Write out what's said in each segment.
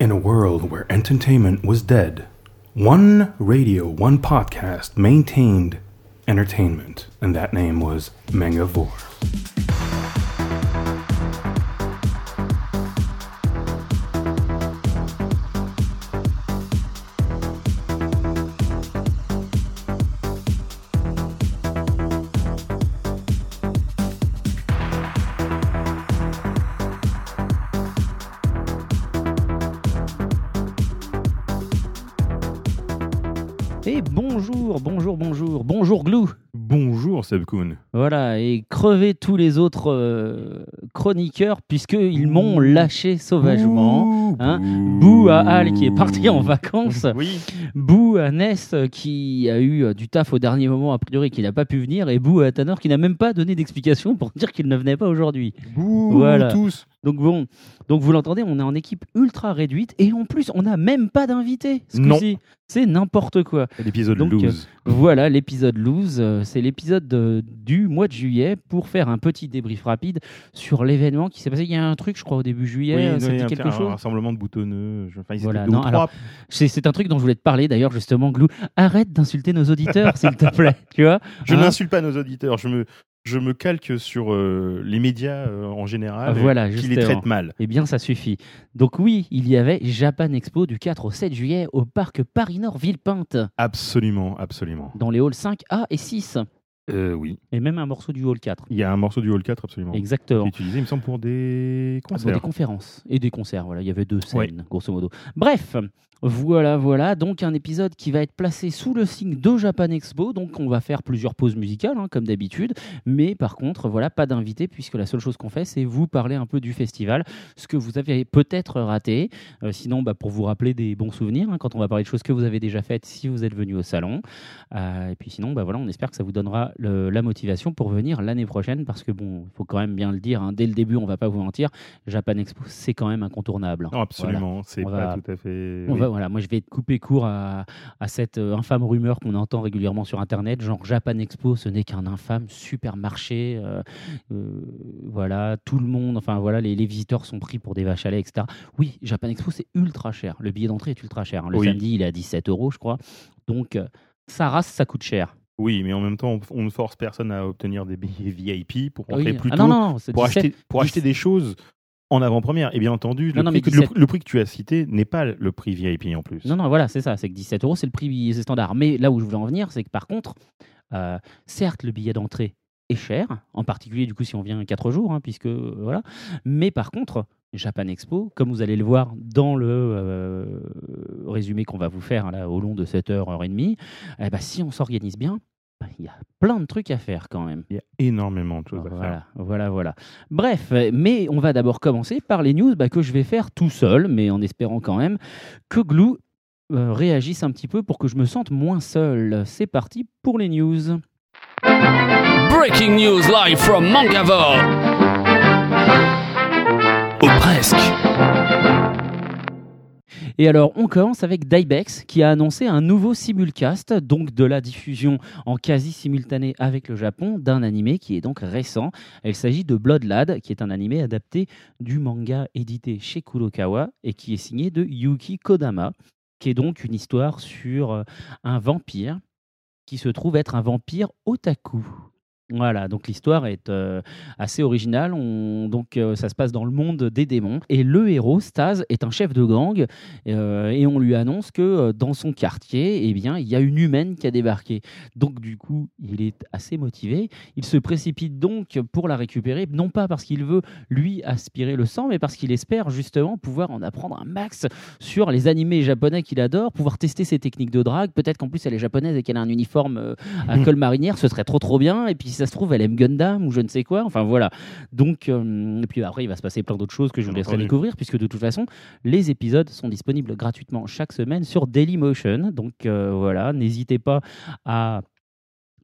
In a world where entertainment was dead, one radio, one podcast maintained entertainment, and that name was Mangavore. Voilà, et crever tous les autres euh, chroniqueurs puisqu'ils m'ont lâché sauvagement. Hein Bouh à Al qui est parti en vacances. Oui. Bouh à Ness euh, qui a eu euh, du taf au dernier moment a priori qui n'a pas pu venir. Et Bouh à Tanner qui n'a même pas donné d'explication pour dire qu'il ne venait pas aujourd'hui. Voilà. tous. Donc bon, donc vous l'entendez, on est en équipe ultra réduite et en plus on n'a même pas d'invité. ce Non. C'est n'importe quoi. L'épisode Donc, Lose. Voilà l'épisode Lose, euh, c'est l'épisode euh, du mois de juillet pour faire un petit débrief rapide sur l'événement qui s'est passé. Il y a un truc, je crois, au début juillet, Oui, euh, non, ça dit un, quelque un chose. rassemblement de boutonneux. je- Enfin, ils Voilà, non, alors. C'est un truc dont je voulais te parler d'ailleurs, justement, Glou. Arrête d'insulter nos auditeurs, s'il te plaît. Tu vois Je Hein n'insulte pas nos auditeurs. Je me, je me calque sur euh, les médias euh, en général Voilà, qui les traitent mal. Eh bien, ça suffit. Donc oui, il y avait Japan Expo du 4 au 7 juillet au parc Paris-Nord Villepinte, Absolument, absolument. dans les halls 5A et 6, Euh, oui. et même un morceau du hall 4. Il y a un morceau du Hall 4, absolument. Exactement. Utilisé, il me semble, pour des Ah, Pour concerts. des conférences et des concerts, voilà, il y avait deux scènes, Ouais. grosso modo. Bref, voilà, voilà, donc un épisode qui va être placé sous le signe de Japan Expo, donc on va faire plusieurs pauses musicales, hein, comme d'habitude, mais par contre, voilà, pas d'invité, puisque la seule chose qu'on fait, c'est vous parler un peu du festival, ce que vous avez peut-être raté, Euh, sinon, bah, pour vous rappeler des bons souvenirs, hein, quand on va parler de choses que vous avez déjà faites si vous êtes venu au salon, Euh, et puis sinon, bah, voilà, on espère que ça vous donnera le- la motivation pour venir l'année prochaine, parce que bon, il faut quand même bien le dire, hein, dès le début, on va pas vous mentir, Japan Expo, c'est quand même incontournable. Non, absolument. C'est pas va- tout à fait. On oui. va- voilà, moi je vais couper court à, à cette euh, infâme rumeur qu'on entend régulièrement sur Internet, genre Japan Expo, ce n'est qu'un infâme supermarché. euh, euh, voilà, tout le monde, enfin voilà, les, les visiteurs sont pris pour des vaches à lait, etc. Oui, Japan Expo, c'est ultra cher. Le billet d'entrée est ultra cher. hein. Le Oui. samedi, il est à 17 euros, je crois. Donc, euh, ça race, ça coûte cher. Oui, mais en même temps, on, ne force personne à obtenir des billets VIP pour rentrer Oui. plus Ah tôt, non, non, non, c'est pour, 17. acheter, pour acheter des choses en avant-première. Et bien entendu, le, Non, prix, que- le- 17. le prix que tu as cité n'est pas le prix VIP en plus. Non, non, voilà, c'est ça. C'est que 17 euros, c'est le prix standard. Mais là où je voulais en venir, c'est que par contre, euh, certes, le billet d'entrée est cher, en particulier du coup si on vient 4 jours, hein, puisque euh, voilà. Mais par contre, Japan Expo, comme vous allez le voir dans le euh, résumé qu'on va vous faire hein, là, au long de cette heure, heure et demie, eh ben, si on s'organise bien, il y a plein de trucs à faire quand même. Il y a énormément de choses à faire. Voilà, voilà, voilà. Bref, euh, mais on va d'abord commencer par les news bah, que je vais faire tout seul, mais en espérant quand même que Glou euh, réagisse un petit peu pour que je me sente moins seul. C'est parti pour les news. Breaking news live from Mangavore. Ou presque. Et alors, on commence avec Dybex qui a annoncé un nouveau simulcast, donc de la diffusion en quasi simultané avec le Japon d'un animé qui est donc récent. Il s'agit de Blood Lad, qui est un animé adapté du manga édité chez Kurokawa et qui est signé de Yuki Kodama, qui est donc une histoire sur euh, un vampire qui se trouve être un vampire otaku. Voilà, donc l'histoire est euh, assez originale. On- donc euh, ça se passe dans le monde des démons et le héros Staz est un chef de gang euh, et on lui annonce que dans son quartier, eh bien, il y a une humaine qui a débarqué. Donc du coup, il est assez motivé. Il se précipite donc pour la récupérer, non pas parce qu'il veut lui aspirer le sang, mais parce qu'il espère justement pouvoir en apprendre un max sur les animés japonais qu'il adore, pouvoir tester ses techniques de drague. Peut-être qu'en plus elle est japonaise et qu'elle a un uniforme à col marinière, ce serait trop trop bien. Et puis ça se trouve, elle aime Gundam ou je ne sais quoi. Enfin voilà. Donc, euh, et puis après, il va se passer plein d'autres choses que je vous laisserai découvrir, puisque de toute façon, les épisodes sont disponibles gratuitement chaque semaine sur Dailymotion. Donc euh, voilà, n'hésitez pas à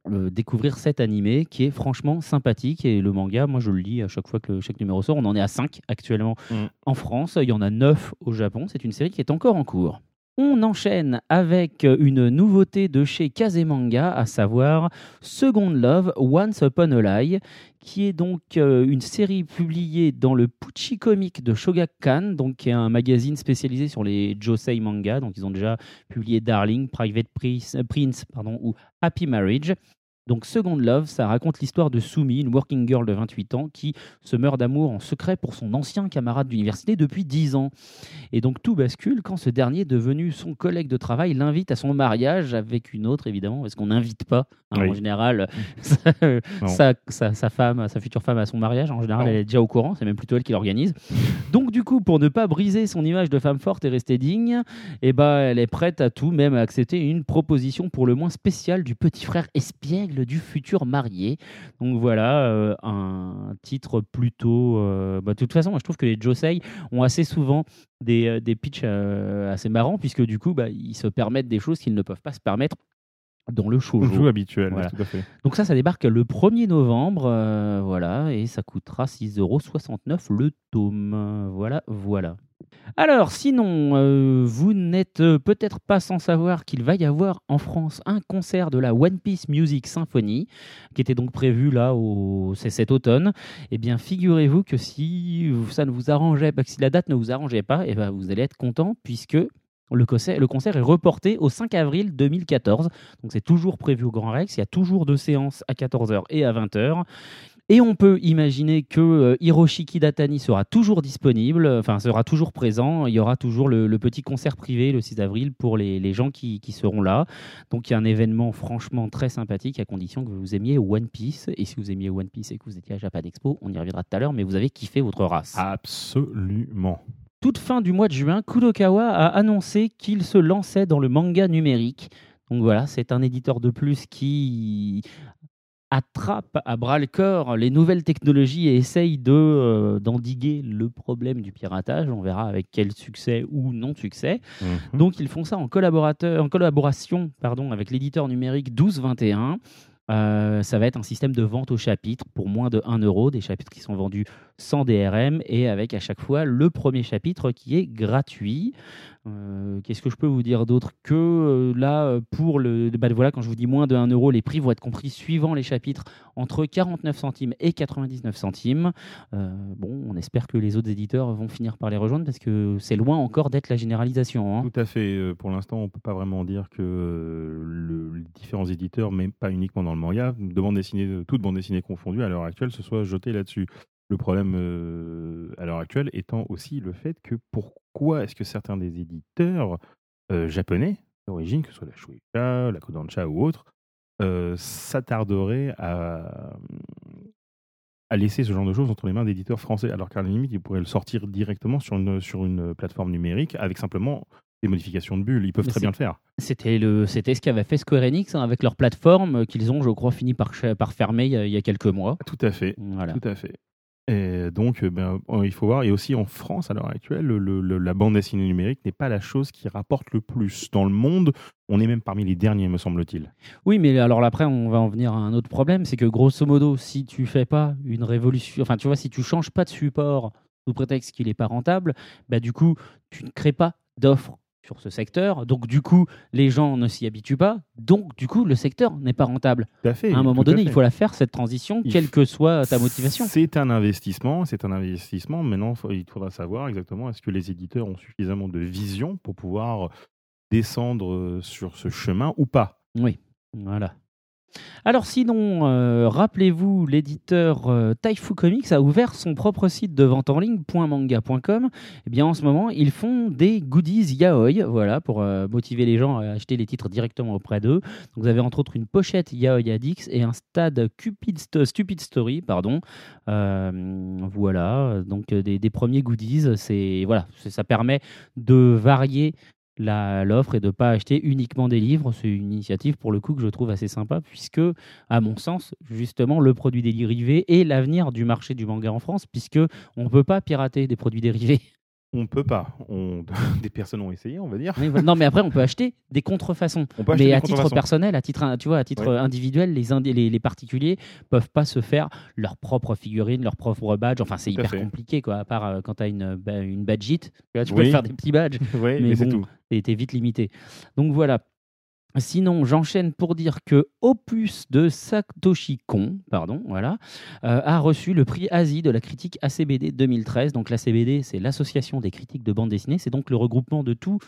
euh, découvrir cet animé qui est franchement sympathique et le manga moi je le lis à chaque fois que le- chaque numéro sort on en est à 5 actuellement Mm. en France il y en a 9 au Japon c'est une série qui est encore en cours On enchaîne avec une nouveauté de chez Kazemanga, à savoir Second Love Once Upon a Lie, qui est donc euh, une série publiée dans le Pucci Comic de Shogakukan, donc qui est un magazine spécialisé sur les josei manga. Donc ils ont déjà publié Darling, Private Prince, Prince pardon, ou Happy Marriage. Donc Second Love, ça raconte l'histoire de Sumi, une working girl de 28 ans qui se meurt d'amour en secret pour son ancien camarade d'université depuis 10 ans. Et donc tout bascule quand ce dernier, devenu son collègue de travail, l'invite à son mariage avec une autre, évidemment, parce qu'on n'invite pas hein, Oui. en général sa, sa- sa femme, sa future femme à son mariage. En général, Non. elle est déjà au courant, c'est même plutôt elle qui l'organise. Donc du coup, pour ne pas briser son image de femme forte et rester digne, eh ben, elle est prête à tout, même à accepter une proposition pour le moins spéciale du petit frère espiègle du futur marié. Donc voilà, euh, un titre plutôt... euh, bah, de toute façon, moi, je trouve que les Josei ont assez souvent des, euh, des pitchs assez marrants, puisque du coup, bah, ils se permettent des choses qu'ils ne peuvent pas se permettre dans le shoujo. Jeu habituel, Voilà. tout à fait. Donc ça, ça débarque le 1er novembre, euh, voilà, et ça coûtera 6,69€ le tome. Voilà, voilà. Alors, sinon, euh, vous n'êtes euh, peut-être pas sans savoir qu'il va y avoir en France un concert de la One Piece Music Symphony, qui était donc prévu là, au... c'est cet automne. Eh bien, figurez-vous que si ça ne vous arrangeait pas, si la date ne vous arrangeait pas, eh ben, vous allez être content puisque le concert, le concert est reporté au 5 avril 2014. Donc c'est toujours prévu au Grand Rex. Il y a toujours deux séances à 14h et à 20h. Et on peut imaginer que euh, Hiroshi Kidatani sera toujours disponible, euh, enfin sera toujours présent. Il y aura toujours le, le petit concert privé le 6 avril pour les, les gens qui, qui seront là. Donc il y a un événement franchement très sympathique à condition que vous aimiez One Piece. Et si vous aimiez One Piece et que vous étiez à Japan Expo, on y reviendra tout à l'heure, mais vous avez kiffé votre race. Absolument. Toute fin du mois de juin, Kudokawa a annoncé qu'il se lançait dans le manga numérique. Donc voilà, c'est un éditeur de plus qui attrape à bras le corps les nouvelles technologies et essaye de euh, d'endiguer le problème du piratage. On verra avec quel succès ou non succès. Mhm. Donc ils font ça en, collaborateur, en collaboration pardon, avec l'éditeur numérique 1221. Euh, ça va être un système de vente au chapitre pour moins de 1 euro, des chapitres qui sont vendus sans DRM et avec à chaque fois le premier chapitre qui est gratuit. Euh, Qu'est-ce que je peux vous dire d'autre que euh, là, pour le. bah, voilà, quand je vous dis moins de 1 euro, les prix vont être compris suivant les chapitres entre 49 centimes et 99 centimes. Bon, on espère que les autres éditeurs vont finir par les rejoindre parce que c'est loin encore d'être la généralisation. hein. Tout à fait. Pour l'instant, on ne peut pas vraiment dire que le- les différents éditeurs, mais pas uniquement dans le manga, de bande dessinée, toutes bandes dessinées confondues à l'heure actuelle, se soient jetés là-dessus. Le problème euh, à l'heure actuelle étant aussi le fait que pourquoi est-ce que certains des éditeurs euh, japonais d'origine, que ce soit la Shueisha, la Kodansha ou autres, euh, s'attarderaient à, laisser ce genre de choses entre les mains d'éditeurs français, alors qu'à la limite, ils pourraient le sortir directement sur une plateforme numérique avec simplement des modifications de bulles. Ils peuvent Mais très bien le faire. C'était le, c'était ce qu'avait fait Square Enix hein, avec leur plateforme euh, qu'ils ont, je crois, fini par, fermer il y, a, il y a quelques mois. Tout à fait. Voilà. Tout à fait. Et donc, euh, ben, euh, il faut voir. Et aussi en France, à l'heure actuelle, le- le- la bande dessinée numérique n'est pas la chose qui rapporte le plus. Dans le monde, on est même parmi les derniers, me semble-t-il. Oui, mais alors là, après, on va en venir à un autre problème, c'est que grosso modo, si tu fais pas une révolution, enfin, tu vois, si tu changes pas de support sous prétexte qu'il n'est pas rentable, bah du coup, tu ne crées pas d'offres sur ce secteur. Donc du coup, les gens ne s'y habituent pas. Donc du coup, le secteur n'est pas rentable. Tout à fait. à un moment donné, il faut la faire cette transition, Il quelle que soit ta motivation. C'est un investissement, c'est un investissement. Maintenant, il faudra savoir exactement est-ce que les éditeurs ont suffisamment de vision pour pouvoir descendre euh, sur ce chemin ou pas? Oui, voilà. Alors sinon, euh, rappelez-vous, l'éditeur euh, Taifu Comics a ouvert son propre site de vente en ligne .manga.com. Eh bien, en ce moment, ils font des goodies yaoi, voilà, pour euh, motiver les gens à acheter les titres directement auprès d'eux. Vous avez entre autres une pochette yaoi Addix et un stade Stupid Story, pardon. Voilà, donc des, des premiers goodies. Voilà, ça permet de varier l'offre et de ne pas acheter uniquement des livres. C'est une initiative pour le coup que je trouve assez sympa puisque, à mon sens, justement, le produit dérivé est l'avenir du marché du manga en France puisque on ne peut pas pirater des produits dérivés. On ne peut pas. On... Des personnes ont essayé, on va dire. Non, mais après, on peut acheter des contrefaçons. On peut acheter Mais à titre personnel, à titre, tu vois, à titre Ouais. individuel, les, indi- les, les particuliers peuvent pas se faire leur propre figurine, leur propre badge. Enfin, c'est hyper fait. compliqué, quoi. À part euh, quand tu as une, une badgite, tu, peux te faire des petits badges. Oui, Mais mais, c'est bon. tout. et t'es vite limité. Donc voilà. Sinon, j'enchaîne pour dire que Opus de Satoshi Kon, pardon, voilà, euh, a reçu le prix Asie de la critique ACBD 2013. Donc l'ACBD, c'est l'association des critiques de bande dessinée. C'est donc le regroupement de tout,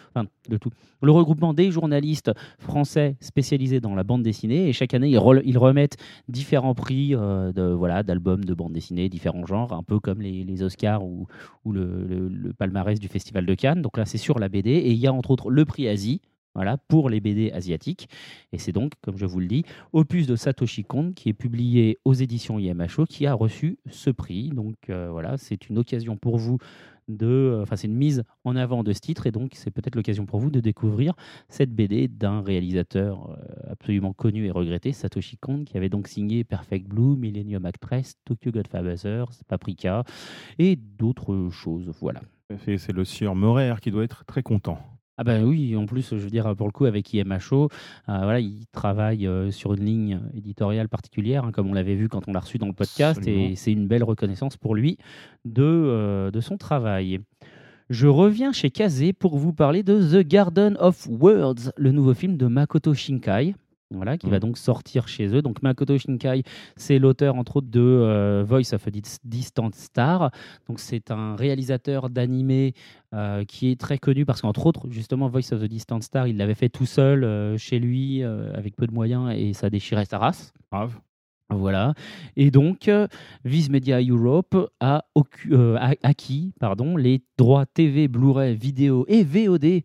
de tout, le regroupement des journalistes français spécialisés dans la bande dessinée. Et chaque année, ils, remettent différents prix euh, de voilà d'albums de bande dessinée, différents genres, un peu comme les, Oscars ou, le- le palmarès du Festival de Cannes. Donc là, c'est sur la BD. Et il y a entre autres le prix Asie. Voilà, pour les BD asiatiques. Et c'est donc, comme je vous le dis, Opus de Satoshi Kon, qui est publié aux éditions IMHO, qui a reçu ce prix. Donc euh, voilà, c'est une occasion pour vous de. euh, Enfin, c'est une mise en avant de ce titre. Et donc, c'est peut-être l'occasion pour vous de découvrir cette BD d'un réalisateur euh, absolument connu et regretté, Satoshi Kon, qui avait donc signé Perfect Blue, Millennium Actress, Tokyo Godfathers, Paprika et d'autres choses. Voilà. C'est le sieur Morer qui doit être très content. Ah ben oui, en plus, je veux dire, pour le coup, avec IMHO, euh, voilà, il travaille euh, sur une ligne éditoriale particulière, hein, comme on l'avait vu quand on l'a reçu dans le podcast, Absolument. et c'est une belle reconnaissance pour lui de, euh, de son travail. Je reviens chez Kazé pour vous parler de The Garden of Words, le nouveau film de Makoto Shinkai. Voilà, qui va Mhm. donc sortir chez eux. Donc Makoto Shinkai, c'est l'auteur entre autres de euh, Voice of a Dis- Distant Star. Donc c'est un réalisateur d'animé euh, qui est très connu parce qu'entre autres, justement, Voice of the Distant Star, il l'avait fait tout seul euh, chez lui avec peu de moyens et ça déchirait sa race. Grave. Voilà. Et donc, Viz Media Europe a- acquis pardon, les droits TV, Blu-ray, vidéo et VOD.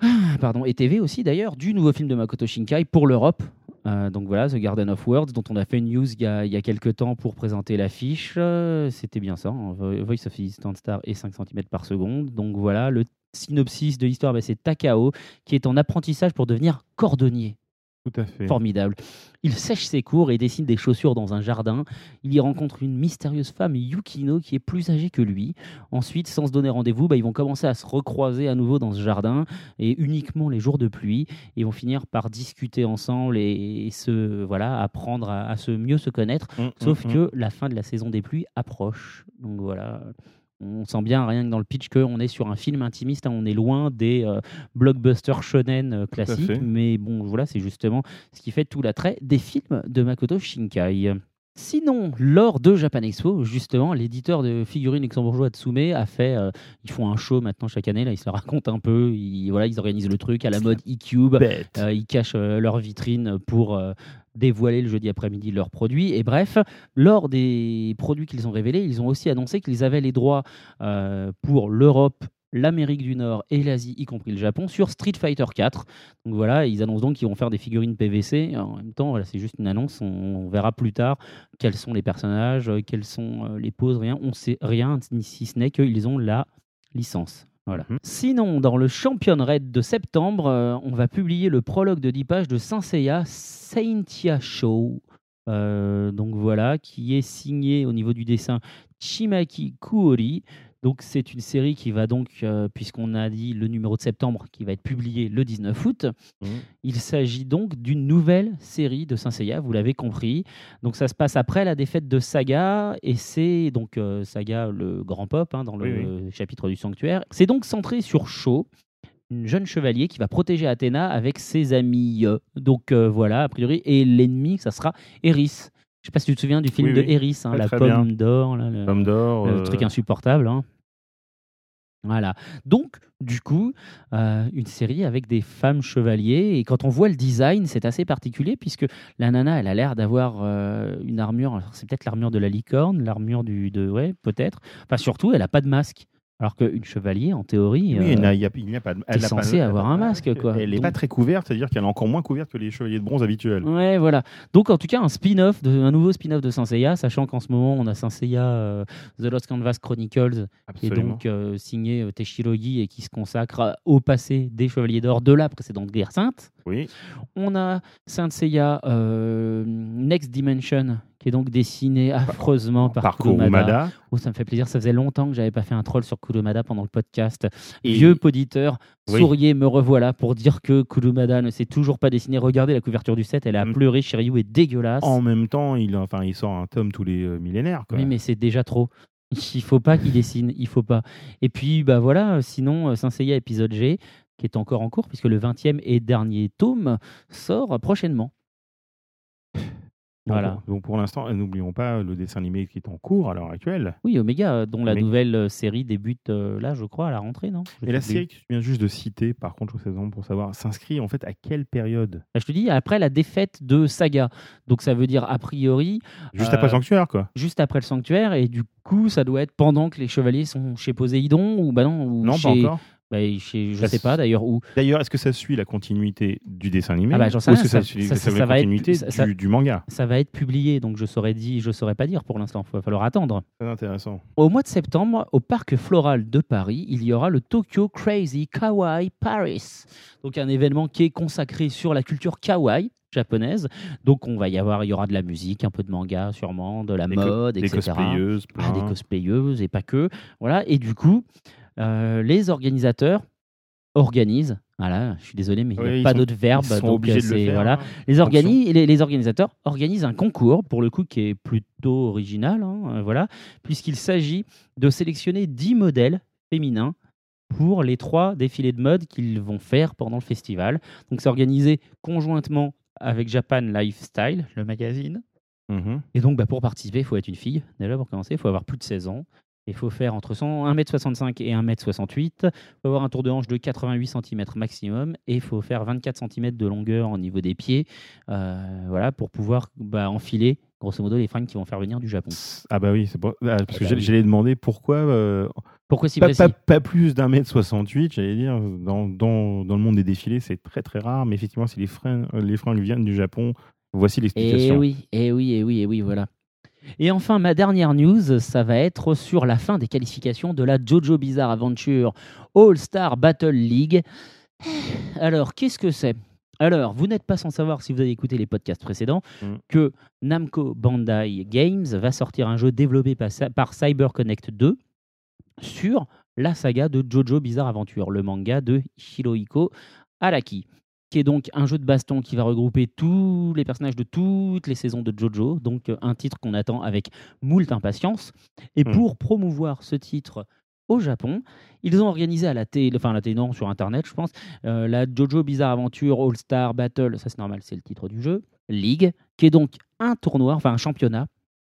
Ah, Pardon, et TV aussi d'ailleurs, du nouveau film de Makoto Shinkai pour l'Europe. Euh, donc voilà, The Garden of Words, dont on a fait une news il y a, il quelques temps pour présenter l'affiche. Euh, C'était bien ça, hein, Vo- Voice of a Distant Star et 5 cm par seconde. Donc voilà, le synopsis de l'histoire, bah, c'est Takao qui est en apprentissage pour devenir cordonnier. Tout à fait. Formidable. Il sèche ses cours et dessine des chaussures dans un jardin. Il y rencontre une mystérieuse femme, Yukino, qui est plus âgée que lui. Ensuite, sans se donner rendez-vous, bah, ils vont commencer à se recroiser à nouveau dans ce jardin, et uniquement les jours de pluie. Ils vont finir par discuter ensemble et, et se voilà apprendre à, à se mieux se connaître. Hum, Sauf hum, hum. que la fin de la saison des pluies approche. Donc voilà. On sent bien, rien que dans le pitch, qu'on est sur un film intimiste. hein. on est loin des euh, blockbusters shonen euh, classiques. Mais bon, voilà, c'est justement ce qui fait tout l'attrait des films de Makoto Shinkai. Sinon, lors de Japan Expo, justement, l'éditeur de figurines luxembourgeois Tsume a fait. euh, ils font un show maintenant chaque année. Là, ils se racontent un peu. Ils, voilà, ils organisent le truc à la mode e-cube. Euh, ils cachent euh, leur vitrine pour dévoiler le jeudi après-midi leurs produits. Et bref, lors des produits qu'ils ont révélés, ils ont aussi annoncé qu'ils avaient les droits euh, pour l'Europe, l'Amérique du Nord et l'Asie, y compris le Japon, sur Street Fighter 4. Donc voilà, ils annoncent donc qu'ils vont faire des figurines PVC. En même temps, voilà, c'est juste une annonce. On, on verra plus tard quels sont les personnages, euh, quelles sont euh, les poses, rien. On sait rien, si ce n'est qu'ils ont la licence. Voilà. Mhm. Sinon, dans le Champion Red de septembre, euh, on va publier le prologue de 10 pages de Saint Seiya Saintia Show. Euh, donc voilà, qui est signé au niveau du dessin Chimaki Kuori. Donc c'est une série qui va donc, euh, puisqu'on a dit le numéro de septembre, qui va être publié le 19 août. Mhm. Il s'agit donc d'une nouvelle série de Saint Seiya, vous l'avez compris. Donc ça se passe après la défaite de Saga, et c'est donc euh, Saga le grand pop hein, dans le Oui, chapitre du sanctuaire. C'est donc centré sur Sho, une jeune chevalier qui va protéger Athéna avec ses amis. Donc euh, voilà, a priori, et l'ennemi, ça sera Eris. Je sais pas si tu te souviens du film Oui, de. Eris, hein, la pomme d'or. le- truc insupportable. hein. Voilà. Donc, du coup, euh, une série avec des femmes chevaliers. Et quand on voit le design, c'est assez particulier puisque la nana, elle a l'air d'avoir euh, une armure. C'est peut-être l'armure de la licorne, l'armure du. De, ouais, peut-être. Enfin, surtout, elle n'a pas de masque. Alors qu'une chevalier, en théorie. Oui, euh, il n'y a, il y a- il n'y a pas de. elle a pas censé de- avoir un masque, quoi. Elle n'est pas très couverte, c'est-à-dire qu'elle est encore moins couverte que les chevaliers de bronze habituels. Ouais, voilà. Donc, en tout cas, un spin-off, un nouveau spin-off de Saint Seiya, sachant qu'en ce moment, on a Saint Seiya euh, The Lost Canvas Chronicles, qui est donc euh, signé euh, Teshirogi et qui se consacre au passé des Chevaliers d'Or de la précédente guerre sainte. Oui. On a Saint Seiya euh, Next Dimension, qui est donc dessiné affreusement par, Par Kurumada. Kurumada. Oh, ça me fait plaisir. Ça faisait longtemps que j'avais pas fait un troll sur Kurumada pendant le podcast. Et- Vieux poditeur, Oui. souriez, me revoilà pour dire que Kurumada ne sait toujours pas dessiner. Regardez la couverture du set, elle a Mm. pleuré. Shiryu est dégueulasse. En même temps, il, enfin, il sort un tome tous les euh, millénaires. Quoi. Oui, mais c'est déjà trop. Il faut pas qu'il dessine, il faut pas. Et puis, bah voilà, sinon, euh, Saint Seiya épisode G, qui est encore en cours, puisque le 20e et dernier tome sort prochainement. Donc, Voilà. Donc pour l'instant, n'oublions pas le dessin animé qui est en cours à l'heure actuelle. Oui, Omega, euh, dont la Omega. nouvelle euh, série débute euh, là, je crois, à la rentrée, non? Je Et la série que tu viens juste de citer, par contre, je sais pour savoir, s'inscrit en fait à quelle période? Bah, je te dis, après la défaite de Saga. Donc ça veut dire, a priori, Juste Euh, après Sanctuaire, quoi. juste après le sanctuaire, et du coup, ça doit être pendant que les chevaliers sont chez Poséidon, ou bah non, ou Non, chez, pas encore. Bah, je Ça sais pas d'ailleurs, où. D'ailleurs, est-ce que ça suit la continuité du dessin animé Ah bah, j'en sais Ou est-ce que ça, ça- suit ça- ça la être- continuité du, du manga? Ça va être publié, donc je saurais, dit, je saurais pas dire pour l'instant, il va falloir attendre. Très intéressant. Au mois de septembre, au parc floral de Paris, il y aura le Tokyo Crazy Kawaii Paris. Donc un événement qui est consacré sur la culture kawaii japonaise. Donc on va y avoir, il y aura de la musique, un peu de manga sûrement, de la Des co- mode, Des etc. cosplayeuses, Ah, des cosplayeuses et pas que. Voilà. Et du coup, euh, les organisateurs organisent. Voilà, je suis désolé, mais il n'y a pas d'autre verbe. Ils sont donc, obligés euh, de le faire. Voilà. hein. Les, organi- les, les organisateurs organisent un concours, pour le coup, qui est plutôt original, hein, euh, voilà, puisqu'il s'agit de sélectionner 10 modèles féminins pour les trois défilés de mode qu'ils vont faire pendant le festival. Donc, c'est organisé conjointement avec Japan Lifestyle, le magazine. Mhm. Et donc, bah, pour participer, il faut être une fille. Déjà, pour commencer, il faut avoir plus de 16 ans. Il faut faire entre 100 1m65 et 1m68. Il faut avoir un tour de hanche de 88 cm maximum. Et il faut faire 24 cm de longueur au niveau des pieds. euh, voilà, pour pouvoir bah, enfiler, grosso modo, les fringues qui vont faire venir du Japon. Ah bah oui, c'est ah, parce Ah que bah j'allais oui. demander pourquoi euh, Pourquoi si pas, précis pas- pas plus d'un mètre 68, j'allais dire, dans, dans, dans le monde des défilés, c'est très très rare, mais effectivement, si les fringues, les fringues viennent du Japon, voici Et l'explication. Eh oui, et oui, et oui, et oui, voilà. Et enfin, ma dernière news, ça va être sur la fin des qualifications de la Jojo Bizarre Adventure All-Star Battle League. Alors, qu'est-ce que c'est? Alors, vous n'êtes pas sans savoir, si vous avez écouté les podcasts précédents, Mm. que Namco Bandai Games va sortir un jeu développé par, par CyberConnect 2 sur la saga de Jojo Bizarre Adventure, le manga de Hirohiko Araki qui est donc un jeu de baston qui va regrouper tous les personnages de toutes les saisons de JoJo, donc euh, un titre qu'on attend avec moult impatience. Et Hmm. pour promouvoir ce titre au Japon, ils ont organisé à la télé, enfin à la télé non, sur internet, je pense, euh, la JoJo Bizarre Adventure All Star Battle, ça c'est normal, c'est le titre du jeu, League, qui est donc un tournoi, enfin un championnat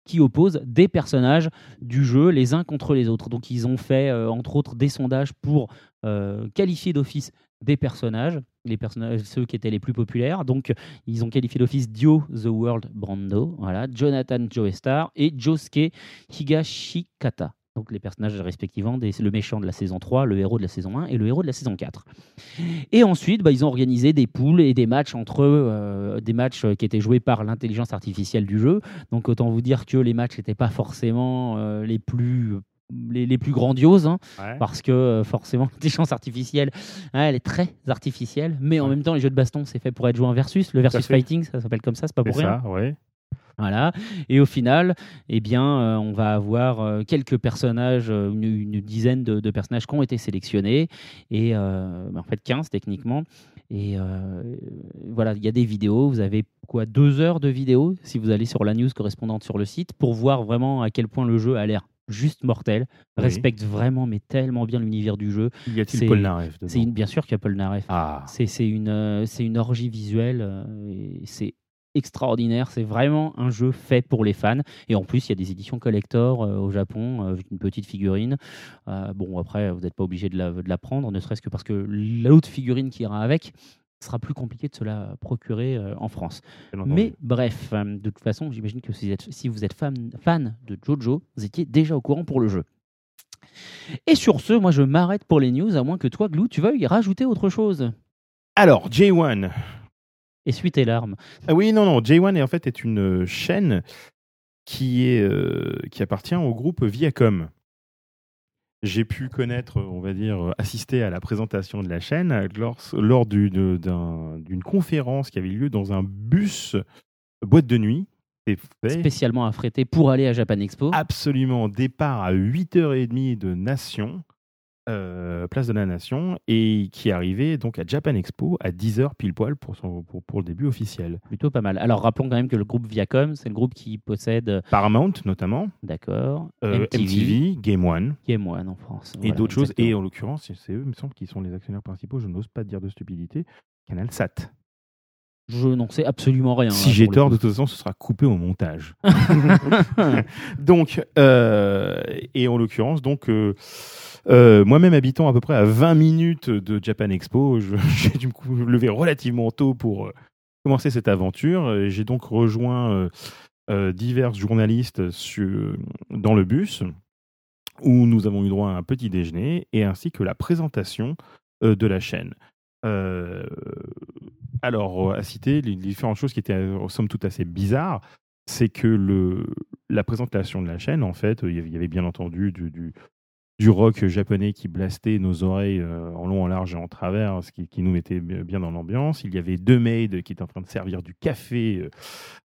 qui oppose des personnages du jeu les uns contre les autres. Donc ils ont fait euh, entre autres des sondages pour euh, qualifier d'office des personnages, les personnages, ceux qui étaient les plus populaires. Donc, ils ont qualifié d'office Dio The World Brando, voilà, Jonathan Joestar et Josuke Higashikata. Donc, les personnages respectivement, des, le méchant de la saison 3, le héros de la saison 1 et le héros de la saison 4. Et ensuite, bah, ils ont organisé des poules et des matchs entre eux, euh, des matchs qui étaient joués par l'intelligence artificielle du jeu. Donc, autant vous dire que les matchs n'étaient pas forcément euh, les plus les, les plus grandioses, hein, Ouais. parce que euh, forcément l'intelligence artificielle, hein, elle est très artificielle, mais en Ouais. même temps les jeux de baston c'est fait pour être joué en versus, le versus fighting ça s'appelle comme ça, c'est pas pour rien. ça, ouais. Voilà. Et au final, eh bien, euh, on va avoir euh, quelques personnages, euh, une, une dizaine de, de personnages qui ont été sélectionnés, et en fait 15 techniquement. Et voilà, il y a des vidéos. Vous avez quoi deux heures de vidéos si vous allez sur la news correspondante sur le site pour voir vraiment à quel point le jeu a l'air juste mortel, Oui. respecte vraiment mais tellement bien l'univers du jeu. Y a-t-il C'est- Paul Naref une- bien sûr qu'il y a Paul Naref. Ah, C'est une, euh, c'est une orgie visuelle euh, c'est extraordinaire. C'est vraiment un jeu fait pour les fans. Et en plus, il y a des éditions collector euh, au Japon, euh, une petite figurine. Euh, bon, après, vous n'êtes pas obligé de la, de la prendre, ne serait-ce que parce que l'autre figurine qui ira avec sera plus compliqué de se la procurer euh, en France. Mais bref, euh, de toute façon, j'imagine que si vous êtes, si vous êtes fan, fan de Jojo, vous étiez déjà au courant pour le jeu. Et sur ce, moi je m'arrête pour les news, à moins que toi, Glou, tu veuilles y rajouter autre chose. Alors, J1. Essuie tes larmes. Ah oui, non, non. J1 est en fait est une chaîne qui, est, euh, qui appartient au groupe Viacom. J'ai pu connaître, on va dire, euh, assister à la présentation de la chaîne lors, lors d'une conférence qui avait lieu dans un bus boîte de nuit spécialement affrété pour aller à Japan Expo. Absolument. Départ à 8h30 de Nation, euh, place de la Nation, et qui est arrivé donc à Japan Expo à 10h pile poil pour, son, pour, pour le début officiel. Plutôt pas mal. Alors rappelons quand même que le groupe Viacom, c'est le groupe qui possède, euh, Paramount notamment, d'accord, euh, MTV, MTV, Game One Game One en France. et Voilà, d'autres choses. Et en l'occurrence, c'est eux, il me semble, qui sont les actionnaires principaux, je n'ose pas dire de stupidité, Canal Sat. Je n'en sais absolument rien. Si hein, j'ai tort, de toute façon, ce sera coupé au montage. donc, euh, et en l'occurrence, donc, euh, euh, moi-même habitant à peu près à 20 minutes de Japan Expo, j'ai dû me lever relativement tôt pour euh, commencer cette aventure. J'ai donc rejoint euh, divers journalistes dans le bus où nous avons eu droit à un petit déjeuner et ainsi que la présentation de la chaîne. Alors, à citer les différentes choses qui étaient, euh, somme toute, assez bizarres, c'est que la présentation de la chaîne, en fait, il y avait bien entendu du, du, du rock japonais qui blastait nos oreilles euh, en long, en large et en travers, ce qui, nous mettait bien dans l'ambiance. Il y avait deux maids qui étaient en train de servir du café euh,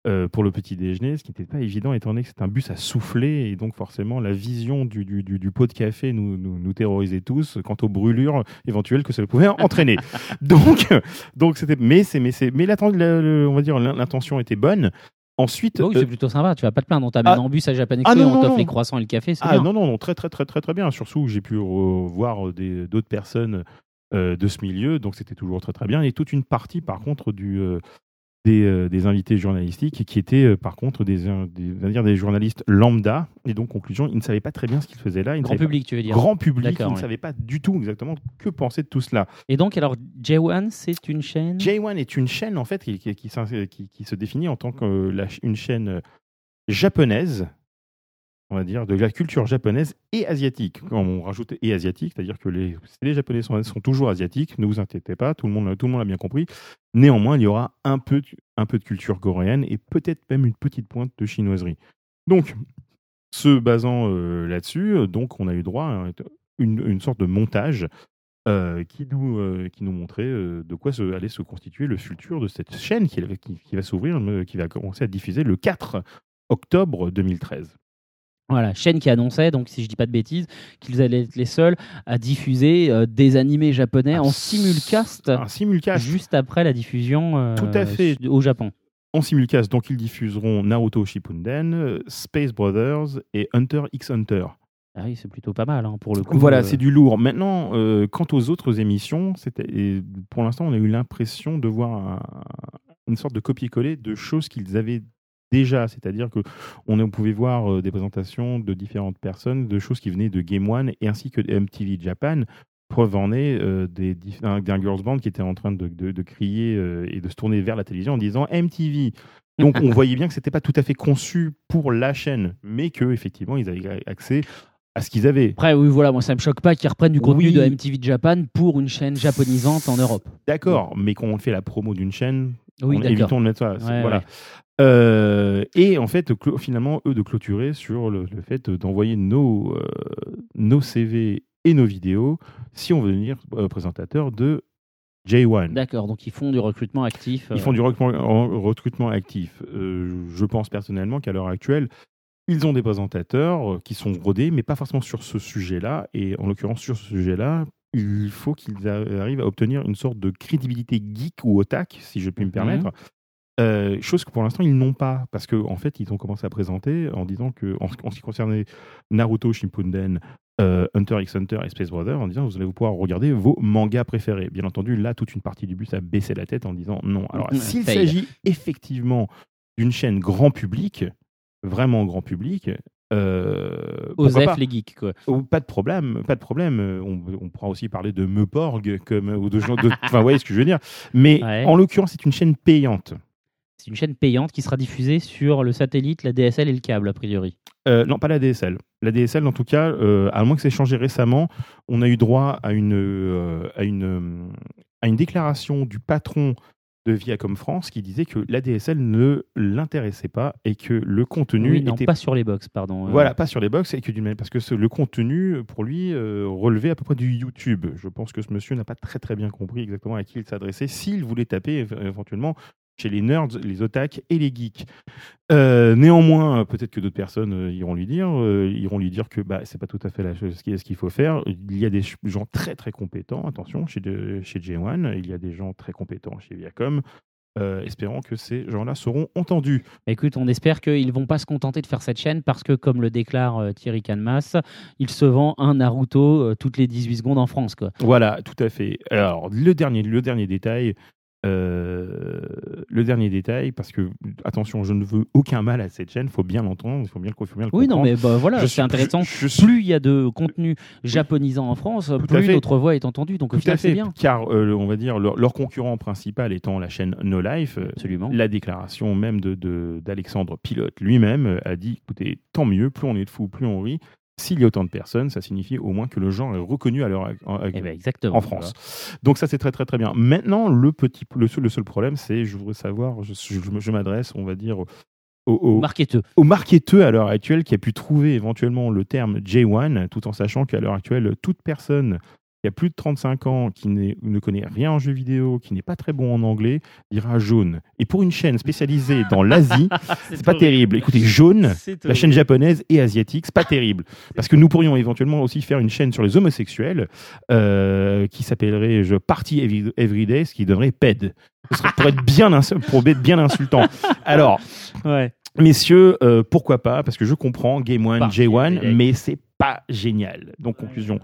euh, pour le petit déjeuner, ce qui n'était pas évident étant donné que c'est un bus à souffler et donc forcément la vision du, pot de café nous, terrorisait tous quant aux brûlures éventuelles que cela pouvait entraîner. donc, c'était, mais c'est, mais c'est, mais l'intention était bonne. Ensuite, Oh oui, euh, c'est plutôt sympa. Tu vas pas te plaindre. On t'amène Ah. en bus à Japan Expo Ah, non, on t'offre les croissants et le café. Ah bien. non, non, non, très, très, très, très, très bien. Surtout, j'ai pu euh, voir des, d'autres personnes euh, de ce milieu, donc c'était toujours très, très bien. Et toute une partie, par contre, du, euh, des, euh, des invités journalistiques qui étaient, euh, par contre, des, euh, des, dire journalistes lambda. Et donc, conclusion, ils ne savaient pas très bien ce qu'ils faisaient là. Ils Grand public, tu veux pas- dire. Grand public, ils ne savaient pas du tout exactement que penser de tout cela. Et donc, alors, J1, c'est une chaîne? J1 est une chaîne, en fait, qui, qui, qui se définit en tant qu'une chaîne japonaise, on va dire, de la culture japonaise et asiatique. Quand on rajoute et asiatique, c'est-à-dire que les, Japonais sont, toujours asiatiques, ne vous inquiétez pas, tout le monde, tout le monde bien compris. Néanmoins, il y aura un peu, un peu de culture coréenne et peut-être même une petite pointe de chinoiserie. Donc, se basant euh, là-dessus, euh, donc on a eu droit à une, sorte de montage euh, qui, nous, qui nous montrait de quoi allait se constituer le futur de cette chaîne qui, qui- va s'ouvrir, qui va commencer à diffuser le 4 octobre 2013. Voilà, chaîne qui annonçait, donc si je dis pas de bêtises, qu'ils allaient être les seuls à diffuser euh, des animés japonais en Abs- simulcast Un simulcast juste après la diffusion euh, Tout à fait. au Japon. en simulcast, donc ils diffuseront Naruto Shippuden, Space Brothers et Hunter x Hunter. Ah oui, c'est plutôt pas mal hein, pour le coup. Voilà, euh, c'est du lourd. Maintenant, euh, quant aux autres émissions, c'était, pour l'instant, on a eu l'impression de voir un- une sorte de copier-coller de choses qu'ils avaient déjà. C'est-à-dire que on, pouvait voir euh, des présentations de différentes personnes, de choses qui venaient de Game One et ainsi que de MTV Japan. Preuve en est euh, d'un, d'un girls band qui était en train de, de- de crier euh, et de se tourner vers la télévision en disant MTV. Donc on voyait bien que c'était pas tout à fait conçu pour la chaîne, mais que effectivement ils avaient accès à ce qu'ils avaient. Après, oui, voilà, moi ça me choque pas qu'ils reprennent du contenu Oui. de MTV Japan pour une chaîne japonisante en Europe. D'accord, mais quand on fait la promo d'une chaîne, Oui, on, d'accord. évitons de mettre ça. Ouais, voilà. ouais. Euh, et en fait, finalement, eux de clôturer sur le, le fait d'envoyer nos, euh, nos CV et nos vidéos si on veut devenir euh, présentateur de J1. D'accord, donc ils font du recrutement actif. Ils euh, font du recrutement, en- recrutement actif. Je pense personnellement qu'à l'heure actuelle, ils ont des présentateurs qui sont rodés, mais pas forcément sur ce sujet-là. Et en l'occurrence, sur ce sujet-là, il faut qu'ils a- arrivent à obtenir une sorte de crédibilité geek ou otak, si je puis me Mhm. permettre. Euh, chose que pour l'instant ils n'ont pas parce qu'en en fait ils ont commencé à présenter en disant que en, ce- en ce qui concernait Naruto Shippuden, euh, Hunter x Hunter et Space Brother en disant vous allez pouvoir regarder vos mangas préférés. Bien entendu là toute une partie du bus a baissé la tête en disant non. Alors s'il s'agit effectivement d'une chaîne grand public, vraiment grand public. Euh, Osef pas les geeks, quoi. Pas de problème, pas de problème. Euh, On, on pourra aussi parler de Meuporg comme ou de gens de. Enfin, vous voyez ce que je veux dire. Mais Ouais. en l'occurrence, c'est une chaîne payante. C'est une chaîne payante qui sera diffusée sur le satellite, la DSL et le câble, a priori. Euh, non, pas la DSL. La DSL, en tout cas, euh, à moins que c'est changé récemment, on a eu droit à une, euh, à une, euh, à une déclaration du patron de Viacom France qui disait que la DSL ne l'intéressait pas et que le contenu oui, non, était pas sur les box, pardon. euh, Voilà, pas sur les box, et que d'une parce que ce- le contenu, pour lui, euh, relevait à peu près du YouTube. Je pense que ce monsieur n'a pas très très bien compris exactement à qui il s'adressait, s'il voulait taper éve- éventuellement chez les nerds, les otaques et les geeks. Euh, néanmoins, peut-être que d'autres personnes euh, iront lui dire, euh, iront lui dire que bah, c'est pas tout à fait la chose, ce qu'il ce qu'il faut faire. Il y a des gens très très compétents, attention, chez, de- chez J1, il y a des gens très compétents chez Viacom. Espérons que ces gens-là seront entendus. Écoute, on espère qu'ils vont pas se contenter de faire cette chaîne parce que, comme le déclare Thierry Canmas, il se vend un Naruto toutes les 18 secondes en France. Quoi. Voilà, tout à fait. Alors, le dernier, le dernier détail, euh, le dernier détail, parce que, attention, je ne veux aucun mal à cette chaîne, il faut bien l'entendre, il faut bien, le- le Oui, non, mais bah, voilà, c'est intéressant. je- je suis- Plus il y a de contenu japonisant en France, plus notre voix est entendue. Donc, Tout à fait, bien. car euh, on va dire leur, leur concurrent principal étant la chaîne No Life, euh, Absolument. la déclaration même de- de- d'Alexandre Pilote lui-même a dit écoutez, tant mieux, plus on est de fous, plus on rit. S'il y a autant de personnes, ça signifie au moins que le genre est reconnu à l'heure en- Eh ben, en France. Donc ça c'est très très très bien. Maintenant le petit le seul, le seul problème c'est je voudrais savoir je, je- je m'adresse on va dire au, au, Marketeux. au marketeur à l'heure actuelle qui a pu trouver éventuellement le terme J1 tout en sachant qu'à l'heure actuelle toute personne qui a plus de 35 ans, qui ne connaît rien en jeu vidéo, qui n'est pas très bon en anglais, dira jaune. Et pour une chaîne spécialisée dans l'Asie, c'est pas terrible. Écoutez, jaune, la chaîne japonaise et asiatique, c'est pas terrible. Parce que nous pourrions éventuellement aussi faire une chaîne sur les homosexuels euh, qui s'appellerait je, Party Every- Everyday, ce qui donnerait PED. Ce serait pour être bien, pour être bien insultant. Alors, Ouais. messieurs, euh, pourquoi pas? Parce que je comprends Game One, Party J1, Everyday. mais c'est pas génial. Donc, conclusion,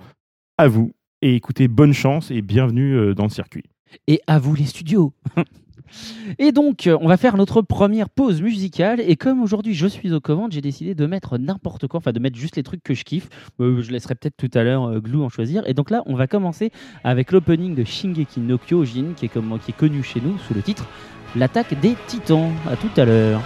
à vous. Et écoutez, bonne chance et bienvenue euh, dans le circuit. Et à vous les studios. Et donc, euh, on va faire notre première pause musicale. Et comme aujourd'hui je suis aux commandes, j'ai décidé de mettre n'importe quoi, enfin de mettre juste les trucs que je kiffe. Euh, je laisserai peut-être tout à l'heure Glou en choisir. Et donc là, on va commencer avec l'opening de Shingeki no Kyojin, qui est, comme, qui est connu chez nous sous le titre L'attaque des titans. À tout à l'heure.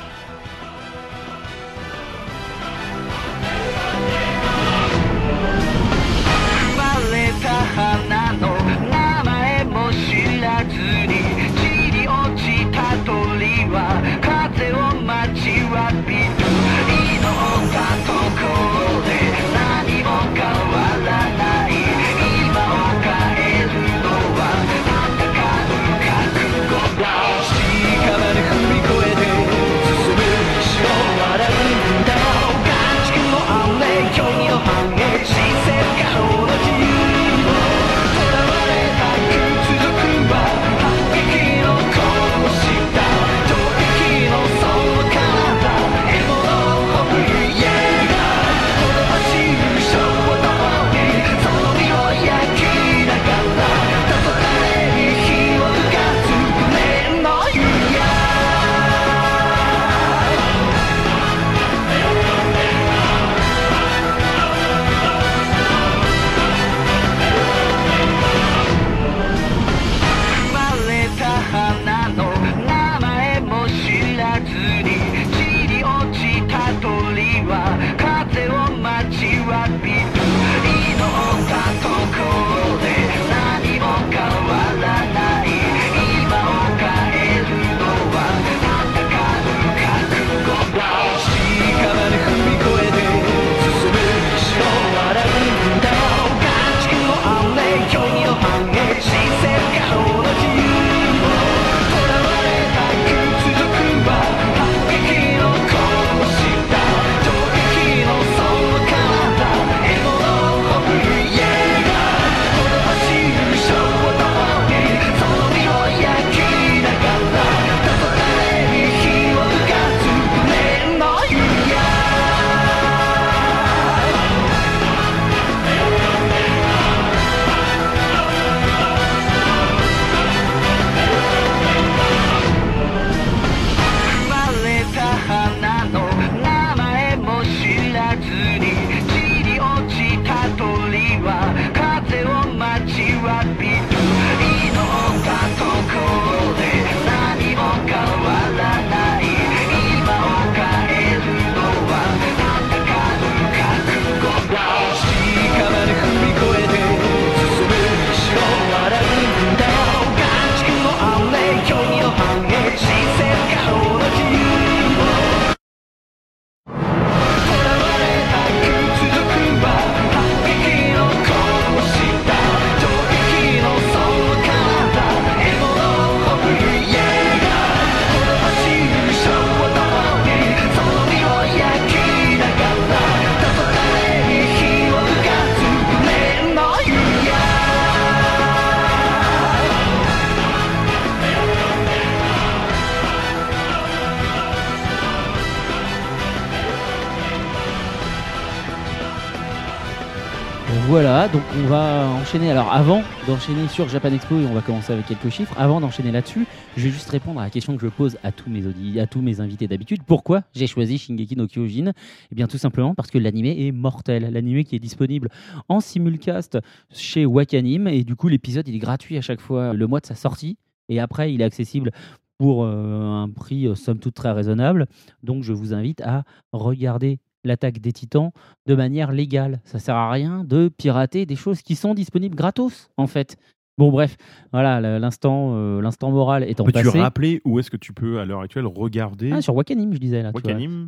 Alors avant d'enchaîner sur Japan Expo et on va commencer avec quelques chiffres, avant d'enchaîner là-dessus, je vais juste répondre à la question que je pose à tous mes audi- à tous mes invités d'habitude. Pourquoi j'ai choisi Shingeki no Kyojin? Eh bien tout simplement parce que l'animé est mortel. L'animé qui est disponible en simulcast chez Wakanim et du coup l'épisode est gratuit à chaque fois le mois de sa sortie et après il est accessible pour euh, un prix euh, somme toute très raisonnable. Donc je vous invite à regarder l'attaque des titans de manière légale. Ça sert à rien de pirater des choses qui sont disponibles gratos, en fait. Bon, bref, voilà, l'instant, euh, l'instant moral étant Peux-tu passé. rappeler où est-ce que tu peux à l'heure actuelle regarder Ah, sur Wakanim, je disais là. vois.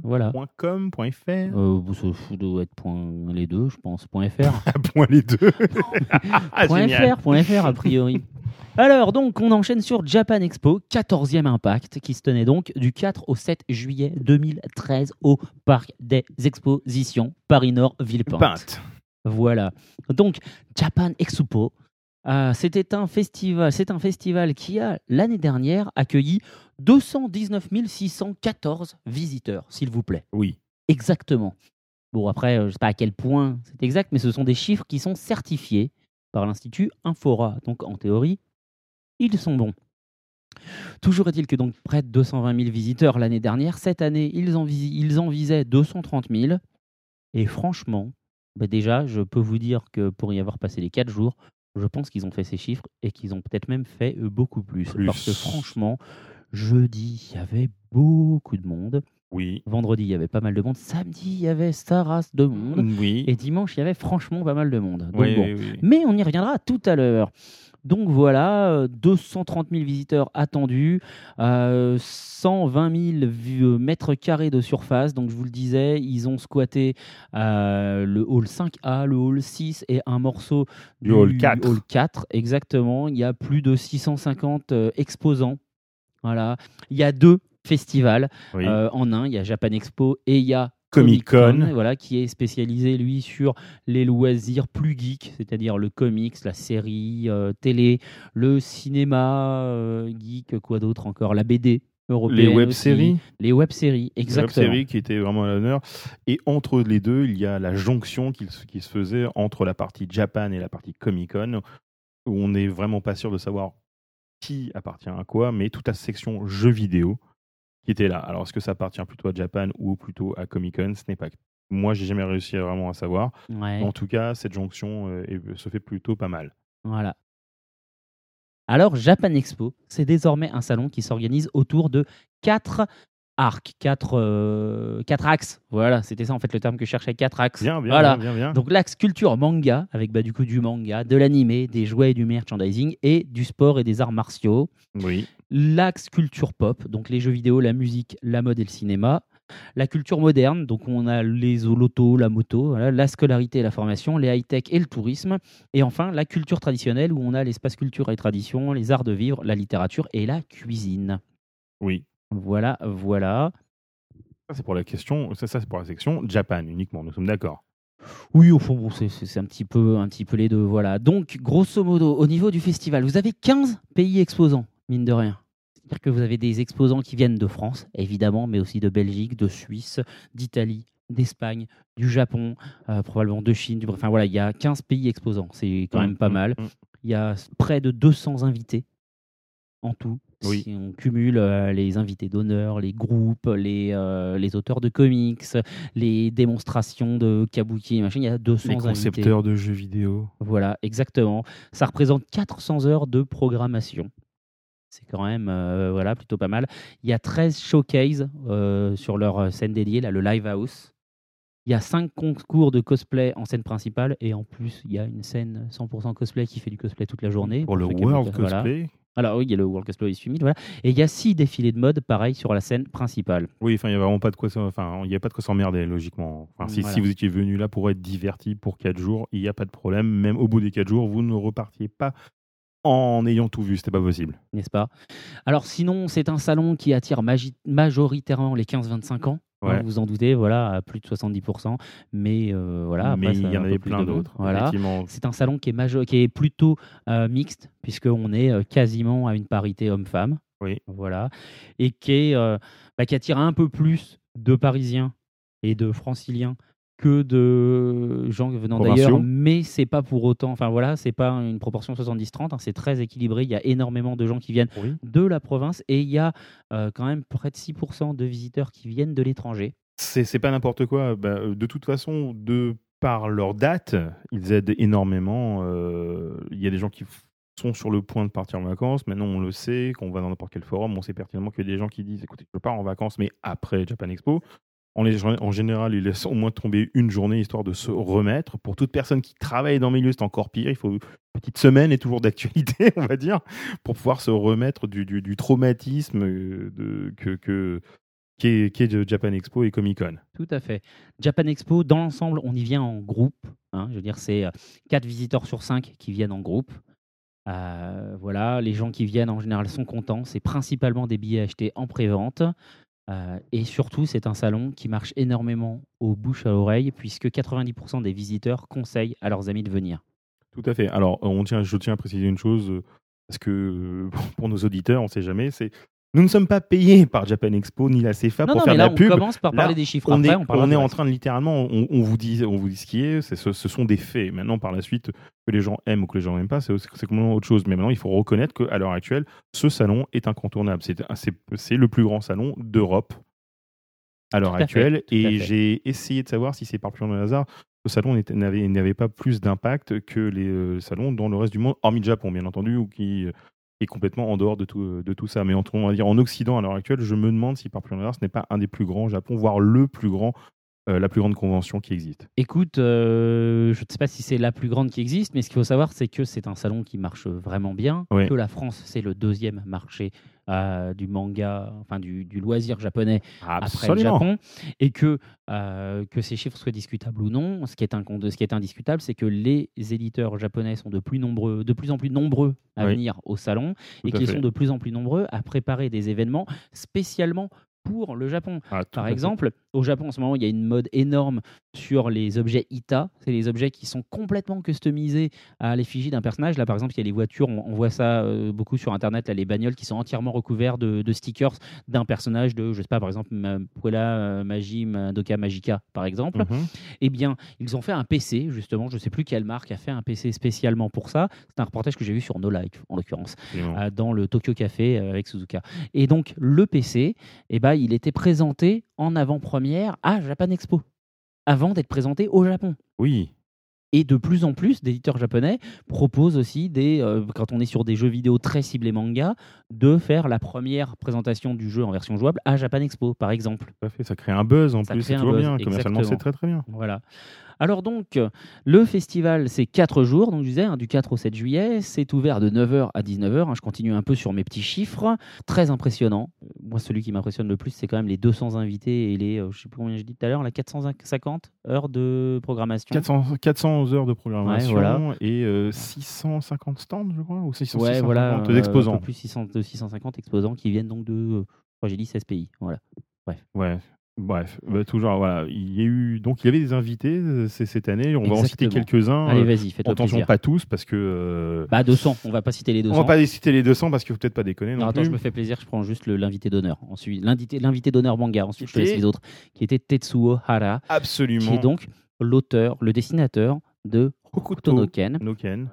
Voilà. wakanim.com.fr Euh, ça doit être point, les deux, je pense. Point .fr. Point les deux. Ah, .fr, a priori. Alors, donc, on enchaîne sur Japan Expo, 14e impact, qui se tenait donc du 4 au 7 juillet 2013 au Parc des Expositions Paris-Nord Villepinte. Peinte. Voilà. Donc, Japan Expo, euh, c'était un festival, c'est un festival qui a l'année dernière accueilli 219 614 visiteurs, s'il vous plaît. Oui. Exactement. Bon, après, euh, je ne sais pas à quel point c'est exact, mais ce sont des chiffres qui sont certifiés par l'Institut Infora. Donc, en théorie, ils sont bons. Toujours est-il que donc près de 220 000 visiteurs l'année dernière. Cette année, ils en, visi- ils en visaient 230 000. Et franchement, bah déjà, je peux vous dire que pour y avoir passé les 4 jours, je pense qu'ils ont fait ces chiffres et qu'ils ont peut-être même fait beaucoup plus. Plus. Parce que franchement, jeudi, il y avait beaucoup de monde. Oui. Vendredi, il y avait pas mal de monde. Samedi, il y avait sa race de monde. Oui. Et dimanche, il y avait franchement pas mal de monde. Donc Oui, bon. oui, oui. Mais on y reviendra tout à l'heure. Donc voilà, euh, 230 000 visiteurs attendus, euh, 120 000 vu- euh, mètres carrés de surface. Donc je vous le disais, ils ont squatté euh, le hall 5A, le hall 6 et un morceau Du hall 4. hall 4, exactement. Il y a plus de 650 euh, exposants. Voilà. Il y a deux festivals Oui. euh, en un. Il y a Japan Expo et il y a Comic-Con. voilà, qui est spécialisé lui sur les loisirs plus geeks, c'est-à-dire le comics, la série euh, télé, le cinéma euh, geek, quoi d'autre encore, la BD européenne, les web-séries. les web-séries, Les exactement. web-séries qui étaient vraiment à l'honneur. Et entre les deux, il y a la jonction qui, se- qui se faisait entre la partie Japan et la partie Comic-Con, où on n'est vraiment pas sûr de savoir qui appartient à quoi, mais toute la section jeux vidéo qui était là. Alors, est-ce que ça appartient plutôt à Japan ou plutôt à Comic-Con Ce n'est pas. Moi, j'ai jamais réussi vraiment à savoir. Ouais, En tout cas, cette jonction euh, est- se fait plutôt pas mal. voilà. Alors, Japan Expo, c'est désormais un salon qui s'organise autour de quatre arcs, quatre, euh, quatre axes. Voilà, c'était ça en fait le terme que je cherchais, quatre axes. Bien, bien, Voilà. bien, bien, bien. Donc l'axe culture manga, avec bah, du coup du manga, de l'animé, des jouets et du merchandising, et du sport et des arts martiaux. oui, L'axe culture pop, donc les jeux vidéo, la musique, la mode et le cinéma. La culture moderne, donc on a les l'auto, la moto, voilà, la scolarité et la formation, les high-tech et le tourisme. Et enfin, la culture traditionnelle, où on a l'espace culture et tradition, les arts de vivre, la littérature et la cuisine. oui. Voilà, voilà. Ça, c'est pour la question. Ça, ça c'est pour la section Japan uniquement. Nous sommes d'accord. Oui, au fond, bon, c'est- c'est c'est un petit, peu, un petit peu les deux. Voilà. Donc, grosso modo, au niveau du festival, vous avez 15 pays exposants, mine de rien. C'est-à-dire que vous avez des exposants qui viennent de France, évidemment, mais aussi de Belgique, de Suisse, d'Italie, d'Espagne, du Japon, euh, probablement de Chine. Du... Enfin voilà, il y a 15 pays exposants. C'est quand même pas Mm, mal. mm. Il y a près de 200 invités en tout. Oui. Si on cumule euh, les invités d'honneur, les groupes, les, euh, les auteurs de comics, les démonstrations de kabuki, machin, il y a 200 Les invités. concepteurs de jeux vidéo. Voilà, exactement. Ça représente 400 heures de programmation. C'est quand même euh, voilà, plutôt pas mal. Il y a 13 showcases euh, sur leur euh, scène dédiée, là, le Live House. Il y a 5 concours de cosplay en scène principale et en plus, il y a une scène 100% cosplay qui fait du cosplay toute la journée. Pour le World voilà. Cosplay. Alors oui, il y a le World Cosplay Summit, voilà. Et il y a 6 défilés de mode, pareil, sur la scène principale. Oui, enfin, il n'y a vraiment pas de quoi, enfin, il y a pas de quoi s'emmerder, logiquement. Enfin, si, Voilà. si vous étiez venu là pour être diverti pour 4 jours, il n'y a pas de problème. Même au bout des 4 jours, vous ne repartiez pas en ayant tout vu. C'était pas possible. n'est-ce pas? Alors sinon, c'est un salon qui attire majoritairement les 15-25 ans. hein, Ouais. vous en doutez, voilà, à plus de 70%. Mais euh, voilà, Mais il y a en avait plein d'autres. Voilà. C'est un salon qui est, majo- qui est plutôt euh, mixte, puisqu'on est euh, quasiment à une parité homme-femme. Oui. Voilà. Et qui, est, bah, qui attire un peu plus de Parisiens et de Franciliens que de gens venant d'ailleurs, mais c'est pas pour autant. Enfin voilà, c'est pas une proportion 70-30, hein, c'est très équilibré. Il y a énormément de gens qui viennent Oui. de la province et il y a euh, quand même près de 6% de visiteurs qui viennent de l'étranger. C'est pas n'importe quoi. Bah, euh, de toute façon, de par leur date, ils aident énormément. euh, Il y a des gens qui sont sur le point de partir en vacances. Maintenant, on le sait, qu'on va dans n'importe quel forum, on sait pertinemment qu'il y a des gens qui disent écoutez, je pars en vacances, mais après Japan Expo. En, général, ils laissent au moins tomber une journée histoire de se remettre. Pour toute personne qui travaille dans le milieu, c'est encore pire. Il faut une petite semaine et toujours d'actualité, on va dire, pour pouvoir se remettre du, traumatisme euh, de, que, qu'est qu'est de Japan Expo et Comic Con. Tout à fait. Japan Expo, dans l'ensemble, on y vient en groupe. hein. je veux dire, c'est 4 visiteurs sur 5 qui viennent en groupe. Euh, voilà, les gens qui viennent en général sont contents. C'est principalement des billets achetés en pré-vente. Euh, et surtout, c'est un salon qui marche énormément au bouche à oreille, puisque 90% des visiteurs conseillent à leurs amis de venir. Tout à fait. Alors, on tient, je tiens à préciser une chose, euh, parce que euh, pour nos auditeurs, on ne sait jamais, c'est nous ne sommes pas payés par Japan Expo ni la CFA non, pour non, faire mais de la on pub. commence par Là, parler des chiffres. on Après, est, on, on est en train de littéralement, on, on vous dit, on vous dit ce qui est, c'est ce, ce sont des faits. Maintenant, par la suite, que les gens aiment ou que les gens n'aiment pas, c'est complètement autre chose. Mais maintenant, il faut reconnaître qu'à l'heure actuelle, ce salon est incontournable. C'est le plus grand salon d'Europe à l'heure fait, actuelle. Et j'ai essayé de savoir si c'est par pur hasard. Ce salon n'avait pas plus d'impact que les euh, salons dans le reste du monde, hormis le Japon, bien entendu, ou qui est complètement en dehors de tout, de tout ça. Mais en, on va dire, en Occident, à l'heure actuelle, je me demande si par pur hasard, ce n'est pas un des plus grands au Japon, voire le plus grand, euh, la plus grande convention qui existe. Écoute, euh, je ne sais pas si c'est la plus grande qui existe, mais ce qu'il faut savoir, c'est que c'est un salon qui marche vraiment bien, que la France, c'est le deuxième marché euh, du manga, enfin du, du loisir japonais après le Japon, et que, euh, que ces chiffres soient discutables ou non, ce qui est, incon- ce qui est indiscutable, c'est que les éditeurs japonais sont de plus, nombreux, de plus en plus nombreux à Oui. venir au salon, Tout et qu'ils sont de plus en plus nombreux à préparer des événements spécialement pour le Japon. Ah, Par fait. exemple, au Japon en ce moment, il y a une mode énorme sur les objets ITA. C'est les objets qui sont complètement customisés à l'effigie d'un personnage. Là, par exemple, il y a les voitures, on, on voit ça euh, beaucoup sur Internet, là, les bagnoles qui sont entièrement recouverts de, de stickers d'un personnage de, je sais pas, par exemple, Puella euh, Magi Madoka Magica, par exemple. Mhm. Eh bien, ils ont fait un PC, justement, je ne sais plus quelle marque a fait un PC spécialement pour ça. C'est un reportage que j'ai vu sur No Life, en l'occurrence euh, dans le Tokyo Café avec Suzuka. Et donc, le PC, eh ben, il était présenté en avant-première à Japan Expo, avant d'être présenté au Japon. Oui, Et de plus en plus d'éditeurs japonais proposent aussi, des, euh, quand on est sur des jeux vidéo très ciblés manga, de faire la première présentation du jeu en version jouable à Japan Expo, par exemple. tout à fait. Ça crée un buzz en Ça plus, c'est toujours buzz, bien. Commercialement, c'est très très bien. Voilà. Alors donc, le festival, c'est 4 jours, donc je disais, hein, du 4 au 7 juillet. C'est ouvert de 9h à 19h. hein, je continue un peu sur mes petits chiffres. Très impressionnant. Moi, celui qui m'impressionne le plus, c'est quand même les 200 invités et les, euh, je sais plus combien j'ai dit tout à l'heure, la 450 heures de programmation. 400, 400 heures de programmation Ouais, voilà. et euh, 650 stands, je crois, ou 600, Ouais, voilà. 650 euh, exposants. Un peu plus 600, de 650 exposants qui viennent donc de, euh, je j'ai dit 16 pays. Voilà. Ouais. Bref, bah, toujours, voilà. Il y a eu, donc il y avait des invités euh, c'est- cette année. On va en citer Exactement. quelques-uns. Allez, euh, vas-y, fais-toi Attention, plaisir. pas tous, parce que. euh, Bah 200, on va pas citer les 200. on va pas les citer les 200 parce qu'il faut peut-être pas déconner. Non, Non, attends, plus. je me fais plaisir, je prends juste le- l'invité d'honneur. Ensuite, l'invité, l'invité d'honneur manga. Ensuite, je te Qui laisse les autres. Qui était Tetsuo Hara, Absolument. qui est donc l'auteur, le dessinateur de Hokuto no Ken. no Ken.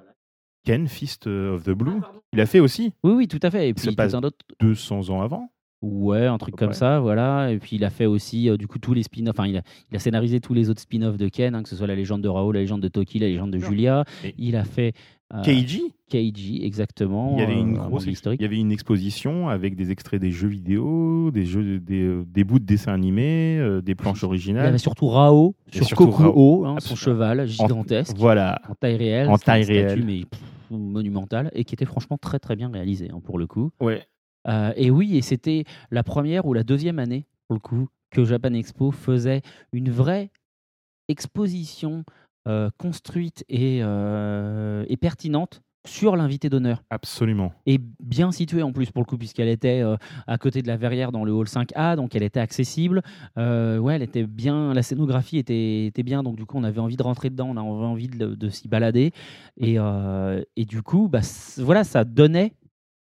Ken, Fist of the Blue. Il a fait aussi Oui, oui, tout à fait. Et puis passe tout un autre. 200 ans avant. Ouais, un truc comme près. ça, voilà. Et puis il a fait aussi, euh, du coup, tous les spin-offs. Enfin, il a, il a scénarisé tous les autres spin-offs de Ken, hein, que ce soit la légende de Rao, la légende de Toki, la légende de. Julia. Il a fait euh, Keiji. Keiji, exactement. Il y avait une euh, un grosse historique. il y avait une exposition avec des extraits des jeux vidéo, des jeux, des, euh, des bouts de dessins animés, des planches Il y originales. avait surtout Rao sur Kokuo, hein, son cheval gigantesque. Voilà. en taille réelle, En une taille statue, réelle. mais pff, monumentale et qui était franchement très très bien réalisée hein, pour le coup. Ouais. Euh, et oui, et c'était la première ou la deuxième année pour le coup que Japan Expo faisait une vraie exposition euh, construite et, euh, et pertinente sur l'invité d'honneur. Absolument. et bien située en plus pour le coup puisqu'elle était euh, à côté de la verrière dans le hall 5A donc elle était accessible. Euh, ouais elle était bien la scénographie était, était bien donc du coup on avait envie de rentrer dedans on avait envie de, de s'y balader. Et, euh, et du coup bah, voilà ça donnait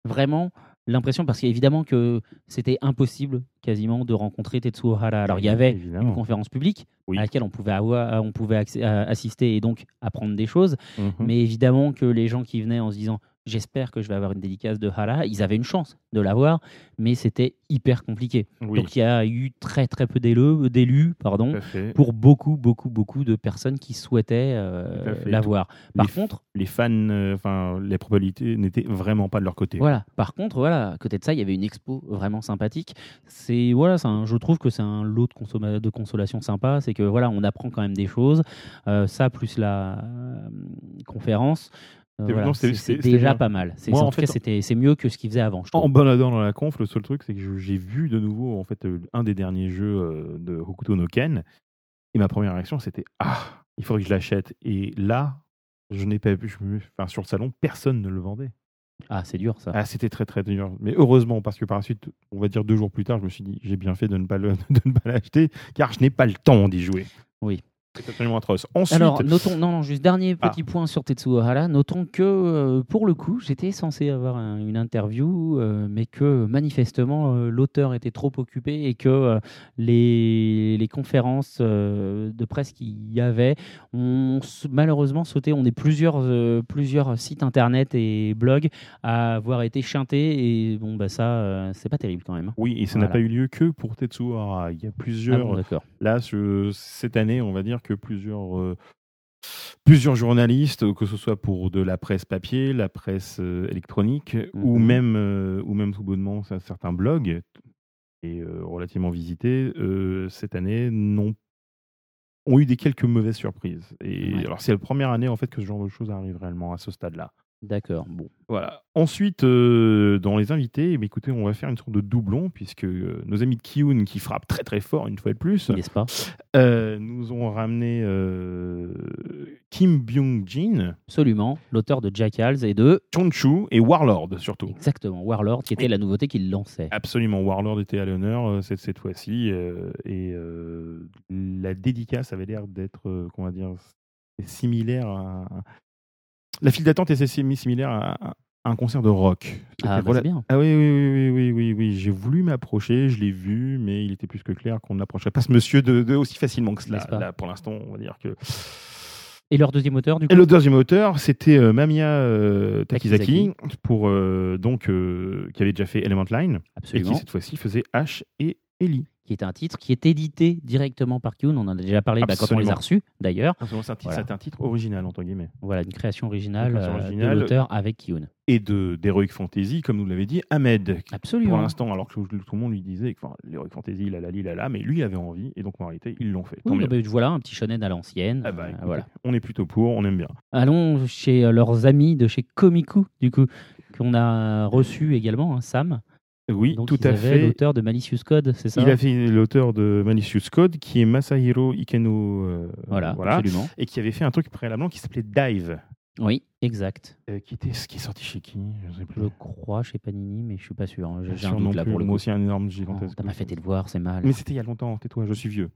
vraiment l'impression, parce qu'évidemment que c'était impossible quasiment de rencontrer Tetsuo Hara. Alors il y avait une conférence publique Oui. à laquelle on pouvait, avoir, on pouvait à- assister et donc apprendre des choses, Mhm. mais évidemment que les gens qui venaient en se disant j'espère que je vais avoir une dédicace de Hara, ils avaient une chance de l'avoir, mais c'était hyper compliqué. Oui, Donc il y a eu très très peu d'élus, pardon, pour beaucoup beaucoup beaucoup de personnes qui souhaitaient euh, l'avoir. Par Les contre, Les fans, euh, enfin, les probabilités n'étaient vraiment pas de leur côté. Voilà. Par contre, voilà, à côté de ça, il y avait une expo vraiment sympathique. C'est voilà, un- je trouve que c'est un lot de, de consolation sympa. C'est que voilà, on apprend quand même des choses. Euh, ça plus la conférence. Euh, C'est- voilà, déjà pas mal. C'est Moi, en en tout cas, fait, c'était c'est mieux que ce qu'ils faisaient avant. Je. En baladant dans la conf, le seul truc, c'est que j'ai vu de nouveau en fait euh, un des derniers jeux euh, de Hokuto no Ken, et ma première réaction c'était ah, il faudrait que je l'achète. Et là, je n'ai pas vu, enfin sur le salon, personne ne le vendait. Ah, c'est dur ça. Ah, c'était très très dur. Mais heureusement, parce que par la suite, on va dire deux jours plus tard, je me suis dit j'ai bien fait de ne pas le- de ne pas l'acheter, car je n'ai pas le temps d'y jouer. Oui. C'est absolument atroce. Ensuite, Alors, notons, non, non, juste dernier Ah. petit point sur Tetsuo Hara. Notons que, euh, pour le coup, j'étais censé avoir un- une interview, euh, mais que manifestement, euh, l'auteur était trop occupé et que les, les conférences de presse qu'il y avait ont malheureusement sauté. On est plusieurs, plusieurs sites internet et blogs à avoir été chantés et bon, bah ça, c'est pas terrible quand même. oui, et ça n'a pas eu lieu que pour Tetsuo Hara. Il y a Ah plusieurs bon, d'accord. Là, ce- cette année, on va dire que plusieurs, euh, plusieurs journalistes, que ce soit pour de la presse papier, la presse euh, électronique, ou Mhm. même, euh, ou même tout bonnement certains blogs, et relativement visités, cette année, n'ont ont eu des quelques mauvaises surprises. Et Ouais. alors, c'est la première année en fait que ce genre de choses arrive réellement à ce stade-là. D'accord. Bon. Voilà. Ensuite, euh, dans les invités, eh bien, écoutez, on va faire une sorte de doublon, puisque euh, nos amis de Kiyun, qui frappent très très fort une fois de plus, N'est-ce pas? euh, nous ont ramené Kim Byung-jin, Absolument. L'auteur de Jackals et de Chonchu et Warlord surtout. Exactement, Warlord, qui était la nouveauté qu'il lançait. Absolument, Warlord était à l'honneur cette, cette fois-ci. et la dédicace avait l'air d'être, euh, comment dire, similaire à. La file d'attente simi- similaire à, un concert de rock. Ah, bah, bien. Ah oui, oui, oui, oui, oui, oui, oui. J'ai voulu m'approcher, je l'ai vu, mais il était plus que clair qu'on n'approcherait pas ce monsieur de, de aussi facilement que cela. Là, pour l'instant, on va dire que. Et leur deuxième auteur, du coup Et le deuxième auteur, c'était euh, Mamiya euh, Takizaki, Takizaki. pour euh, donc euh, qui avait déjà fait Element Line et Absolument. qui cette fois-ci faisait H et Ellie. Qui est un titre qui est édité directement par Kyun. On en a déjà parlé bah, quand on les a reçus, d'ailleurs. C'est un, titre, Voilà. un titre original entre guillemets. Voilà, une création originale, Une création euh, originale. de l'auteur avec Kyun. Et d'Heroic Fantasy, comme nous l'avait dit Ahmed. Absolument. Pour l'instant, alors que tout le monde lui disait que enfin, l'Heroic Fantasy, là, là, là, là, mais lui avait envie, et donc en réalité, ils l'ont fait. Oui, bah, voilà, un petit shonen à l'ancienne. Ah bah, euh, voilà. On est plutôt pour, on aime bien. Allons chez euh, leurs amis de chez Komiku, du coup, qu'on a reçu également, hein, Sam. Oui, Donc, tout ils à fait. l'auteur de Malicious Code, c'est ça Il a fait l'auteur de Malicious Code, qui est Masahiro Ikeno. euh, Voilà, absolument. et qui avait fait un truc préalablement qui s'appelait Dive, Oui, exact. euh, qui était ce qui est sorti chez qui Je sais plus. Je crois chez Panini, mais je suis pas sûr. hein. J'ai- un doute là pour le Moi coup. aussi un énorme Oh, gigantesque. T'as pas fait tes devoirs, c'est mal. Mais c'était il y a longtemps, tais-toi, je suis vieux.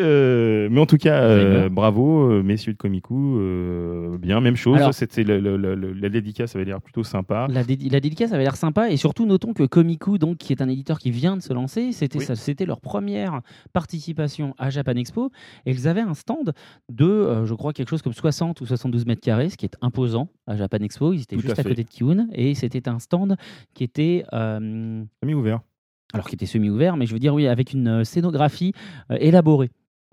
Euh, mais en tout cas, euh, bravo, euh, messieurs de Komiku. euh, bien, même chose. Alors- C'était le- le- le- le- la dédicace avait l'air plutôt sympa. La, dédi- la dédicace avait l'air sympa et surtout notons que Komiku, donc, qui est un éditeur qui vient de se lancer, c'était Oui. ça- c'était leur première participation à Japan Expo et ils avaient un stand de, je crois, quelque chose comme 60 ou 72 mètres carrés, ce qui est imposant à Japan Expo. Ils étaient Tout juste à à, côté de Kiun et c'était un stand qui était, Ami ouvert. Alors qui était semi-ouvert, mais je veux dire oui, avec une euh, scénographie euh, élaborée.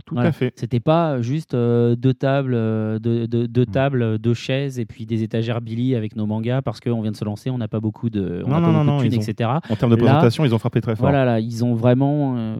Tout Voilà. à fait. C'était pas juste euh, deux tables, euh, deux, deux- deux Mm. tables, euh, deux chaises et puis des étagères Billy avec nos mangas parce qu'on vient de se lancer, on n'a pas beaucoup de, on Non, non, pas non, beaucoup non, de thunes, ils ont- etc. En termes de Là- présentation, ils ont frappé très fort. Voilà, là, ils ont vraiment euh,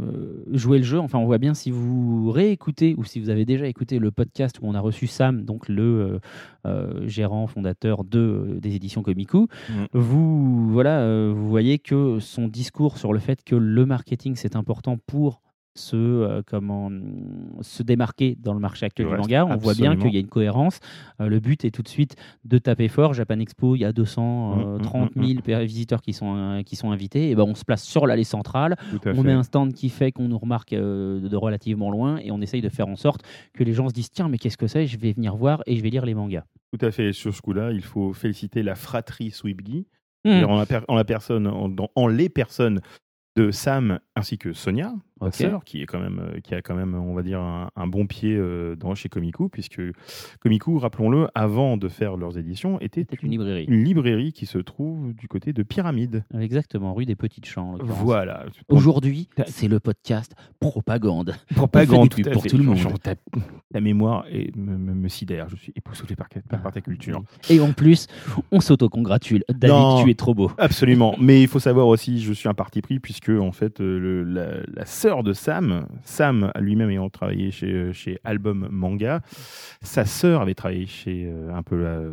joué le jeu. Enfin, on voit bien si vous réécoutez ou si vous avez déjà écouté le podcast où on a reçu Sam, donc le euh, gérant fondateur de, des éditions Komiku, Mm. vous voilà, vous voyez que son discours sur le fait que le marketing c'est important pour se, euh, comment, hum, se démarquer dans le marché actuel du manga. On voit bien qu'il y a une cohérence. Euh, le but est tout de suite de taper fort. Japan Expo, il y a Mm, 230 mm, 000 per- visiteurs qui sont, euh, qui sont invités. Et ben, on se place sur l'allée centrale. On fait. met un stand qui fait qu'on nous remarque de relativement loin et on essaye de faire en sorte que les gens se disent tiens, mais qu'est-ce que c'est? Je vais venir voir et je vais lire les mangas. Tout à fait. Sur ce coup-là, il faut féliciter la fratrie Swibgi. C'est-à-dire En, la per- en la personne, en, dans- en les personnes de Sam ainsi que Sonia, sœur, qui est quand même, euh, qui a quand même, on va dire, un, un bon pied euh, dans chez Komiku, puisque Komiku, rappelons-le, avant de faire leurs éditions, était une librairie. une librairie qui se trouve du côté de Pyramide. Exactement, rue des Petites Champs. Voilà. Aujourd'hui, c'est le podcast Propagande. Propagande, tout pour tout le monde. Genre, ta, ta mémoire est, me, me, me sidère. Je suis époustouflé par, par, par ta culture. Et en plus, on s'autocongratule. David, Non. tu es trop beau. Absolument. Mais il faut savoir aussi, je suis un parti pris, puisque en fait, euh, le- la, la sœur de Sam, Sam lui-même ayant travaillé chez, euh, chez Album Manga, sa sœur avait travaillé chez euh, un peu la-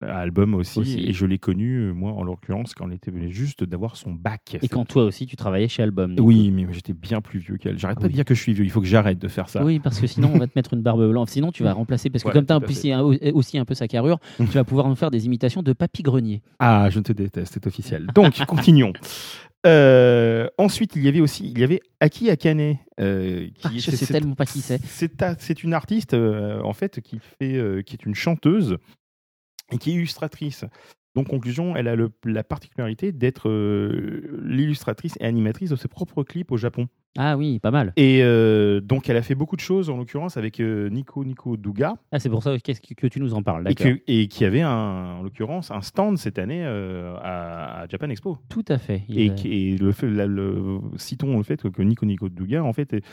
à Album aussi, Aussi. et je l'ai connue, euh, moi, en l'occurrence, quand elle était venue juste d'avoir son bac. Et quand toi aussi, tu travaillais chez Album. Oui, mais j'étais bien plus vieux qu'elle. J'arrête pas Oui. de dire que je suis vieux, il faut que j'arrête de faire ça. Oui, parce que sinon, on va te mettre une barbe blanche. Sinon, tu vas remplacer. Parce que Ouais, comme tu as un- aussi un peu sa carrure, tu vas pouvoir nous faire des imitations de Papy Grenier. Ah, je te déteste, c'est officiel. Donc, continuons. Euh, ensuite, il y avait aussi, il y avait Aki Akane. euh, qui Ah, je c'est- sais tellement pas qui c'est. C'est une artiste euh, en fait qui fait, euh, qui est une chanteuse et qui est illustratrice. Donc, conclusion, elle a le- la particularité d'être euh, l'illustratrice et animatrice de ses propres clips au Japon. Ah oui, pas mal. Et euh, donc, elle a fait beaucoup de choses, en l'occurrence, avec euh, Nico Nico Douga, Ah, c'est pour ça qu'est-ce que, que tu nous en parles. et, que- et qui avait, un, en l'occurrence, un stand cette année à, à Japan Expo. Tout à fait. Et, a- qui- et le fait, la- le- citons le fait que Nico Nico Douga, en fait, est-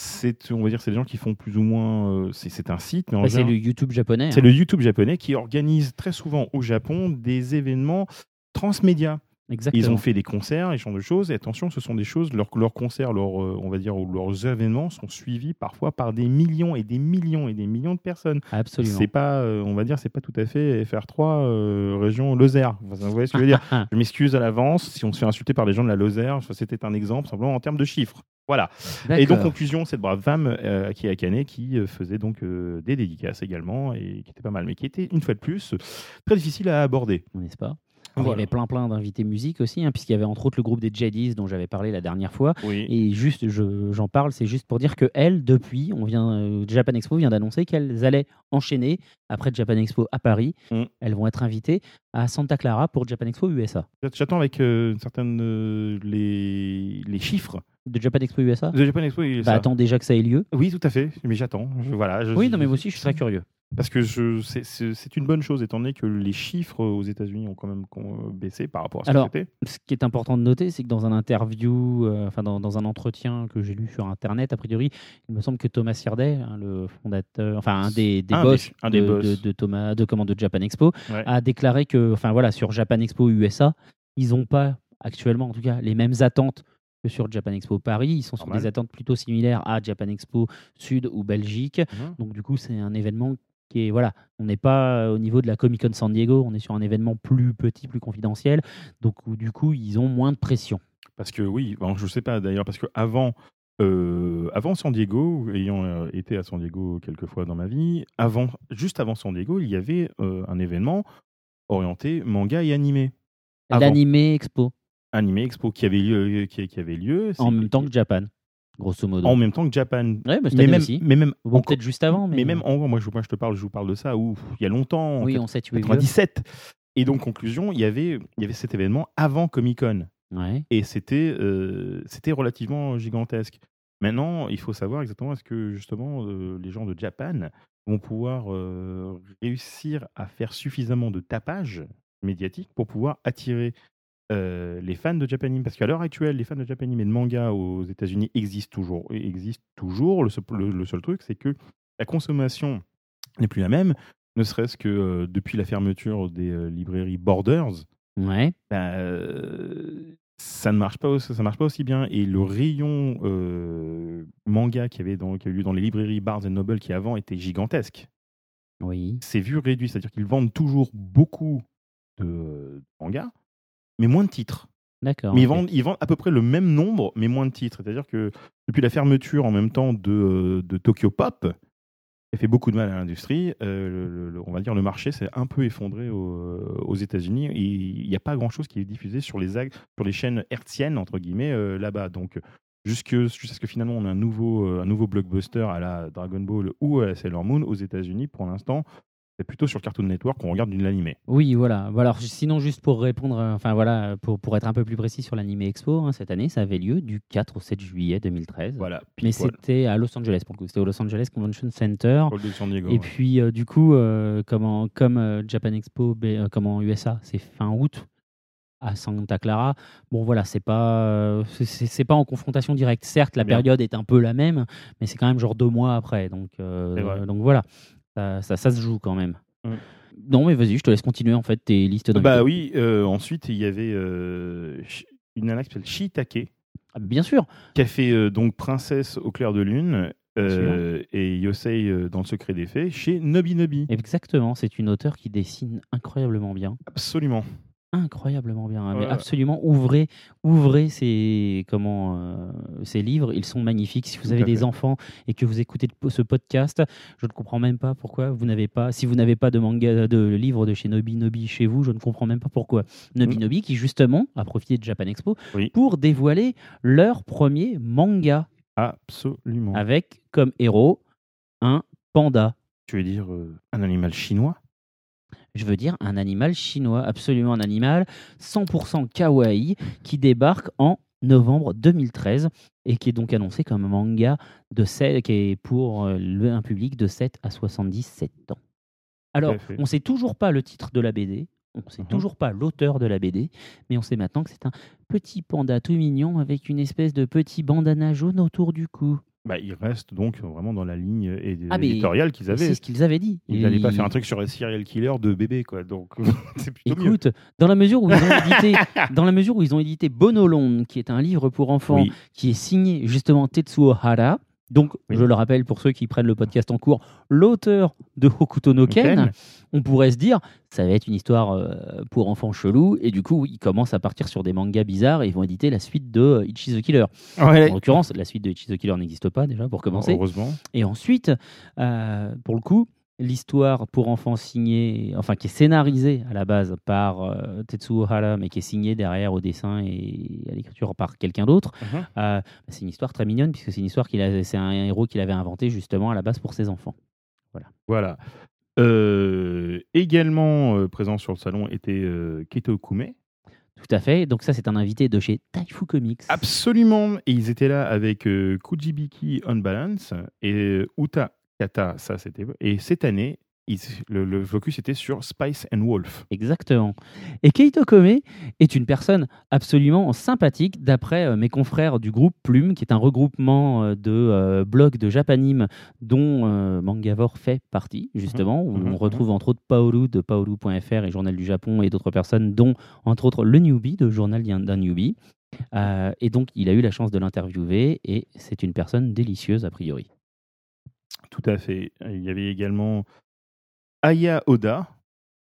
c'est, on va dire, c'est des gens qui font plus ou moins, euh, c'est, un site, mais en Bah, c'est le YouTube japonais. c'est hein. le YouTube japonais qui organise très souvent au Japon des événements transmédia. Exactement. Ils ont fait des concerts, et ce genre de choses. Et attention, ce sont des choses, leurs, leurs concerts, leurs, euh, on va dire, ou leurs événements sont suivis parfois par des millions et des millions et des millions de personnes. Absolument. C'est pas, euh, on va dire, c'est pas tout à fait FR3 euh, région Lozère. Vous voyez ce que je veux dire Je m'excuse à l'avance si on se fait insulter par les gens de la Lozère. C'était un exemple simplement en termes de chiffres. Voilà. Et donc, conclusion, cette brave femme, euh, qui est Akane, qui euh, faisait donc euh, des dédicaces également et qui était pas mal, mais qui était, une fois de plus, très difficile à aborder. n'est-ce pas? Alors, Il y avait plein plein d'invités musique aussi, hein, puisqu'il y avait entre autres le groupe des Jadis dont j'avais parlé la dernière fois. Oui. Et juste, je- j'en parle, c'est juste pour dire que elles, depuis, on vient, euh, Japan Expo vient d'annoncer qu'elles allaient enchaîner après Japan Expo à Paris. Mm. Elles vont être invitées à Santa Clara pour Japan Expo USA. J'attends avec euh, une certaine euh, les, les chiffres De Japan Expo USA de Japan Expo. et Bah attends déjà que ça ait lieu. Oui, tout à fait. Mais j'attends. Voilà. je- Oui, non mais moi aussi je suis très curieux. Parce que c'est, une bonne chose étant donné que les chiffres aux États-Unis ont quand même con- baissé par rapport à ce Alors, que. Ce qui est important de noter, c'est que dans un interview, euh, enfin dans, dans un entretien que j'ai lu sur Internet, a priori, il me semble que Thomas Sirday, hein, le fondateur, enfin un des, des Un boss, des- un des de, boss. de- de Thomas, de, comment, de Japan Expo, Ouais. a déclaré que, enfin voilà, sur Japan Expo USA, ils n'ont pas actuellement, en tout cas, les mêmes attentes que sur Japan Expo Paris. Ils sont sur des attentes plutôt similaires à Japan Expo Sud ou Belgique. Mhm. Donc du coup, c'est un événement qui est voilà, on n'est pas au niveau de la Comic Con San Diego, on est sur un événement plus petit, plus confidentiel. Donc du coup, ils ont moins de pression. Parce que oui, bon, je sais pas d'ailleurs, parce que avant, euh, avant San Diego, ayant euh, été à San Diego quelques fois dans ma vie, avant, juste avant San Diego, il y avait euh, un événement orienté manga et animé. L'animé Expo Animé Expo qui avait lieu, qui, qui avait lieu en même temps que Japan, grosso modo. en même temps que Japan. Ouais, bah, mais, même, aussi. mais même, Bon, encore- peut-être juste avant, mais, mais même en gros, moi je, moi, je te parle, je vous parle de ça où il y a longtemps, en oui, vieux. 97. Et donc conclusion, il y avait, il y avait cet événement avant Comic Con. Ouais. et c'était euh, c'était relativement gigantesque. Maintenant, il faut savoir exactement est-ce que justement euh, les gens de Japan vont pouvoir euh, réussir à faire suffisamment de tapage médiatique pour pouvoir attirer euh, les fans de Japanime. Parce qu'à l'heure actuelle, les fans de Japanime et de manga aux États-Unis existent toujours. Existent toujours. Le, seul- le- le seul truc, c'est que la consommation n'est plus la même, ne serait-ce que euh, depuis la fermeture des euh, librairies Borders Ouais. bah, ça ne marche pas, aussi- ça marche pas aussi bien. Et le rayon manga qui avait dans, qui a eu lieu dans les librairies Barnes Noble qui avant était gigantesque, Oui. s'est vu réduit. C'est-à-dire qu'ils vendent toujours beaucoup de mangas, mais moins de titres. D'accord. Mais ils vendent, ils vendent à peu près le même nombre, mais moins de titres. C'est-à-dire que depuis la fermeture en même temps de, de Tokyo Pop, qui a fait beaucoup de mal à l'industrie, euh, on va dire le marché s'est un peu effondré au- aux États-Unis. Il n'y a pas grand-chose qui est diffusé sur les, sur les chaînes hertziennes, entre guillemets, euh, là-bas. Donc, jusqu'à ce que finalement on ait un nouveau, euh, un nouveau blockbuster à la Dragon Ball ou à la Sailor Moon aux États-Unis, pour l'instant, C'est plutôt sur Cartoon Network qu'on regarde de l'animé. Oui, voilà. Alors, sinon, juste pour répondre, euh, enfin voilà, pour, pour être un peu plus précis sur l'Anime Expo, hein, cette année, ça avait lieu du 4 au 7 juillet 2013. Voilà. Mais c'était à Los Angeles pour le coup. C'était au Los Angeles Convention Center. Hall de San Diego, Et ouais. puis, euh, du coup, euh, comme, euh, Japan Expo, comme en USA, c'est fin août à Santa Clara. Bon, voilà, c'est pas, c'est- pas en confrontation directe. Certes, la Bien. période est un peu la même, mais c'est quand même genre deux mois après. Donc, euh, donc voilà, ça, ça, ça se joue quand même. Mm. Non, mais vas-y, je te laisse continuer en fait tes listes d'invités. Bah oui, euh, ensuite, il y avait euh, une nana qui s'appelle Shiitake, Ah, bien sûr. qui a fait euh, donc Princesse au clair de lune et Yosei dans le secret des fées chez Nobi Nobi. Exactement, c'est une auteure qui dessine incroyablement bien. Absolument. Incroyablement bien. hein, Mais absolument, ouvrez, ouvrez ces, comment, euh, ces livres. Ils sont magnifiques. Si vous avez des fait. enfants et que vous écoutez ce podcast, je ne comprends même pas pourquoi vous n'avez pas, si vous n'avez pas de manga, de livre de chez Nobi Nobi chez vous, je ne comprends même pas pourquoi. Nobi Mm. Nobi qui justement a profité de Japan Expo Oui. pour dévoiler leur premier manga Absolument. avec comme héros un panda. Tu veux dire euh, un animal chinois? Je veux dire un animal chinois, absolument un animal 100% kawaii qui débarque en novembre 2013 et qui est donc annoncé comme un manga de 7, qui est pour euh, le- un public de 7 à 77 ans. Alors, on ne sait toujours pas le titre de la BD, on ne sait Mhm. toujours pas l'auteur de la BD, mais on sait maintenant que c'est un petit panda tout mignon avec une espèce de petit bandana jaune autour du cou. Bah, Il reste donc vraiment dans la ligne Ah, éditoriale qu'ils avaient. C'est ce qu'ils avaient dit. Ils n'allaient pas faire un truc sur un serial killer de bébé, quoi. Donc, c'est plutôt mieux. Écoute, dans la mesure où ils ont édité, dans la mesure où ils ont édité Bonolon, qui est un livre pour enfants, Oui, qui est signé justement Tetsuo Hara. Donc, Oui. je le rappelle pour ceux qui prennent le podcast en cours, l'auteur de Hokuto no Ken, on pourrait se dire, ça va être une histoire euh, pour enfants chelous, et du coup, ils commencent à partir sur des mangas bizarres et ils vont éditer la suite de euh, Ichi the Killer. Ouais. En l'occurrence, la suite de Ichi the Killer n'existe pas déjà pour commencer. Heureusement. Et ensuite, euh, pour le coup, l'histoire pour enfants signée, enfin qui est scénarisée à la base par euh, Tetsuo Hara, mais qui est signée derrière au dessin et à l'écriture par quelqu'un d'autre, Mhm. euh, c'est une histoire très mignonne puisque c'est une histoire qu'il a, c'est un héros qu'il avait inventé justement à la base pour ses enfants. Voilà. Euh, également présent sur le salon était Keto Kume. Tout à fait. Donc ça, c'est un invité de chez Taifu Comics. Absolument. Et ils étaient là avec Kujibiki On Balance et Uta Kata, ça c'était. Et cette année, le, le focus était sur Spice and Wolf. Exactement. Et Keito Kome est une personne absolument sympathique, d'après euh, mes confrères du groupe Plume, qui est un regroupement euh, de euh, blogs de Japanime dont euh, Mangavore fait partie, justement, où mhm, on mhm. retrouve entre autres Paolu de paolu.fr et Journal du Japon et d'autres personnes, dont entre autres le Newbie de Journal d'un d'un Newbie. Euh, et donc, il a eu la chance de l'interviewer et c'est une personne délicieuse a priori. Tout à fait. Il y avait également Aya Oda,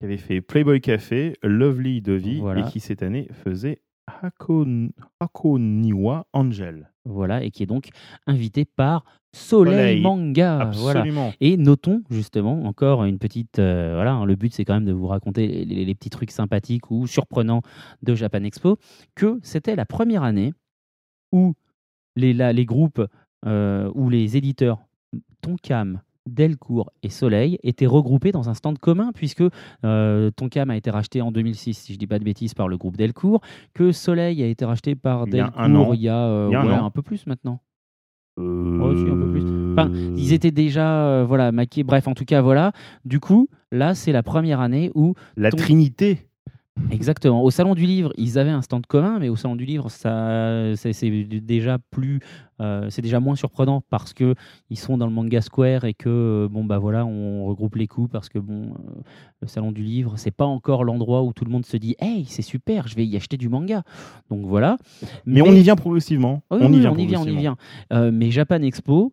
qui avait fait Playboy Café, Lovely Voilà. et qui cette année faisait Hakon- Hakoniwa Angel. Voilà, et qui est donc invité par Soleil, Soleil. Manga. Voilà. Absolument. Et notons justement encore une petite. euh, voilà, hein, le but c'est quand même de vous raconter les, les- les petits trucs sympathiques ou surprenants de Japan Expo, que c'était la première année où les, la- les groupes euh, ou les éditeurs Tonkam, Delcourt et Soleil étaient regroupés dans un stand commun puisque euh, Tonkam a été racheté en 2006, si je dis pas de bêtises, par le groupe Delcourt, que Soleil a été racheté par Il Delcourt un an. il y a, euh, Il y a un ouais, an. un peu plus maintenant. Euh, Ouais, si, un peu plus. Enfin, Ils étaient déjà euh, voilà maqués. Bref, en tout cas, voilà. Du coup, là, c'est la première année où, La ton- Trinité. Exactement, au salon du livre, ils avaient un stand commun, mais au salon du livre, ça, c'est déjà plus, euh, c'est déjà moins surprenant parce que ils sont dans le manga square et que euh, bon bah voilà, on regroupe les coups parce que bon, euh, le salon du livre, c'est pas encore l'endroit où tout le monde se dit, hey, c'est super, je vais y acheter du manga. Donc voilà. Mais, on y vient progressivement. Oui, on, oui, y vient on y vient, on y progressivement. vient. Euh, mais Japan Expo,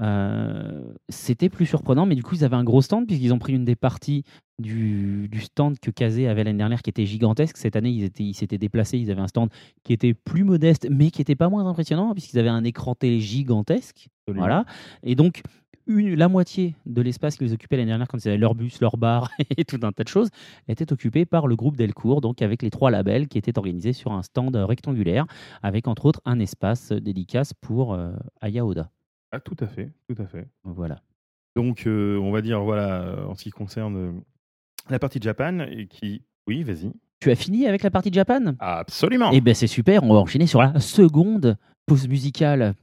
euh, c'était plus surprenant, mais du coup, ils avaient un gros stand, puisqu'ils ont pris une des parties du, du stand que Kazé avait l'année dernière, qui était gigantesque. Cette année, ils étaient- ils s'étaient déplacés, ils avaient un stand qui était plus modeste, mais qui était pas moins impressionnant, puisqu'ils avaient un écran télé gigantesque. Absolument. Voilà. Et donc, une- la moitié de l'espace qu'ils occupaient l'année dernière, quand ils avaient leur bus, leur bar et tout un tas de choses, était occupé par le groupe Delcourt, donc avec les trois labels qui étaient organisés sur un stand rectangulaire, avec entre autres un espace dédicace pour euh, Aya Oda. Ah, tout à fait, tout à fait. Voilà. Donc, euh, on va dire, voilà, euh, en ce qui concerne euh, la partie Japan, et qui. Oui, vas-y. Tu as fini avec la partie Japan? Absolument. Eh ben c'est super, on va enchaîner sur la seconde pause musicale.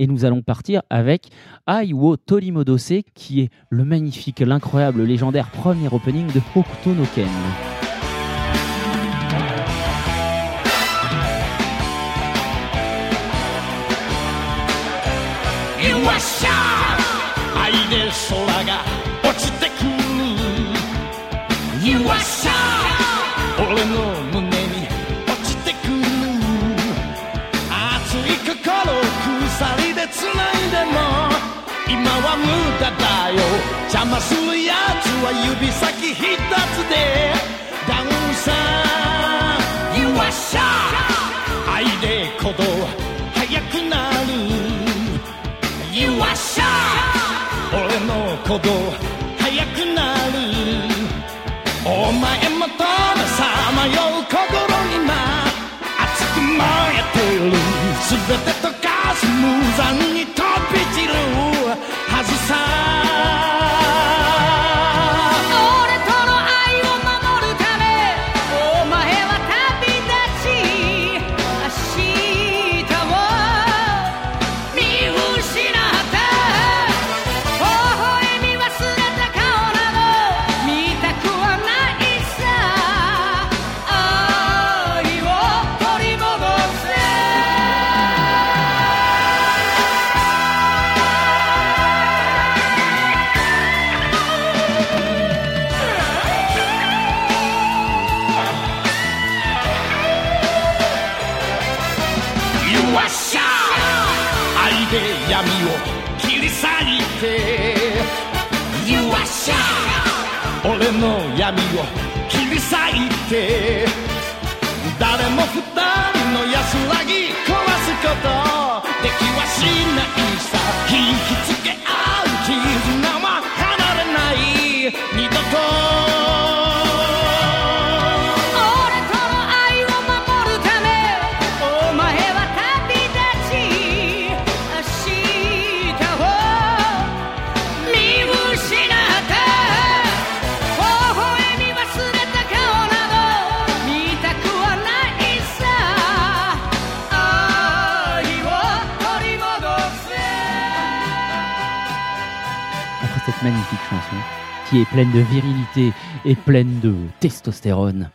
Et nous allons partir avec Aiwo Torimodose, qui est le magnifique, l'incroyable, légendaire premier opening de Hokuto no Ken.「よっしゃ。ー愛で空が落ちてくる」「よっしゃー俺の胸に落ちてくる」「熱い心鎖でつないでも今は無駄だよ。邪魔するやつは指先一つでダウンさ。よっしゃー愛で鼓動速く俺の鼓動速くなる。お前もたださまよう心今。熱く燃えてる。全て溶かす無残に飛び散る。はずさ咲いて。誰も二人の安らぎ壊すことできはしないさ。引きつ qui est pleine de virilité et pleine de testostérone.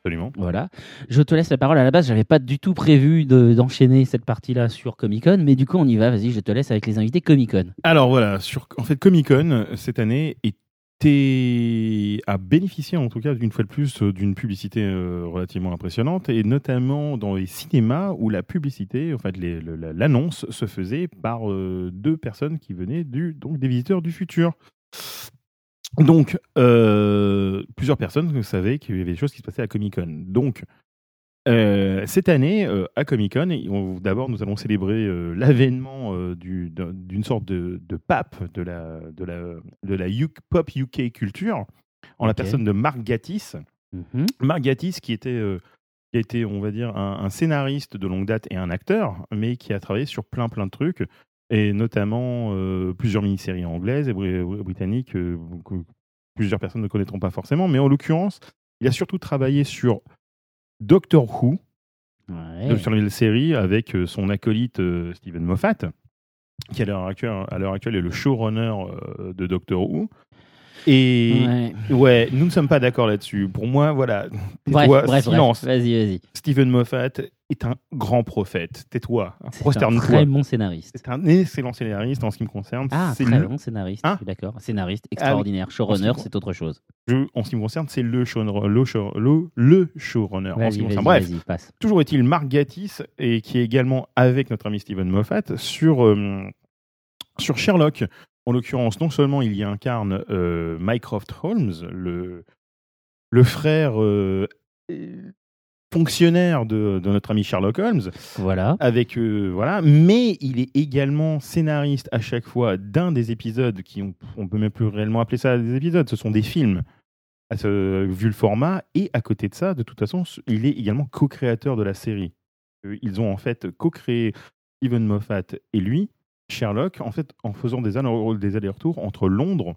Absolument. Voilà. Je te laisse la parole. À la base, j'avais pas du tout prévu de- d'enchaîner cette partie-là sur Comic Con, mais du coup, on y va. Vas-y, je te laisse avec les invités Comic Con. Alors voilà, sur, en fait, Comic Con cette année a bénéficié en tout cas d'une fois de plus euh, d'une publicité euh, relativement impressionnante et notamment dans les cinémas où la publicité, en fait l'annonce se faisait par euh, deux personnes qui venaient du donc des visiteurs du futur. Donc euh, plusieurs personnes savaient qu'il y avait des choses qui se passaient à Comic Con. Donc euh, cette année, euh, à Comic Con, d'abord nous allons célébrer l'avènement du- d'un- d'une sorte de, de pape de la, de la, de la UK pop UK culture, en la personne de Mark Gatiss. Mhm. Mark Gatiss qui était, qui été, on va dire, un, un scénariste de longue date et un acteur, mais qui a travaillé sur plein plein de trucs, et notamment euh, plusieurs mini-séries anglaises et bri- britanniques euh, que plusieurs personnes ne connaîtront pas forcément, mais en l'occurrence, il a surtout travaillé sur Doctor Who, Ouais. sur la série avec euh, son acolyte euh, Steven Moffat, qui à l'heure actuelle, actuelle est le showrunner euh, de Doctor Who. Et Ouais. ouais, nous ne sommes pas d'accord là-dessus. Pour moi, voilà, Bref, bref, bref. silence. Vas-y, vas-y. Steven Moffat est un grand prophète. Tais-toi, C'est un très bon scénariste. C'est un excellent scénariste en ce qui me concerne. Ah, c'est très le, bon scénariste. Hein je suis d'accord. Scénariste extraordinaire. Showrunner, c'est autre chose. je- en ce qui me concerne, c'est le showrunner. Le, show- le, le showrunner. En ce Vas-y, qui me vas-y, concerne. Bref, passe. Toujours est-il Mark Gatiss, et qui est également avec notre ami Steven Moffat sur, euh, sur Sherlock. En l'occurrence, non seulement il y incarne euh, Mycroft Holmes, le, le frère euh, fonctionnaire de, de notre ami Sherlock Holmes, Voilà. avec euh, voilà, mais il est également scénariste à chaque fois d'un des épisodes qui on, on peut même plus réellement appeler ça des épisodes, ce sont des films. à ce- vu le format, et à côté de ça, de toute façon, il est également co-créateur de la série. Euh, Ils ont en fait co-créé Steven Moffat et lui Sherlock en fait en faisant des allers-retours entre Londres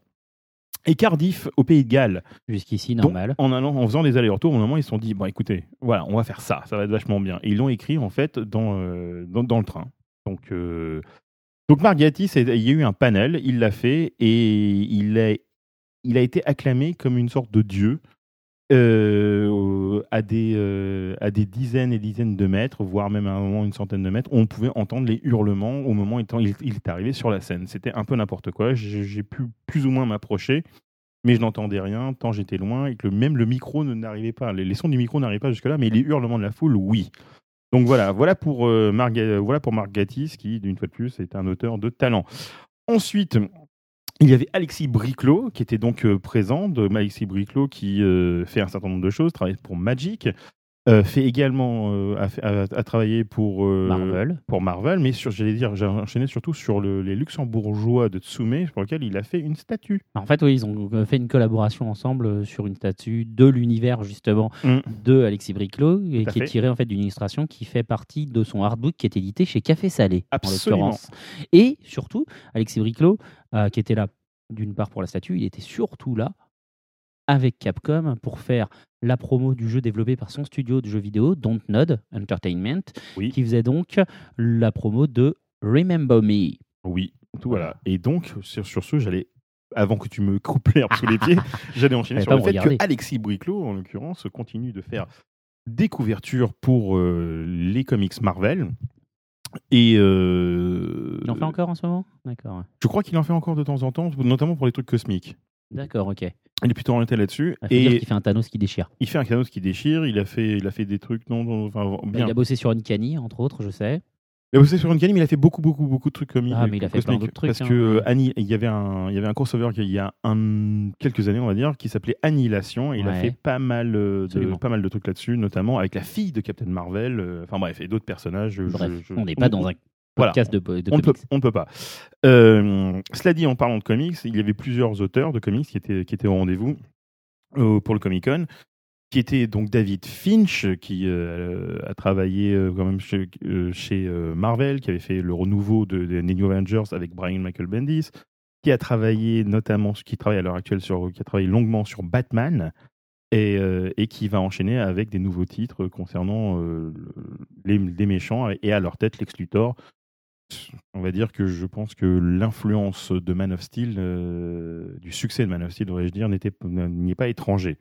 et Cardiff au Pays de Galles. Jusqu'ici, Donc, normal. en, allant, en faisant des allers-retours, au moment ils se sont dit bon écoutez, voilà, on va faire ça, ça va être vachement bien. Et ils l'ont écrit en fait dans, euh, dans, dans le train. Donc euh, donc il y a eu un panel, il l'a fait et il a il a été acclamé comme une sorte de dieu euh, à, des, euh, à des dizaines et dizaines de mètres, voire même à un moment une centaine de mètres. On pouvait entendre les hurlements au moment où il, est arrivé sur la scène. C'était un peu n'importe quoi. J'ai pu plus ou moins m'approcher, mais je n'entendais rien tant j'étais loin et que même le micro n'arrivait pas. Les, sons du micro n'arrivaient pas jusque-là, mais les hurlements de la foule, oui. Donc voilà, voilà pour, euh, Mark, Ga- voilà pour Gatiss, qui, d'une fois de plus, est un auteur de talent. Ensuite, il y avait Alexis Briclot, qui était donc euh, présent. De, Alexis Briclot, qui euh, fait un certain nombre de choses, travaille pour Magic, euh, fait également, euh, a, fait- a- a travaillé pour euh, Marvel. pour Marvel, mais sur, j'allais dire, j'ai enchaîné surtout sur le- les Luxembourgeois de Tsume, pour lequel il a fait une statue. En fait, oui, ils ont fait une collaboration ensemble sur une statue de l'univers justement Mm. de Alexis Briclot et qui est tirée en fait d'une illustration qui fait partie de son artbook qui est édité chez Café Salé en Absolument. l'occurrence. Et surtout, Alexis Briclot, euh, qui était là d'une part pour la statue, il était surtout là avec Capcom pour faire la promo du jeu développé par son studio de jeux vidéo Dontnod Entertainment, Oui. qui faisait donc la promo de Remember Me. Oui, tout Voilà. voilà. Et donc, sur, sur ce, j'allais, avant que tu me coupes l'herbe sous les pieds, j'allais enchaîner sur le fait regarder. que Alexis Briclot, en l'occurrence, continue de faire des couvertures pour euh, les comics Marvel. Et euh, Il en fait encore en ce moment? D'accord. je crois qu'il en fait encore de temps en temps, notamment pour les trucs cosmiques. D'accord, ok. Il est plutôt orienté là-dessus. Il dire Et qu'il fait un Thanos qui déchire. il fait un Thanos qui déchire. Il a fait, il a fait des trucs non, non, enfin, bien. Il a bossé sur Uncanny, entre autres, je sais. Il a bossé sur Uncanny, mais il a fait beaucoup, beaucoup, beaucoup de trucs comiques. Ah, mais il a fait plein d'autres trucs, Parce hein. que euh, Annie- il y avait un, il y avait un crossover il y a un, quelques années, on va dire, qui s'appelait Annihilation. Et il a fait pas mal, euh, de, Absolument. pas mal de trucs là-dessus, notamment avec la fille de Captain Marvel. euh, Enfin bref, et d'autres personnages. je- Bref, je- on n'est pas dans un Voilà. podcast de, de on ne peut, pas. Euh, cela dit, en parlant de comics, il y avait plusieurs auteurs de comics qui étaient, qui étaient au rendez-vous euh, pour le Comic Con, qui était donc David Finch, qui euh, a travaillé euh, quand même chez, euh, Marvel, qui avait fait le renouveau de, de New Avengers avec Brian Michael Bendis, qui a travaillé notamment, qui travaille à l'heure actuelle sur, qui a travaillé longuement sur Batman. Et, qui va enchaîner avec des nouveaux titres concernant le- les, méchants et à leur tête Lex Luthor, on va dire que je pense que l'influence de Man of Steel, du succès de Man of Steel, devrais-je dire, n'y est pas étranger.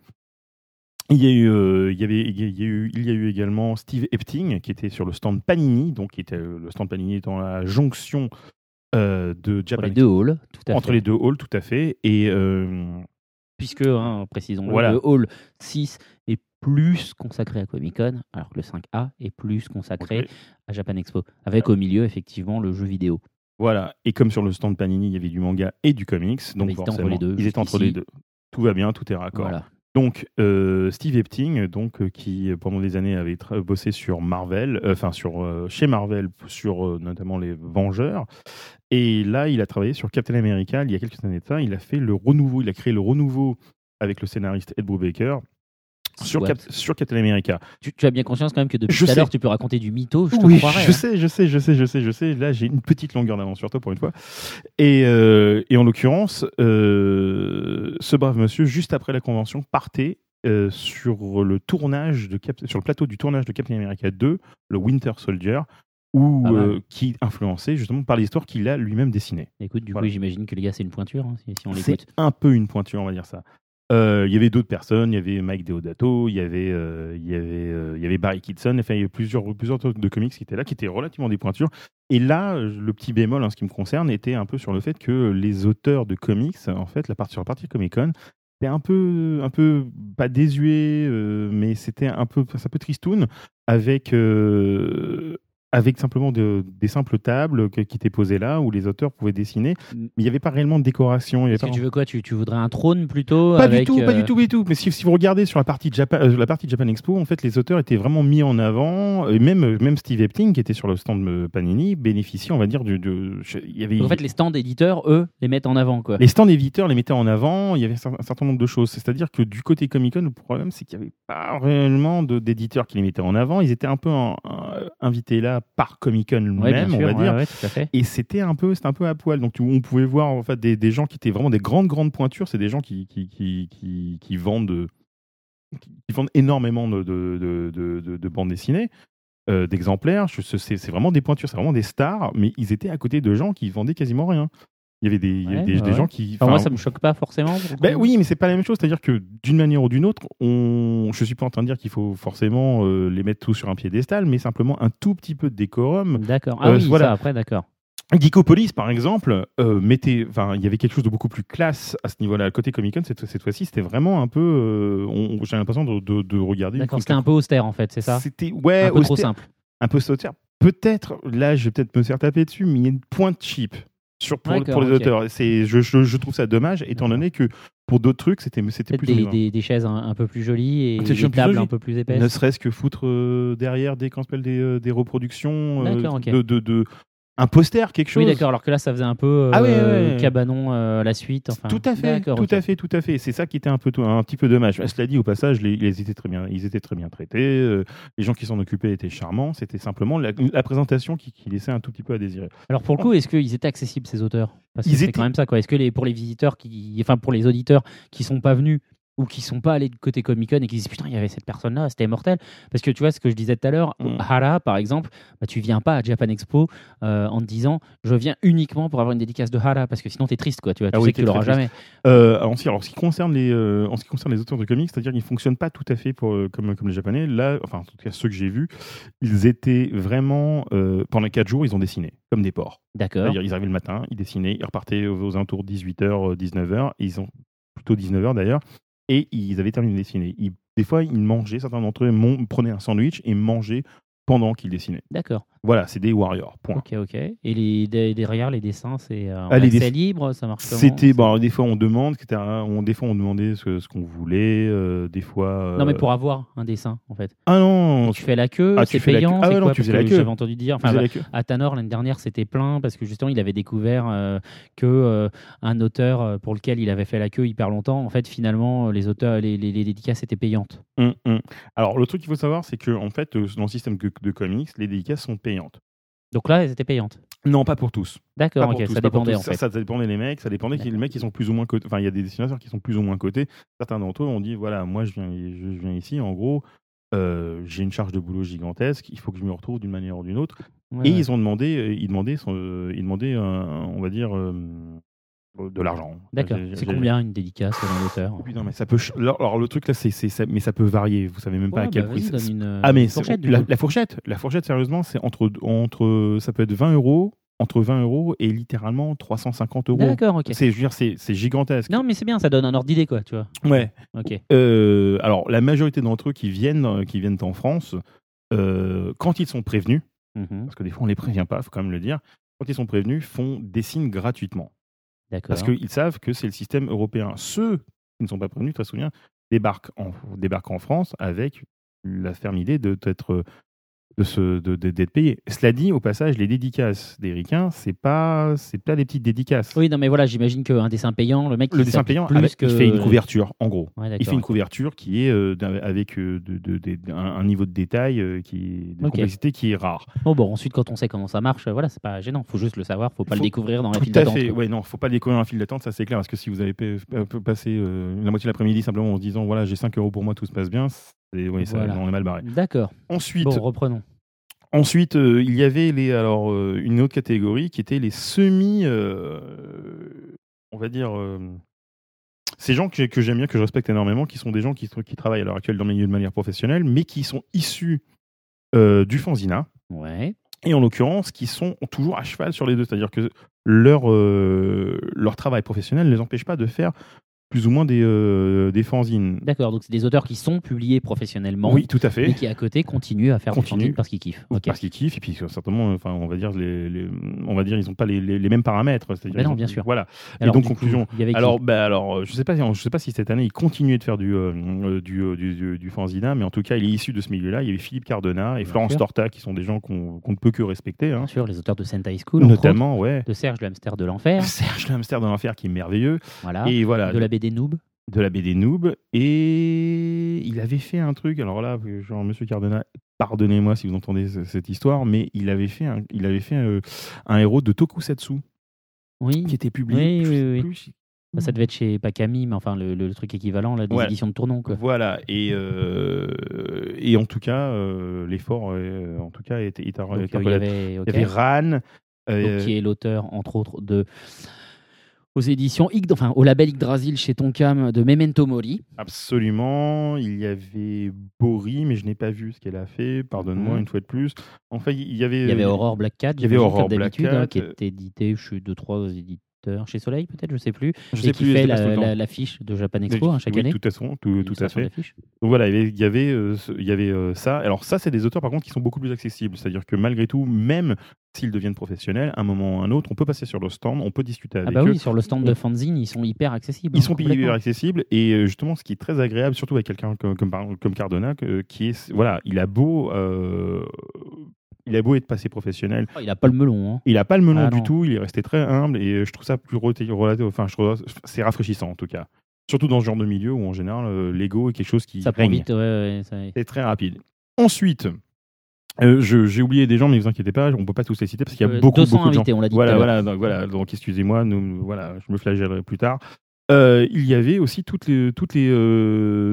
Il y a eu, euh, il y avait, il y a eu, il y a eu également Steve Epting qui était sur le stand Panini, donc qui était euh, le stand Panini étant la jonction euh, de Entre Japan les deux halls, tout à entre fait. les deux halls, tout à fait. Et euh, Puisque, hein, précisons Voilà. le hall 6 est plus consacré à Comic Con, alors que le 5A est plus consacré à Japan Expo. Avec au milieu, effectivement, le jeu vidéo. Voilà. Et comme sur le stand Panini, il y avait du manga et du comics, donc ils étaient entre forcément, les deux, ils étaient entre les deux. Tout va bien, tout est raccord. Voilà. Donc, euh, Steve Epting, donc, euh, qui euh, pendant des années avait bossé sur Marvel, enfin sur chez Marvel, sur notamment les Vengeurs. Et là, il a travaillé sur Captain America il y a quelques années de ça. Il a fait le renouveau, il a créé le renouveau avec le scénariste Ed Brubaker sur, Soit. Cap- sur Captain America. Tu, tu as bien conscience quand même que depuis Je tout à l'heure, tu peux raconter du mytho, je te oui, croirais. je hein. sais, je sais, je sais, je sais, je sais. Là, j'ai une petite longueur d'avance sur toi pour une fois. Et, euh, et en l'occurrence, euh, ce brave monsieur, juste après la convention, partait euh, sur le tournage de Cap- sur le plateau du tournage de Captain America 2, le Winter Soldier, Pas mal. euh, qui influencé justement par l'histoire qu'il a lui-même dessinée. Écoute, du Voilà. coup, j'imagine que les gars, c'est une pointure, hein, si, si on C'est un peu une pointure, on va dire ça. Euh, Il y avait d'autres personnes, il y avait Mike Deodato, il y avait, euh, y avait, euh, y avait Barry Kitson, enfin, il y avait plusieurs, plusieurs de comics qui étaient là, qui étaient relativement des pointures. Et là, le petit bémol en ce qui me concerne était un peu sur le fait que les auteurs de comics, en fait, la partie, sur la partie Comic Con, c'était un peu, un peu pas désuet, mais c'était un peu, ça peu tristoun avec. Euh, avec simplement de- des simples tables qui étaient posées là où les auteurs pouvaient dessiner, mais il n'y avait pas réellement de décoration. Est-ce que pas- tu veux quoi? Tu, tu voudrais un trône plutôt pas avec, du tout, pas euh, du tout, pas du tout. Mais si, si vous regardez sur la partie, Japan, euh, la partie Japan Expo, en fait, les auteurs étaient vraiment mis en avant. Et même, même Steve Epting, qui était sur le stand de Panini, bénéficiait, on va dire, du. de- il y avait, En fait, les stands éditeurs, eux, les mettent en avant. Quoi. les stands éditeurs les mettaient en avant. Il y avait un cer- un certain nombre de choses. C'est-à-dire que du côté Comic Con, le problème, c'est qu'il n'y avait pas réellement d'éditeurs qui les mettaient en avant. Ils étaient un peu en- en- invités là par Comic Con Ouais, même, on va ouais, dire. ouais, tout à fait. Et c'était un peu, un peu à poil. Donc tu- on pouvait voir en fait des, des gens qui étaient vraiment des grandes grandes pointures. C'est des gens qui qui, qui, qui, qui vendent de- qui, vendent énormément de, de, de, de- de- de bandes dessinées, euh, d'exemplaires. C'est vraiment des pointures, c'est vraiment des stars. Mais ils étaient à côté de gens qui vendaient quasiment rien. Il y avait des, il y avait Ouais, des, ouais, des gens qui. Enfin, moi, ça me choque pas forcément. ben oui, mais c'est pas la même chose. C'est-à-dire que d'une manière ou d'une autre, on... je suis pas en train de dire qu'il faut forcément euh, les mettre tous sur un piédestal, mais simplement un tout petit peu de décorum. D'accord. Ah Euh, oui, voilà. ça, après, d'accord. Geekopolis, par exemple, euh, mettait, enfin, il y avait quelque chose de beaucoup plus classe à ce niveau-là. Côté Comic Con, cette, cette fois-ci, c'était vraiment un peu, euh, j'ai l'impression de, de, de regarder. D'accord, c'était un peu austère, en fait, c'est ça? C'était ouais, Un peu trop simple. un peu austère. Peut-être, là, je vais peut-être me faire taper dessus, mais il y a une pointe cheap sur pour, les auteurs. C'est, je, je, je trouve ça dommage, étant donné que pour d'autres trucs, c'était, c'était plus des, des, des chaises un, un peu plus jolies et Des tables jolies. un peu plus épaisses. Ne serait-ce que foutre euh, derrière des, des, euh, des reproductions, euh, D'accord, ok. de, de, de- un poster, quelque chose. Oui, d'accord, alors que là, ça faisait un peu euh, Ah ouais, ouais, ouais. cabanon euh, la suite. Enfin, tout à fait, tout à fait, tout à fait. C'est ça qui était un peu un petit peu dommage. Cela dit, au passage, les, ils étaient très bien, ils étaient très bien traités. euh, les gens qui s'en occupaient étaient charmants. C'était simplement la, la présentation qui, qui laissait un tout petit peu à désirer. Alors pour le coup, est-ce qu'ils étaient accessibles ces auteurs? Parce que Ils c'est étaient- quand même ça, quoi. Est-ce que les, pour les visiteurs qui, enfin pour les auditeurs qui sont pas venus ou qui sont pas allés de côté Comic Con et qui disent putain il y avait cette personne là, c'était mortel. Parce que tu vois ce que je disais tout à l'heure, Mm. Hara par exemple, bah, tu viens pas à Japan Expo euh, en te disant je viens uniquement pour avoir une dédicace de Hara parce que sinon t'es triste quoi. Tu vois, tu Ah sais oui, que tu l'auras jamais. Euh, alors, alors, ce qui concerne les, euh, en ce qui concerne les auteurs de comics, c'est-à-dire qu'ils fonctionnent pas tout à fait pour, euh, comme, comme les Japonais. Là, enfin, en tout cas, ceux que j'ai vus, ils étaient vraiment pendant quatre jours, ils ont dessiné comme des porcs. D'accord. C'est-à-dire, ils arrivaient le matin, ils dessinaient, ils repartaient aux, alentours de 18h, 19h, ils ont plutôt 19h d'ailleurs, et ils avaient terminé de dessiner. Des fois, ils mangeaient, certains d'entre eux prenaient un sandwich et mangeaient pendant qu'ils dessinaient. D'accord. Voilà, c'est des warriors, point. Ok, ok. Et les, derrière les dessins, c'est euh, Ah, dess- libre, ça marche comment C'était bon. alors, des fois on demande, etc. On, des fois on demandait ce, ce qu'on voulait, euh, des fois. Non mais euh, pour avoir un dessin en fait. Ah non, Tu fais la queue, Ah, c'est la queue. payant, Ah non, quoi tu faisais la que queue. J'avais entendu dire. Enfin, bah, la queue. à Tanor l'année dernière c'était plein parce que justement il avait découvert que un auteur pour lequel il avait fait la queue hyper longtemps en fait finalement les auteurs les, les, les dédicaces étaient payantes. Hum, hum. Alors le truc qu'il faut savoir, c'est que en fait, dans le système de, de comics, les dédicaces sont payantes. Donc là elles étaient payantes. Non, pas pour tous. D'accord, ok, tous, ça dépendait en fait. ça dépendait des mecs, ça dépendait. Les mecs qui sont plus ou moins cotés. Enfin, il y a des dessinateurs qui sont plus ou moins cotés. Certains d'entre eux ont dit voilà, moi je viens, je, viens ici, en gros, euh, j'ai une charge de boulot gigantesque, il faut que je me retrouve d'une manière ou d'une autre. Ouais, Et ouais. ils ont demandé, euh, ils demandaient, euh, ils demandaient, on va dire, de l'argent. D'accord. C'est combien une dédicace selon l'auteur Oui, non, mais ça peut. Alors, le truc là, c'est, ça- mais ça peut varier. Vous savez même pas Ouais, à quel bah, prix. donne une, ah mais fourchette, la, fourchette, la fourchette, sérieusement, c'est entre entre, ça peut être 20 euros, entre 20 euros et littéralement 350 euros. D'accord, ok. C'est, je veux dire, c'est, gigantesque. Non mais c'est bien, ça donne un ordre d'idée quoi, tu vois. Ouais. Ok. Euh, alors, la majorité d'entre eux qui viennent, euh, qui viennent en France, euh, quand ils sont prévenus, Mhm. parce que des fois on les prévient pas, faut quand même le dire, quand ils sont prévenus, font dessinent gratuitement. Parce qu'ils savent que c'est le système européen. Ceux qui ne sont pas prévenus, très souvent, débarquent en, débarquent en France avec la ferme idée d'être de se- de- de- d'être payés. Cela dit, au passage, les dédicaces des ricains, c'est pas, c'est pas des petites dédicaces. Oui, non mais voilà, j'imagine qu'un dessin payant, le mec le dessin payant, plus avec- que il fait une couverture, en gros. Ouais, Il fait une couverture qui est euh, avec euh, de, de- de- un, un niveau de détail euh, qui, de complexité qui est rare. Bon, bon, ensuite, quand on sait comment ça marche, voilà, c'est pas gênant. Faut juste le savoir, faut pas Faut- le découvrir dans la Tout file à d'attente. fait. quoi. Ouais, non, faut pas le découvrir un fil d'attente, ça c'est clair, parce que si vous avez pa- pa- passé euh, la moitié de l'après-midi simplement en se disant voilà, j'ai 5 euros pour moi, tout se passe bien, oui, ça, Voilà. on est mal barré. D'accord. Ensuite, Bon, reprenons. ensuite euh, il y avait les, alors, euh, une autre catégorie qui était les semi. euh, on va dire. ces gens que, que j'aime bien, que je respecte énormément, qui sont des gens qui, qui travaillent à l'heure actuelle dans le milieu de manière professionnelle, mais qui sont issus du fanzina. Ouais. et en l'occurrence qui sont toujours à cheval sur les deux. C'est-à-dire que leur, leur travail professionnel ne les empêche pas de faire plus ou moins des, euh, des fanzines. D'accord. Donc, c'est des auteurs qui sont publiés professionnellement. Oui, tout à fait. Mais qui, à côté, continuent à faire des Continuent. fanzines parce qu'ils kiffent. Parce qu'ils kiffent et puis certainement, enfin, on va dire les, les- on va dire ils n'ont pas les, les- les mêmes paramètres. Ben non, ils ont- bien sûr. Voilà. Alors, donc, coup, conclusion. il y avait qui Alors, bah, alors, euh, je sais pas, je sais pas si cette année il continuait de faire du euh, du, euh, du, du, du fanzina, mais en tout cas, il est issu de ce milieu-là. Il y avait Philippe Cardona et Bien Florence sûr. Torta, qui sont des gens qu'on qu'on ne peut que respecter, hein. Bien sûr, les auteurs de Sentai School, autres, notamment, ouais. de Serge le hamster de l'enfer. Serge le hamster dans l'enfer qui est merveilleux. Voilà. Et voilà, De la BD Noob. de la BD Noob et il avait fait un truc alors là genre Monsieur Cardona pardonnez-moi si vous entendez ce- cette histoire, mais il avait fait un, il avait fait euh, un héros de Tokusatsu Oui. qui était publié. Oui, oui, oui. plus, Bah, ça devait être chez pas Camille, mais enfin le, le truc équivalent là, des Ouais. éditions de tournon. Quoi. Voilà, et, euh, et en tout cas, euh, l'effort, euh, en tout cas, était, était, Donc, était il y avait, ok. Il y avait Ran, qui est l'auteur, entre autres, de aux éditions enfin au label Yggdrasil chez Tonkam de Memento Mori. absolument. Il y avait Bori, mais je n'ai pas vu ce qu'elle a fait. Pardonne-moi Mhm. une fois de plus. En fait, il y avait. Il y avait euh, Aurore Black Cat, il y avait Aurore Black d'habitude, hein, Cat, qui est édité chez deux trois éditeurs chez Soleil peut-être, je sais plus, Je et sais qui plus. fait la- la- de Japan Expo hein, chaque oui, année. Tout à, tout, tout à fait. Donc voilà, il y avait, il y avait, euh, il y avait euh, ça. Alors ça, c'est des auteurs par contre qui sont beaucoup plus accessibles. C'est-à-dire que malgré tout, même s'ils deviennent professionnels, à un moment ou à un autre, on peut passer sur le stand, on peut discuter Ah avec bah eux. oui, sur le stand de fanzine, ils sont hyper accessibles. Ils hein, sont hyper accessibles et euh, justement ce qui est très agréable, surtout avec quelqu'un comme, comme, Cardona, qui est voilà, il a beau euh, il a beau être passé professionnel, Oh, il a pas le melon. hein. il a pas le melon Ah du non. tout, il est resté très humble et euh, je trouve ça plus relaté, enfin je trouve c'est rafraîchissant en tout cas. Surtout dans ce genre de milieu où en général euh, l'ego est quelque chose qui Ça prend vite, ouais, ouais, ça- C'est très rapide. Ensuite, euh, j'ai oublié des gens, mais ne vous inquiétez pas, on peut pas tous les citer parce qu'il y a Euh, beaucoup, 200 beaucoup de gens. invités, on l'a dit. Voilà, voilà, donc, voilà, donc excusez-moi, voilà, je me flagellerai plus tard. Euh, il y avait aussi toutes les, toutes les,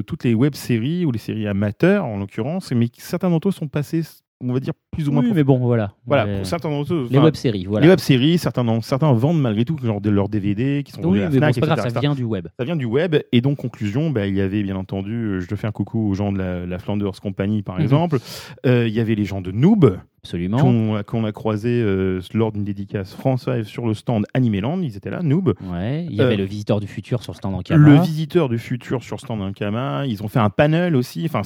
toutes les web-séries ou les séries amateurs en l'occurrence, mais certains d'entre eux sont passés, on va dire plus ou moins. Oui, mais bon, voilà. Voilà, pour certains d'entre eux. les web-séries, voilà. Les web-séries, certains, certains vendent malgré tout genre de leurs DVD qui sont Oui, à la mais bon, c'est pas grave, etc., ça vient du web. ça vient du web et donc conclusion, bah, il y avait bien entendu, euh, je te fais un coucou aux gens de la, la Flanders Company par Mhm. exemple, Euh, il y avait les gens de Noob Absolument. qu'on a croisés euh, lors d'une dédicace François sur le stand Animeland, ils étaient là, Noob. Ouais, il y avait Euh, le visiteur du futur sur le stand en Le visiteur du futur sur stand Ankama, ils ont fait un panel aussi, enfin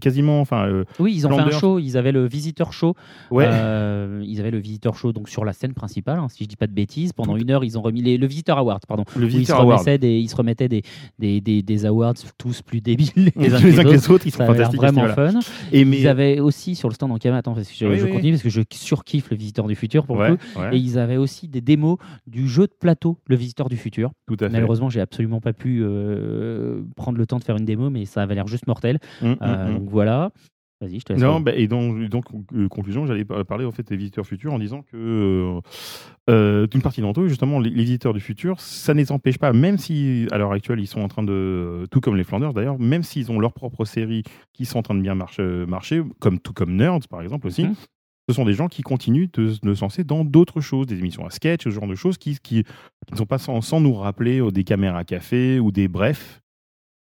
quasiment, enfin Oui, ils ont fait un show, ils avaient le visiteur show. ouais, Euh, ils avaient le visiteur show donc sur la scène principale, hein, si je dis pas de bêtises. Pendant une heure, ils ont remis les, le visiteur award, pardon. le Où ils, se visiteur award. remettaient des, ils se remettaient des, des, des, des awards tous plus débiles les uns Les que les autres. ils sont fantastiques. vraiment fun. Et mais, Ils avaient aussi sur le stand en caméra, attends, parce que je, Oui, je oui. parce que je surkiffe le visiteur du futur pour ouais, le coup. ouais, Et ils avaient aussi des démos du jeu de plateau, le visiteur du futur. tout à fait. Malheureusement, j'ai absolument pas pu euh, prendre le temps de faire une démo, mais ça avait l'air juste mortel. Hum, hum, Euh, hum. Donc voilà. Vas-y, je te laisse. Non, bah, et donc, donc euh, conclusion, j'allais par- parler en fait des visiteurs futurs en disant que euh, d'une partie d'entre eux, justement, les, les visiteurs du futur, ça ne les empêche pas, même si à l'heure actuelle ils sont en train de, tout comme les Flanders d'ailleurs, même s'ils ont leur propre série qui sont en train de bien marcher, marcher comme tout comme Nerds par exemple aussi. Mhm. Ce sont des gens qui continuent de, de se lancer dans d'autres choses, des émissions à sketch, ce genre de choses qui, qui, ne sont pas sans, sans nous rappeler euh, des caméras café ou des brefs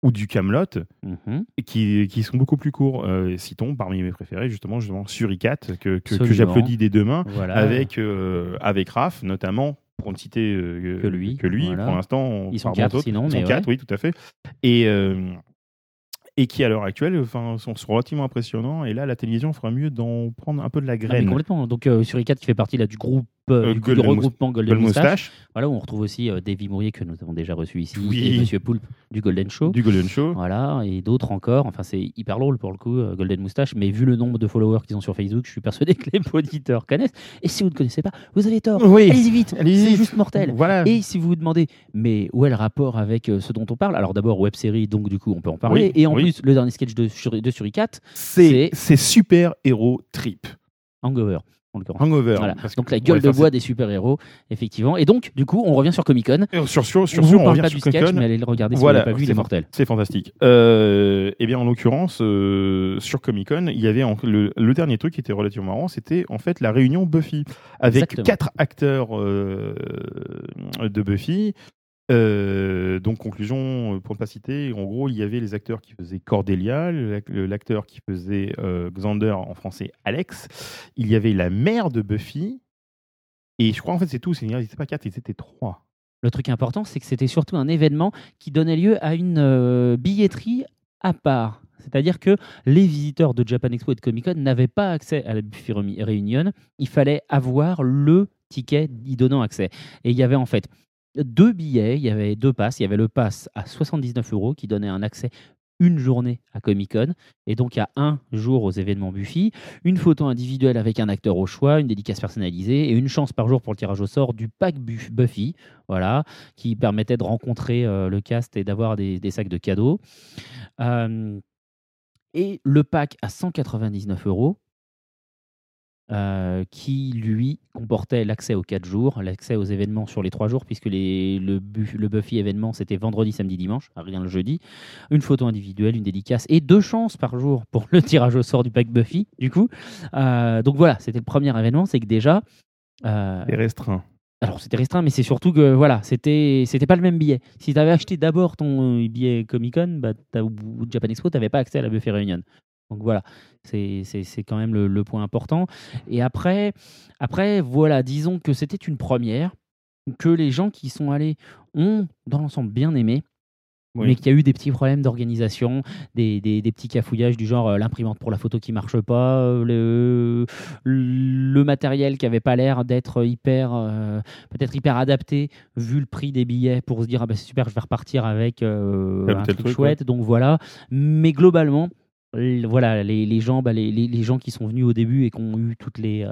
ou du Camelot Mhm. et qui, qui sont beaucoup plus courts. Euh, citons parmi mes préférés justement, justement Suricat que, que, que j'applaudis des deux mains Voilà. avec euh, avec Raph notamment pour ne citer euh, Que lui, que lui voilà. pour l'instant on Ils sont quatre, sinon, ils sont mais quatre ouais. oui tout à fait et et qui à l'heure actuelle enfin, sont, relativement impressionnants et là la télévision fera mieux d'en prendre un peu de la Ah, graine complètement. Donc euh, sur 4 qui fait partie là, du groupe euh, Euh, du, regroupement Golden Golden Moustache. Moustache Voilà où on retrouve aussi euh, Davy Mourier que nous avons déjà reçu ici Oui. et Monsieur Poulpe du Golden Show. du Golden Show Voilà, et d'autres encore. Enfin, c'est hyper drôle pour le coup, euh, Golden Moustache. Mais vu le nombre de followers qu'ils ont sur Facebook, je suis persuadé que les auditeurs connaissent. Et si vous ne connaissez pas, vous avez tort. oui Allez-y vite, Allez-y c'est juste mortel. voilà Et si vous vous demandez, mais où est le rapport avec euh, ce dont on parle? Alors d'abord, web série, donc du coup, on peut en parler. Oui, et en oui. plus, le dernier sketch de, de Suricat, c'est c'est super héros trip Hangover, en l'occurrence. Hangover Voilà. parce Donc la gueule de bois des super-héros, effectivement. Et donc, du coup, on revient sur Comic Con. sur sur sur on vous on parle revient pas sur du sketch, mais allez le regarder si Voilà, vous l'avez pas vu, il est mortel. C'est fantastique. Euh, eh bien, en l'occurrence, euh, sur Comic Con, il y avait en- le, le dernier truc qui était relativement marrant, c'était en fait la réunion Buffy avec Exactement. quatre acteurs euh, de Buffy. Euh, donc conclusion, euh, pour ne pas citer, en gros, il y avait les acteurs qui faisaient Cordelia, l'acteur qui faisait euh, Xander en français Alex, il y avait la mère de Buffy, et je crois en fait c'est tout, c'est- ils n'étaient pas quatre, ils étaient trois. Le truc important, c'est que c'était surtout un événement qui donnait lieu à une billetterie à part. C'est-à-dire que les visiteurs de Japan Expo et de Comic Con n'avaient pas accès à la Buffy Reunion. Il fallait avoir le ticket y donnant accès. Et il y avait en fait deux billets, il y avait deux passes. Il y avait le pass à 79 euros qui donnait un accès une journée à Comic Con et donc à un jour aux événements Buffy, une photo individuelle avec un acteur au choix, une dédicace personnalisée et une chance par jour pour le tirage au sort du pack Bu- Buffy, voilà, qui permettait de rencontrer euh, le cast et d'avoir des, des sacs de cadeaux. Euh, et le pack à 199 euros. Euh, qui lui comportait l'accès aux 4 jours, l'accès aux événements sur les 3 jours, puisque les, le, bu- le Buffy événement c'était vendredi, samedi, dimanche, rien le jeudi, une photo individuelle, une dédicace et deux chances par jour pour le tirage au sort du pack Buffy, du coup. Euh, donc voilà, c'était le premier événement, c'est que déjà. euh, restreint. alors c'était restreint, mais c'est surtout que voilà, c'était c'était pas le même billet. Si tu avais acheté d'abord ton euh, billet Comic Con, bah, ou Japan Expo, tu n'avais pas accès à la Buffet Reunion. Donc voilà, c'est quand même le, le point important. Et après, après, voilà, disons que c'était une première, que les gens qui sont allés ont dans l'ensemble bien aimé. Oui. Mais qu'il y a eu des petits problèmes d'organisation, des, des- des petits cafouillages du genre euh, l'imprimante pour la photo qui marche pas, euh, le, le matériel qui avait pas l'air d'être hyper, euh, peut-être hyper adapté vu le prix des billets pour se dire ah bah c'est super, je vais repartir avec un truc truc, chouette. Donc voilà. Mais globalement, voilà, les, les gens, bah, les, les- gens qui sont venus au début et qui ont eu toutes les, euh,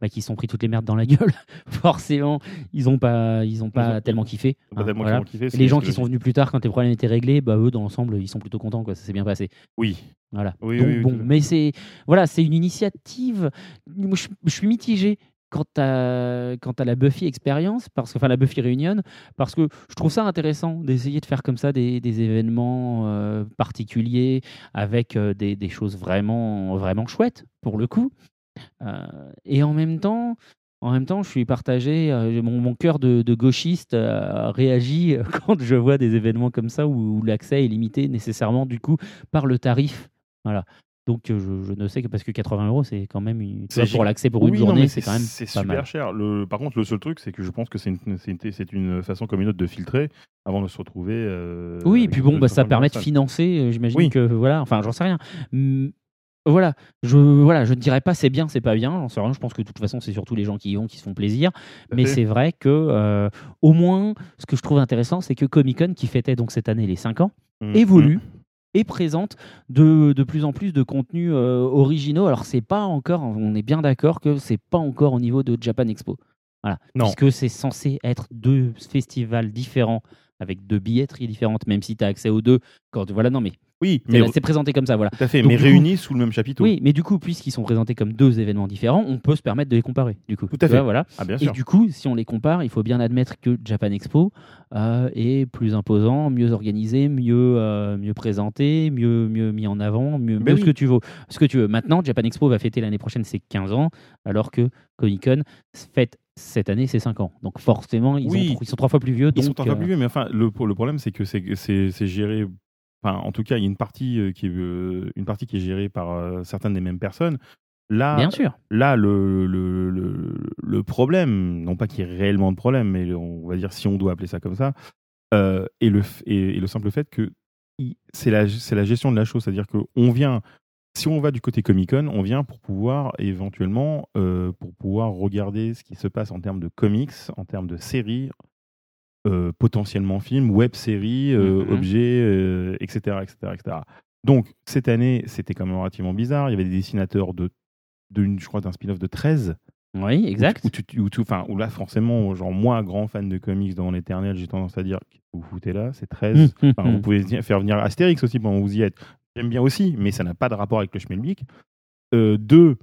bah, qui sont pris toutes les merdes dans la gueule, forcément, ils ont pas, ils ont pas ont- tellement kiffé. Pas hein, tellement voilà. qu'ils ont kiffé, les gens qui sont venus plus tard, quand les problèmes étaient réglés, bah, eux, dans l'ensemble, ils sont plutôt contents, quoi. Ça s'est bien passé. Oui. Voilà. Oui, Donc, oui, oui, bon, mais c'est voilà, c'est une initiative. Je suis mitigé quant à, quant à la Buffy expérience, enfin la Buffy Reunion, parce que je trouve ça intéressant d'essayer de faire comme ça des, événements euh, particuliers avec euh, des, choses vraiment, vraiment chouettes pour le coup. Euh, et en même temps. En même temps, je suis partagé. mon, cœur de, gauchiste réagit quand je vois des événements comme ça où, où l'accès est limité nécessairement du coup par le tarif. Voilà. Donc euh, je, je ne sais que parce que 80 euros, c'est quand même une, tu C'est vois, pour l'accès pour une Oui, journée, c'est quand même c'est super mal. cher. Le, par contre, le seul truc, c'est que je pense que c'est une, c'est une, c'est une façon comme une autre de filtrer avant de se retrouver. euh, Oui, et puis bon, bah, 200 ça 000 permet de financer. euh, J'imagine Oui. que voilà, enfin, j'en sais rien. Hum, Voilà, je voilà, je ne dirais pas c'est bien, c'est pas bien. J'en sais rien. Je pense que de toute façon, c'est surtout les gens qui y vont qui se font plaisir. Mais c'est vrai que euh, au moins, ce que je trouve intéressant, c'est que Comic Con, qui fêtait donc cette année les 5 ans, Mm, évolue mm. Et présente de, de plus en plus de contenus euh, originaux. Alors c'est pas encore, on est bien d'accord que c'est pas encore au niveau de Japan Expo. Voilà, Non. puisque c'est censé être deux festivals différents avec deux billetteries différentes, même si tu as accès aux deux. Quand voilà, non mais Oui, c'est mais c'est présenté comme ça, voilà. tout à fait, Donc, mais coup- réunis sous le même chapiteau. Oui, mais du coup, puisqu'ils sont présentés comme deux événements différents, on peut se permettre de les comparer. Du coup, Tout à fait. vois, voilà. Ah, bien Et sûr. du coup, si on les compare, il faut bien admettre que Japan Expo euh, est plus imposant, mieux organisé, mieux, euh, mieux présenté, mieux, mieux mis en avant, mieux, Ben mieux oui. ce, que tu veux, ce que tu veux. Maintenant, Japan Expo va fêter l'année prochaine ses 15 ans, alors que Comic Con fête cette année ses 5 ans. Donc forcément, ils, Oui. ont- ils sont trois fois plus vieux. Ils donc, sont encore euh, plus vieux, mais enfin, le, le problème, c'est que c'est c'est- c'est géré. Enfin, en tout cas, il y a une partie, euh, qui est, euh, une partie qui est gérée par euh, certaines des mêmes personnes. Là, Bien sûr. là le, le, le, le problème, non pas qu'il y ait réellement de problème, mais on va dire si on doit appeler ça comme ça, euh, est, le, simple fait que c'est la, gestion de la chose. C'est-à-dire qu'on vient, si on va du côté Comic Con, on vient pour pouvoir éventuellement euh, pour pouvoir regarder ce qui se passe en termes de comics, en termes de séries, euh, potentiellement films, web séries, euh, Mhm. objets, euh, etc., etc., etc. Donc cette année, c'était quand même relativement bizarre. Il y avait des dessinateurs de, de une- je crois, d'un spin-off de 13 Oui, exact. où, tu, où tu- enfin, où là, forcément, genre, moi, grand fan de comics dans l'éternel, j'ai tendance à dire, vous foutez là, c'est 13. Hum, hum, Enfin, hum. vous pouvez venir- faire venir Astérix aussi pendant que vous y êtes. J'aime bien aussi, mais ça n'a pas de rapport avec le Schmelblick. Euh, deux,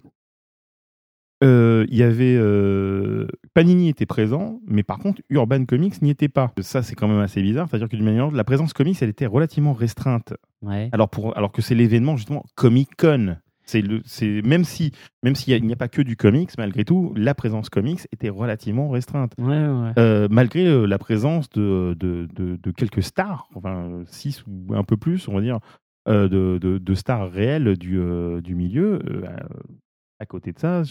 euh, il y avait euh, Panini était présent, mais par contre Urban Comics n'y était pas. Ça c'est quand même assez bizarre, c'est-à-dire que d'une manière la présence comics elle était relativement restreinte. Ouais. Alors pour alors que c'est l'événement justement Comic Con. C'est le c'est même si même s'il a- n'y a pas que du comics malgré tout, la présence comics était relativement restreinte. Ouais, ouais. Euh, malgré la présence de, de, de- de quelques stars, enfin euh, six ou un peu plus, on va dire, de, de- de stars réelles du, du milieu, à, à côté de ça,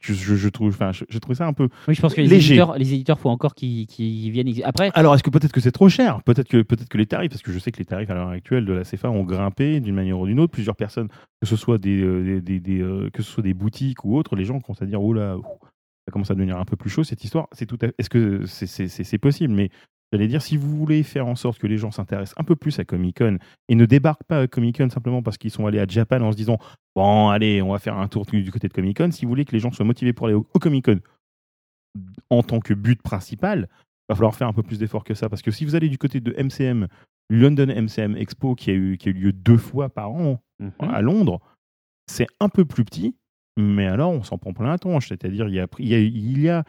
je, je, je- je trouve, enfin, je, je trouve ça un peu. Oui, je pense que les Léger. éditeurs, les éditeurs, faut encore qu'ils viennent. Après, Alors, est-ce que peut-être que c'est trop cher? Peut-être que, peut que les tarifs, parce que je sais que les tarifs à l'heure actuelle de la CFA ont grimpé d'une manière ou d'une autre. Plusieurs personnes, que ce soit des, euh, des, des- des, euh, que ce soit des boutiques ou autres, les gens commencent à dire oh là, ça commence à devenir un peu plus chaud cette histoire. C'est tout. Est-ce que c'est possible? Mais j'allais dire, si vous voulez faire en sorte que les gens s'intéressent un peu plus à Comic Con et ne débarquent pas à Comic Con simplement parce qu'ils sont allés à Japan en se disant bon, allez, on va faire un tour du côté de Comic Con. Si vous voulez que les gens soient motivés pour aller au, au Comic Con en tant que but principal, va falloir faire un peu plus d'efforts que ça. Parce que si vous allez du côté de MCM London MCM Expo qui a eu, qui a eu lieu deux fois par an Mhm. à Londres, c'est un peu plus petit, mais alors on s'en prend plein la tronche. C'est-à-dire il y a, il y a, il y a,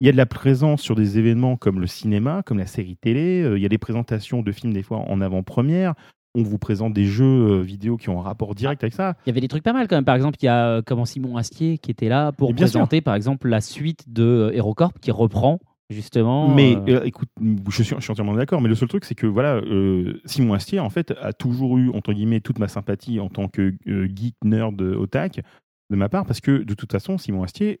il y a de la présence sur des événements comme le cinéma, comme la série télé. euh, il y a des présentations de films des fois en avant-première. On vous présente des jeux euh, vidéo qui ont un rapport direct avec ça. Il y avait des trucs pas mal quand même. Par exemple, il y a euh, comment Simon Astier qui était là pour sûr. présenter, par exemple, la suite de HeroCorp qui reprend justement. Mais euh, euh, écoute, je suis, je suis entièrement d'accord. Mais le seul truc, c'est que voilà, euh, Simon Astier, en fait, a toujours eu entre guillemets toute ma sympathie en tant que geek nerd otak de ma part, parce que de toute façon, Simon Astier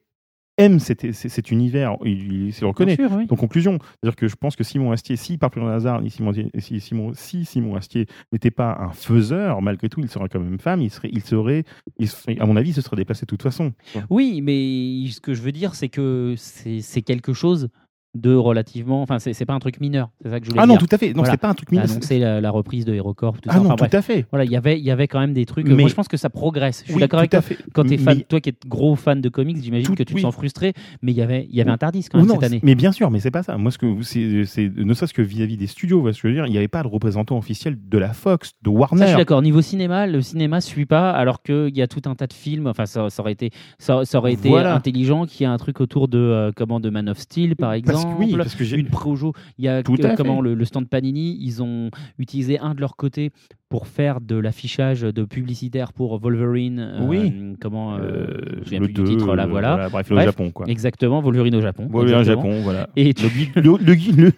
aime cet, cet- univers. Il, il se reconnaît. bien sûr, oui. En conclusion, c'est-à-dire que je pense que Simon Astier, si par pur hasard, Simon, si, Simon, si Simon Astier n'était pas un faiseur, malgré tout, il serait quand même femme. Il serait, il serait, il serait- à mon avis, il se serait déplacé de toute façon. Oui, mais ce que je veux dire, c'est que c'est quelque chose de relativement. Enfin, c'est c'est pas un truc mineur. C'est ça que je voulais Ah non, dire. tout à fait. Non, Voilà. c'est pas un truc mineur. annoncé la, la reprise de HeroCorp, tout Ah ça. non, Enfin, tout bref. à fait. Voilà, il y avait, il y avait quand même des trucs. Mais- Moi, je pense que ça progresse. Je suis Oui, d'accord avec toi. fait. Quand tu es fan, Mais- toi qui es gros fan de comics, j'imagine Tout- que tu oui. te sens frustré, mais il y avait, il y avait un Tardis quand même non, cette année. Mais bien sûr, mais c'est pas ça. Moi, ce que c'est, c'est ne serait-ce que vis-à-vis des studios, parce que je veux dire, il n'y avait pas de représentant officiel de la Fox, de Ça, Warner. je suis d'accord. Niveau cinéma, le cinéma suit pas, alors qu'il y a tout un tas de films. Enfin, ça, ça aurait été, ça, ça aurait été Voilà. intelligent qu'il y ait un truc autour de euh, comment de Man of Steel, par parce exemple. oui, parce que j'ai une projo. Il y a Tout que- à comment le, le stand Panini, ils ont utilisé un de leur côté pour faire de l'affichage de publicitaire pour Wolverine. euh, Oui. comment euh, euh, je souviens le plus du 2, titre, là, euh, voilà. Bref, Bref, Japon, quoi. Exactement, Wolverine au Japon. Voilà, un exactement. Japon, voilà. Et Le tu- le,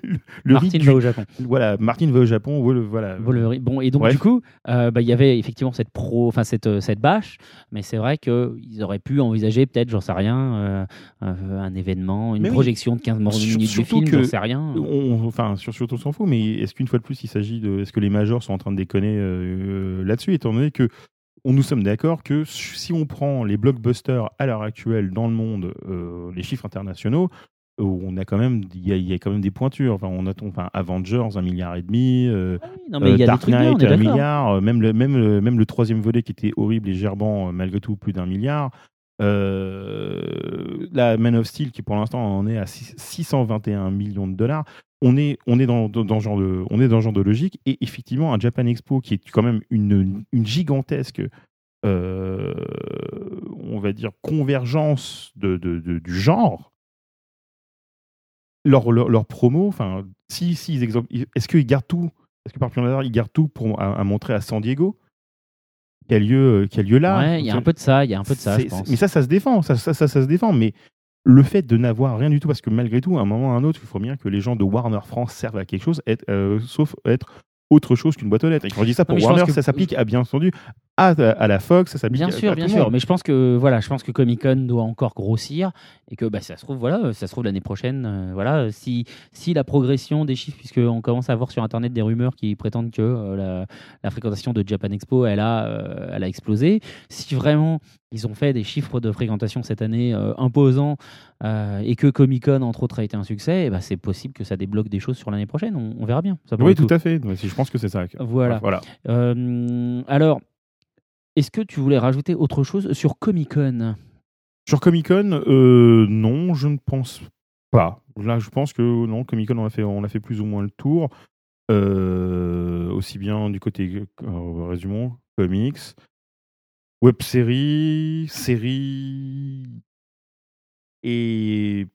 le Martin va au Japon. Voilà, Martin va au Japon. voilà, Voilà. Wolverine. Bon, et donc Bref. du coup, euh, bah, il y avait effectivement cette pro, enfin cette euh, cette bâche, mais c'est vrai qu'ils auraient pu envisager peut-être, j'en sais rien, euh, un, événement, une Mais oui. projection de 15 minutes Sur- du surtout film, que j'en sais rien. On- enfin, sur, surtout, on s'en fout, mais est-ce qu'une fois de plus, il s'agit de. Est-ce que les majors sont en train de déconner euh, là-dessus, étant donné que on, nous sommes d'accord que si on prend les blockbusters à l'heure actuelle dans le monde, euh, les chiffres internationaux, euh, on a quand même, il y, a- il y a quand même des pointures. Enfin, on a, enfin, Avengers, un milliard et demi. euh, Ah oui, non mais il y a euh, des Dark bien, Knight, un milliard, euh, même le, même, le, même le troisième volet qui était horrible et gerbant, euh, malgré tout, plus d'un milliard. Euh, la Man of Steel, qui pour l'instant en est à six- 621 millions de dollars, on est, on est, dans, dans, dans genre de, on est dans genre de logique. Et effectivement, un Japan Expo qui est quand même une, une gigantesque, euh, on va dire, convergence de, de- de- du genre, leur, leur, leur promo, enfin, si, si est-ce qu'ils gardent tout? Est-ce que par hasard, ils gardent tout pour à, à montrer à San Diego? Qui a lieu, qui a lieu là? Ouais, il y a un peu de ça, il y a un peu de ça, je pense. Mais ça, ça se défend, ça, ça, ça, ça se défend. Mais le fait de n'avoir rien du tout, parce que malgré tout, à un moment ou à un autre, il faut bien que les gens de Warner France servent à quelque chose, être, euh, sauf être autre chose qu'une boîte aux lettres. Et quand je dis ça pour Warner, que- ça s'applique à bien entendu à, à la Fox, ça s'applique Bien à, sûr, à bien tout sûr. monde. Mais je pense que voilà, je pense que Comic Con doit encore grossir et que bah, ça se trouve voilà, ça se trouve l'année prochaine, euh, voilà, si si la progression des chiffres, puisque on commence à voir sur internet des rumeurs qui prétendent que euh, la, la fréquentation de Japan Expo, elle a euh, elle a explosé. Si vraiment ils ont fait des chiffres de fréquentation cette année imposants et que Comic Con entre autres a été un succès, eh ben, c'est possible que ça débloque des choses sur l'année prochaine. On, on verra bien. Ça Oui, tout à fait. Je pense que c'est ça. Voilà. voilà. Alors, est-ce que tu voulais rajouter autre chose sur Comic Con? Sur Comic Con, euh, non, je ne pense pas. Là, je pense que non, Comic Con, on a fait, plus ou moins le tour. Euh, aussi bien du côté, résumons, comics, web série, série et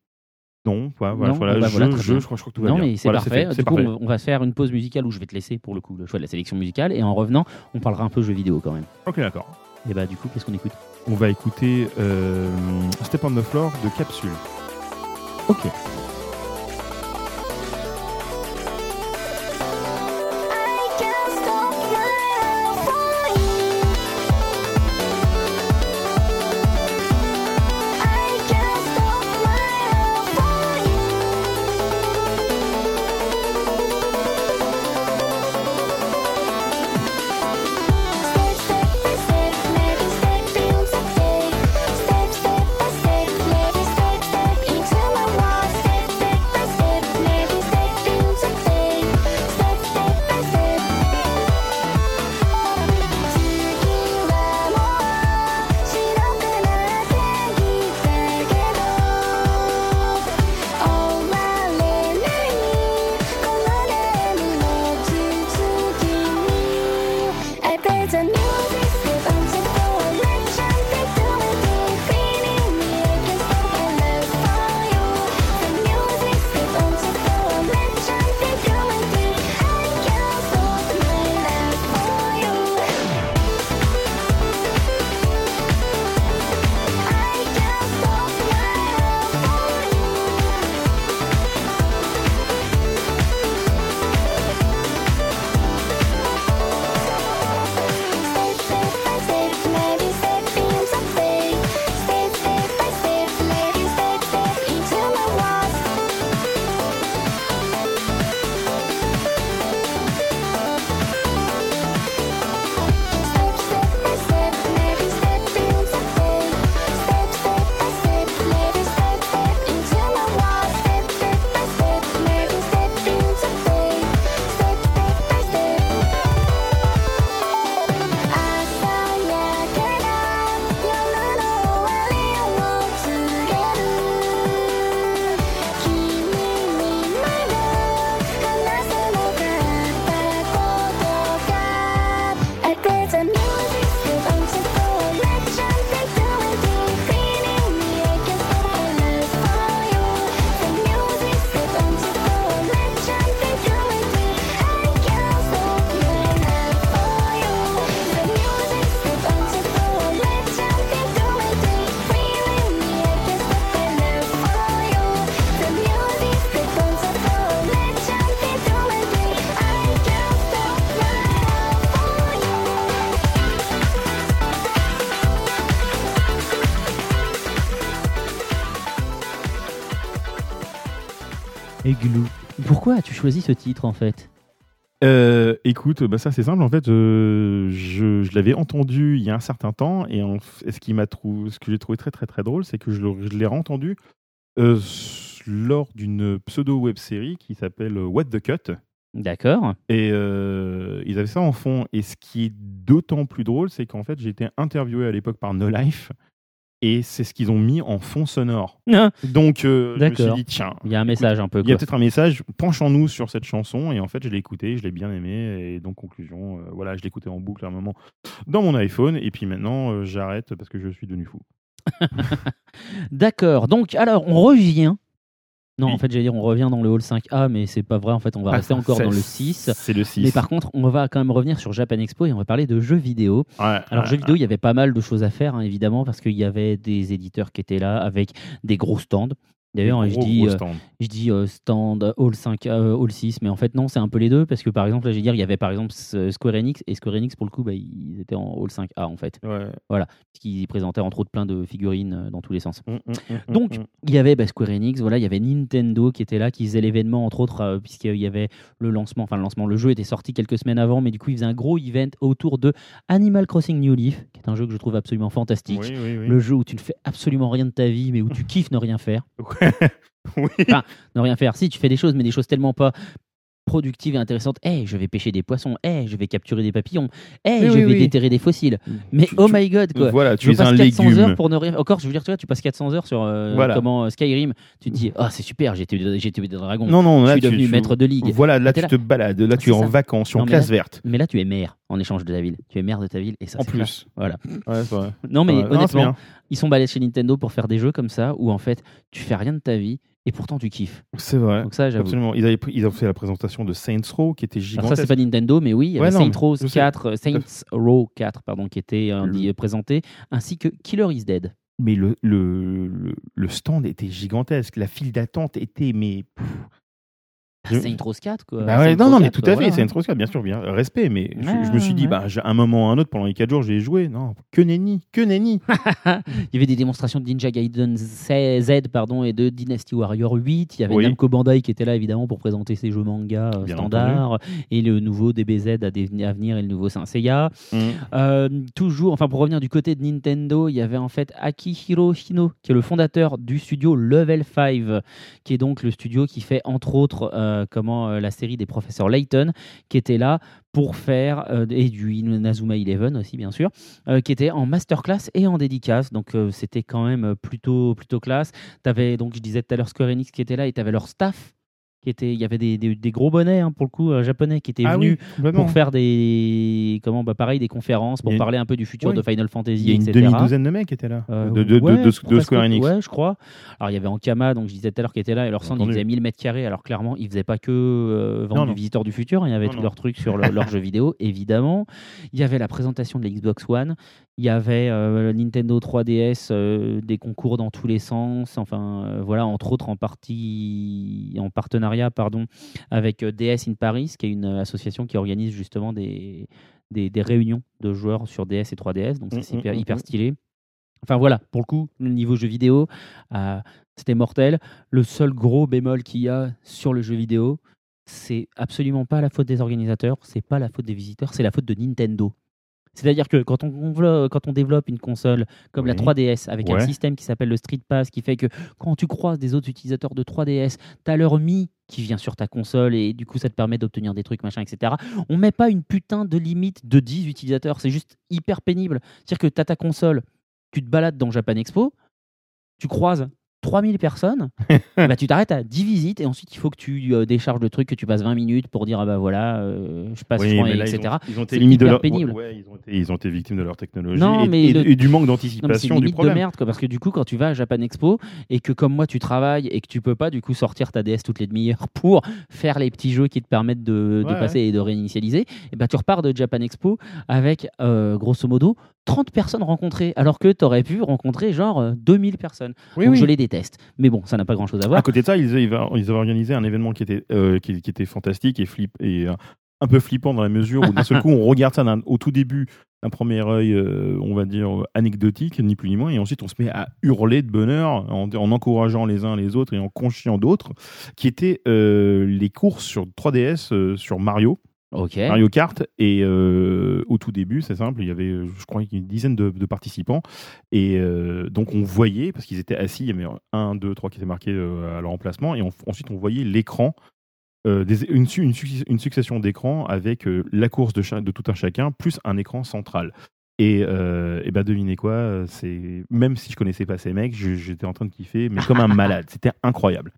non, voilà, voilà, Non, voilà, bah je, voilà, je, je crois, je crois que tout va Non, bien. mais c'est Voilà, parfait. fait, Du coup, parfait. on on va faire une pause musicale où je vais te laisser pour le coup le choix de la sélection musicale. Et en revenant, on parlera un peu jeux vidéo quand même. Ok, d'accord. Et bah, du coup, qu'est-ce qu'on écoute? On va écouter euh, Step on the Floor de Capsule. Ok. Pourquoi as-tu choisi ce titre en fait Euh, écoute, bah ça c'est simple. En fait, euh, je, je l'avais entendu il y a un certain temps et, en f- et ce qui m'a trouvé, ce que j'ai trouvé très très très drôle, c'est que je, l'ai entendu euh, lors d'une pseudo web série qui s'appelle What the Cut. D'accord. Et ils avaient ça en fond. Et ce qui est d'autant plus drôle, c'est qu'en fait, j'ai été interviewé à l'époque par No Life. Et c'est ce qu'ils ont mis en fond sonore. Ah, Donc, euh, je me suis dit, tiens, Il y a un message un peu. il y a peut-être un message, penchons-nous sur cette chanson. Et en fait, je l'ai écouté, je l'ai bien aimé. Et donc, conclusion, euh, voilà, je l'ai écouté en boucle à un moment dans mon iPhone. Et puis maintenant, euh, j'arrête parce que je suis devenu fou. D'accord. Donc, alors, on revient. Non, Oui. en fait, j'allais dire, on revient dans le hall 5A, mais c'est pas vrai. En fait, on va Ah, rester encore dans le 6. C'est le 6. Mais par contre, on va quand même revenir sur Japan Expo et on va parler de jeux vidéo. Ouais, Alors, ouais, jeux vidéo, il y avait pas mal de choses à faire, hein, évidemment, parce qu'il y avait des éditeurs qui étaient là avec des gros stands. D'ailleurs, je dis, euh, stands. je dis euh, stand Hall 5, euh, Hall 6, mais en fait, non, c'est un peu les deux, parce que par exemple, là, je vais dire, il y avait par exemple ce- Square Enix, et Square Enix, pour le coup, bah, ils étaient en Hall 5A, en fait, Ouais. qui présentaient entre autres plein de figurines euh, dans tous les sens. Mm, mm, mm, Donc, mm. il y avait bah, Square Enix, voilà, il y avait Nintendo qui était là, qui faisait l'événement, entre autres, euh, puisqu'il y avait le lancement, enfin le lancement, le jeu était sorti quelques semaines avant, mais du coup, il faisait un gros event autour de Animal Crossing New Leaf, qui est un jeu que je trouve absolument fantastique. Oui, oui, oui. Le jeu où tu ne fais absolument rien de ta vie, mais où tu kiffes ne rien faire. oui. Enfin, ne rien faire. Si, tu fais des choses, mais des choses tellement pas productives et intéressantes. Eh, je vais pêcher des poissons. Eh, je vais capturer des papillons. Eh, Oui, je oui, vais oui. déterrer des fossiles. Mais Tu- oh tu- my god, quoi. Voilà, Je tu es passe un 400 légume. heures pour ne rien. Encore, je veux dire, tu vois, tu passes 400 heures sur euh, Voilà. comment euh, Skyrim. Tu te dis, ah, c'est super, j'ai tué des dragons. Non, non, je là, suis tu- devenu tu- maître de ligue. Voilà, là, tu là. te balades. Là, tu es en ça. vacances, tu es en Non, mais classe là- verte. Mais là, tu es maire en échange de ta ville. Tu es maire de ta ville et ça, En plus. Voilà. Ouais, vrai. Non, mais honnêtement, ils sont balèzes chez Nintendo pour faire des jeux comme ça où en fait, tu fais rien de ta vie et pourtant tu kiffes. C'est vrai. Donc ça. Absolument. Ils, avaient ils ont fait la présentation de Saints Row qui était Alors gigantesque. ça, c'est pas Nintendo, mais oui, il y Ouais, avait non, Saints Row je sais. 4, euh, Saints Row 4, pardon, qui était euh, Le- dit- présenté, ainsi que Killer is Dead. Mais le, le, le, le stand était gigantesque. La file d'attente était. Mais... pff. Bah, Saints Row 4, quoi. Bah ouais, non, non, mais 4, tout quoi, à fait. voilà. Saints Row 4, bien sûr, bien. Respect. Mais je, je me suis dit, Ouais. bah, à un moment ou à un autre, pendant les 4 jours, j'ai joué. Non, que nenni, que nenni. Il y avait des démonstrations de Ninja Gaiden Z, pardon, et de Dynasty Warrior 8. Il y avait Oui. Namco Bandai qui était là, évidemment, pour présenter ses jeux manga euh, standards, et le nouveau DBZ à, à venir et le nouveau Saint Seiya. Mm. Euh, toujours, enfin pour revenir du côté de Nintendo, il y avait en fait Akihiro Hino, qui est le fondateur du studio Level 5, qui est donc le studio qui fait entre autres euh, comment euh, la série des professeurs Layton, qui était là pour faire euh, et du Inazuma Eleven aussi bien sûr, euh, qui était en masterclass et en dédicace. Donc euh, c'était quand même plutôt plutôt classe. T'avais donc je disais tout à l'heure Square Enix qui était là et t'avais leur staff. Qui était, il y avait des, des- des gros bonnets hein, pour le coup euh, japonais qui étaient Ah venus oui, pour faire des comment bah pareil des conférences pour une- parler un peu du futur de Final Fantasy Il y a une etc. demi-douzaine de mecs qui étaient là. Euh, de, de, de- ouais, de- de presque, Square Enix. Ouais, je crois. Alors il y avait Ankama, donc je disais tout à l'heure qui était là, et leur stand il Entendu. faisait 1000 mètres carrés. Alors clairement, ils faisaient pas que euh, vendre Non, du non. visiteur du futur, il y avait Non, tous non. leurs trucs sur le- leurs jeux vidéo, évidemment. Il y avait la présentation de la Xbox One. Il y avait euh, Nintendo 3DS, euh, des concours dans tous les sens. Enfin, euh, voilà, entre autres en partie, en partenariat, pardon, avec DS in Paris, qui est une association qui organise justement des, des, des réunions de joueurs sur DS et 3DS. Donc ça, c'est Mm, hyper, mm, hyper mm. stylé. Enfin voilà, pour le coup, le niveau jeu vidéo, c'était mortel. Le seul gros bémol qu'il y a sur le jeu vidéo, c'est absolument pas la faute des organisateurs, c'est pas la faute des visiteurs, c'est la faute de Nintendo. C'est-à-dire que quand on, convlo- quand on développe une console comme la Oui. 3DS avec un système qui s'appelle le Street Pass, qui fait que quand tu croises des autres utilisateurs de 3DS, tu as leur Mi qui vient sur ta console et du coup ça te permet d'obtenir des trucs, machin, etc. On met pas une putain de limite de 10 utilisateurs, c'est juste hyper pénible. C'est-à-dire que tu as ta console, tu te balades dans Japan Expo, tu croises 3000 personnes, bah, tu t'arrêtes à 10 visites et ensuite il faut que tu euh, décharges le truc, que tu passes 20 minutes pour dire ah bah voilà, euh, je passe, je Oui, prends, mais là, etc. Ils ont, ils ont été C'est limites de hyper leur... pénible. Ouais, ils, ont été, ils ont été victimes de leur technologie Non, et, mais et- le- et du manque d'anticipation du de merde, quoi, parce que du coup, quand tu vas à Japan Expo et que comme moi tu travailles et que tu peux pas du coup sortir ta DS toutes les demi-heures pour faire les petits jeux qui te permettent de, de Ouais, passer et de réinitialiser, et ben tu repars de Japan Expo avec euh, grosso modo 30 personnes rencontrées, alors que tu aurais pu rencontrer genre euh, 2000 personnes. Oui, Donc oui. je les déteste. Mais bon, ça n'a pas grand chose à voir. À côté de ça, ils, avaient organisé un événement qui était, euh, fantastique et flip euh, un peu flippant dans la mesure où d'un seul coup on regarde ça au tout début d'un premier œil, euh, on va dire anecdotique, ni plus ni moins, et ensuite on se met à hurler de bonheur en, en encourageant les uns les autres et en conchiant d'autres, qui étaient les courses sur 3DS euh, sur Mario. Ok. Mario Kart et euh, au tout début c'est simple il y avait je crois une dizaine de, de participants et euh, donc on voyait parce qu'ils étaient assis il y avait un deux trois qui étaient marqués euh, à leur emplacement et on- ensuite on voyait l'écran euh, une, su- une suc- une succession d'écrans avec la course de, tout un chacun plus un écran central et, euh, et ben devinez quoi c'est même si je connaissais pas ces mecs j'étais en train de kiffer mais comme un malade c'était incroyable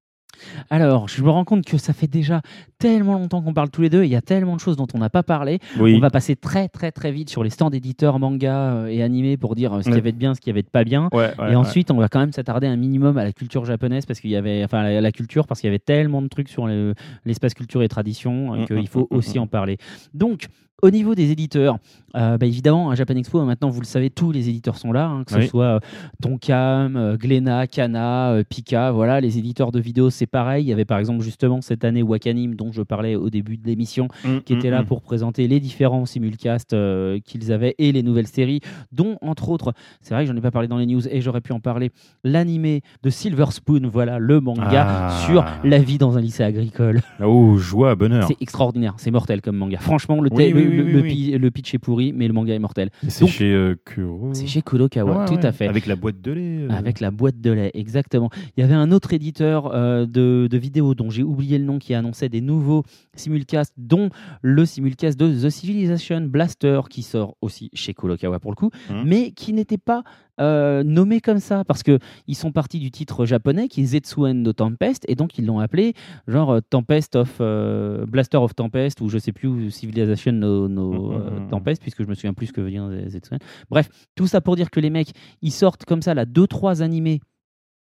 Alors, je me rends compte que ça fait déjà tellement longtemps qu'on parle tous les deux. et Il y a tellement de choses dont on n'a pas parlé. oui On va passer très très très vite sur les stands éditeurs manga euh, et animés pour dire euh, ce qu'il y Ouais. avait de bien, ce qu'il y avait de pas bien. ouais, ouais, et ensuite, on va quand même s'attarder un minimum à la culture japonaise parce qu'il y avait, enfin, la, la culture parce qu'il y avait tellement de trucs sur le- l'espace culture et tradition euh, Mm, qu'il mm, faut mm, aussi en parler. Donc, au niveau des éditeurs, euh, bah, évidemment, à Japan Expo, maintenant, vous le savez, tous les éditeurs sont là, hein, que ce Oui. soit euh, Tonkam, euh, Glénat, Kana, euh, Pika, voilà, les éditeurs de vidéos, c'est pareil. Il y avait par exemple justement cette année Wakanim, dont je parlais au début de l'émission, Mm, qui mm, était là mm. pour présenter les différents simulcasts euh, qu'ils avaient et les nouvelles séries, dont entre autres, c'est vrai que j'en ai pas parlé dans les news et j'aurais pu en parler, l'animé de Silver Spoon, voilà, le manga Ah. sur la vie dans un lycée agricole. oh joie bonheur C'est extraordinaire, c'est mortel comme manga. Franchement, le, Oui, le- oui, le- le pi- le pitch est pourri, mais le manga est mortel. c'est chez euh, Kuro C'est chez Kurokawa, tout à fait. Avec la boîte de lait. euh. Avec la boîte de lait, exactement. Il y avait un autre éditeur euh, de, de vidéos dont j'ai oublié le nom qui annonçait des nouveaux simulcasts, dont le simulcast de The Civilization Blaster qui sort aussi chez Kurokawa pour le coup, Mhm. mais qui n'était pas euh, nommé comme ça parce que ils sont partis du titre japonais qui est Zetsuen no Tempest et donc ils l'ont appelé genre euh, Tempest of euh, Blaster of Tempest ou je sais plus ou Civilization no, no, Mhm, euh, mhm. Tempest puisque je me souviens plus ce que veut dire Zetsuen. Bref, tout ça pour dire que les mecs ils sortent comme ça là deux trois animés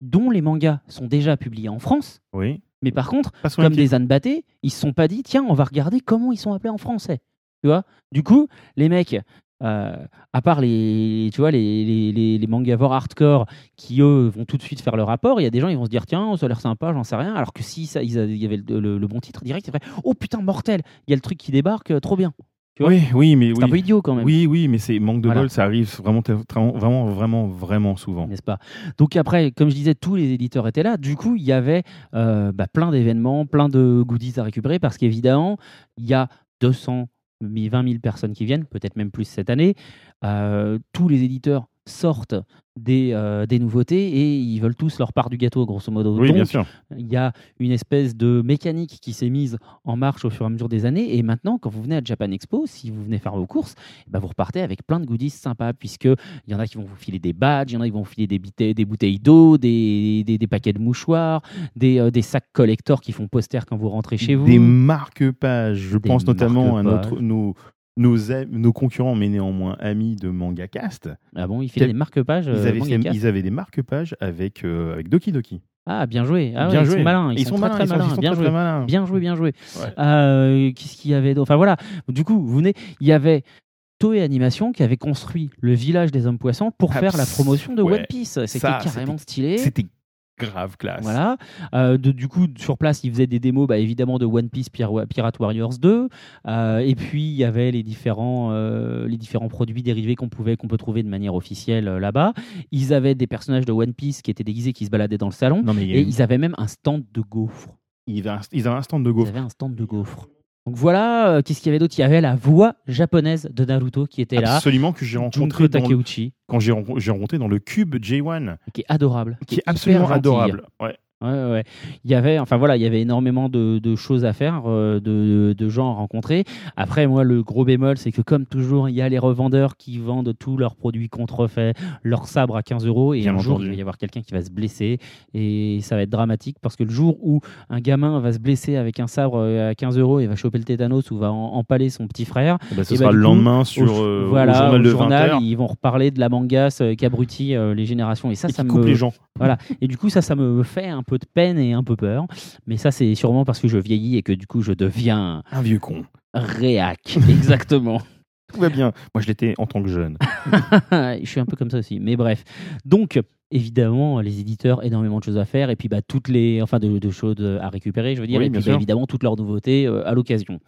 dont les mangas sont déjà publiés en France, Oui. mais par contre comme des ânes battés, ils se sont pas dit tiens on va regarder comment ils sont appelés en français. Tu vois? Du coup, les mecs, euh, à part les, tu vois, les, les, les, les mangavores hardcore qui eux vont tout de suite faire le rapport, il y a des gens ils vont se dire tiens ça a l'air sympa, j'en sais rien. Alors que si ça, ils a- il y avait le, le- le bon titre direct, c'est vrai. Oh putain mortel, il y a le truc qui débarque, euh, trop bien. Tu vois Oui, oui, mais C'est un peu oui. idiot quand même. Oui, oui, mais c'est manque de Voilà. bol, ça arrive vraiment, vraiment, vraiment, vraiment, vraiment souvent. n'est-ce pas? Donc après, comme je disais, tous les éditeurs étaient là. Du coup, il y avait euh, bah, plein d'événements, plein de goodies à récupérer parce qu'évidemment, il y a 200, 20 000 personnes qui viennent, peut-être même plus cette année. Euh, tous les éditeurs sortent des, euh, des nouveautés et ils veulent tous leur part du gâteau, grosso modo. Oui, Donc, bien sûr. il y a une espèce de mécanique qui s'est mise en marche au fur et à mesure des années. Et maintenant, quand vous venez à Japan Expo, si vous venez faire vos courses, eh ben, vous repartez avec plein de goodies sympas, puisqu'il y en a qui vont vous filer des badges, il y en a qui vont vous filer des, bouteilles- des bouteilles d'eau, des, des, des paquets de mouchoirs, des, euh, des sacs collector qui font poster quand vous rentrez chez vous. Des marque-pages. Je pense notamment à notre, nos, nos, nos concurrents, mais néanmoins amis de MangaCast. Ah bon, ils Quel- des marque-pages Ils euh, avaient, ils avaient des marque-pages avec, euh, avec Doki Doki. Ah, bien joué. Ah, ouais, bien ils joué. sont malins. Ils, sont, très, très ils sont- ils malins. sont bien très, joué. très malins. Bien joué, bien joué. Ouais. Euh, Qu'est-ce qu'il y avait d'autre Enfin voilà. Du coup, vous venez. Il y avait Toei Animation qui avait construit le village des hommes poissons pour faire la promotion de ouais. One Piece. C'était Ça, carrément stylé. C'était grave classe. Voilà. Euh, de- du coup, sur place, ils faisaient des démos, bah, évidemment, de One Piece Pir- Pirate Warriors 2. Euh, et puis, il y avait les différents, euh, les différents produits dérivés qu'on pouvait, qu'on peut trouver de manière officielle là-bas. Ils avaient des personnages de One Piece qui étaient déguisés, qui se baladaient dans le salon. Non, mais Et une- ils avaient même un stand de gaufres. ils avaient un- ils avaient un stand de Ils gaufres. avaient un stand de gaufres. Donc voilà, euh, qu'est-ce qu'il y avait d'autre? Il y avait la voix japonaise de Naruto qui était là. Absolument que j'ai rencontré Junko dans, Takeuchi, quand j'ai rencontré, j'ai rencontré dans le cube J1, qui est adorable. qui est hyper absolument gentille. adorable. Ouais. Ouais, ouais. Il y avait, enfin voilà, il y avait énormément de, de choses à faire, euh, de, de gens à rencontrer. Après, moi, le gros bémol, c'est que comme toujours, il y a les revendeurs qui vendent tous leurs produits contrefaits, leurs sabres à 15 euros, et Bien un jour, il va y avoir quelqu'un qui va se blesser, et ça va être dramatique parce que le jour où un gamin va se blesser avec un sabre euh, à 15 euros et va choper le tétanos ou va en- empaler son petit frère, Eh ben, ce Et sera bah, le coup, lendemain sur euh, au voilà, journal au journal, 20h. ils vont reparler de la mangas euh, qui abrutit euh, les générations, et ça, et ça me coupe les gens. et du coup, ça, ça me fait un peu de peine et un peu peur. Mais ça, c'est sûrement parce que je vieillis et que du coup, je deviens Un vieux con. réac. Exactement. Tout va bien. Moi, je l'étais en tant que jeune. je suis un peu comme ça aussi. Mais bref. Donc, évidemment les éditeurs énormément de choses à faire et puis bah, toutes les enfin de, de choses à récupérer je veux dire Oui, et puis bah, évidemment toutes leurs nouveautés euh, à l'occasion.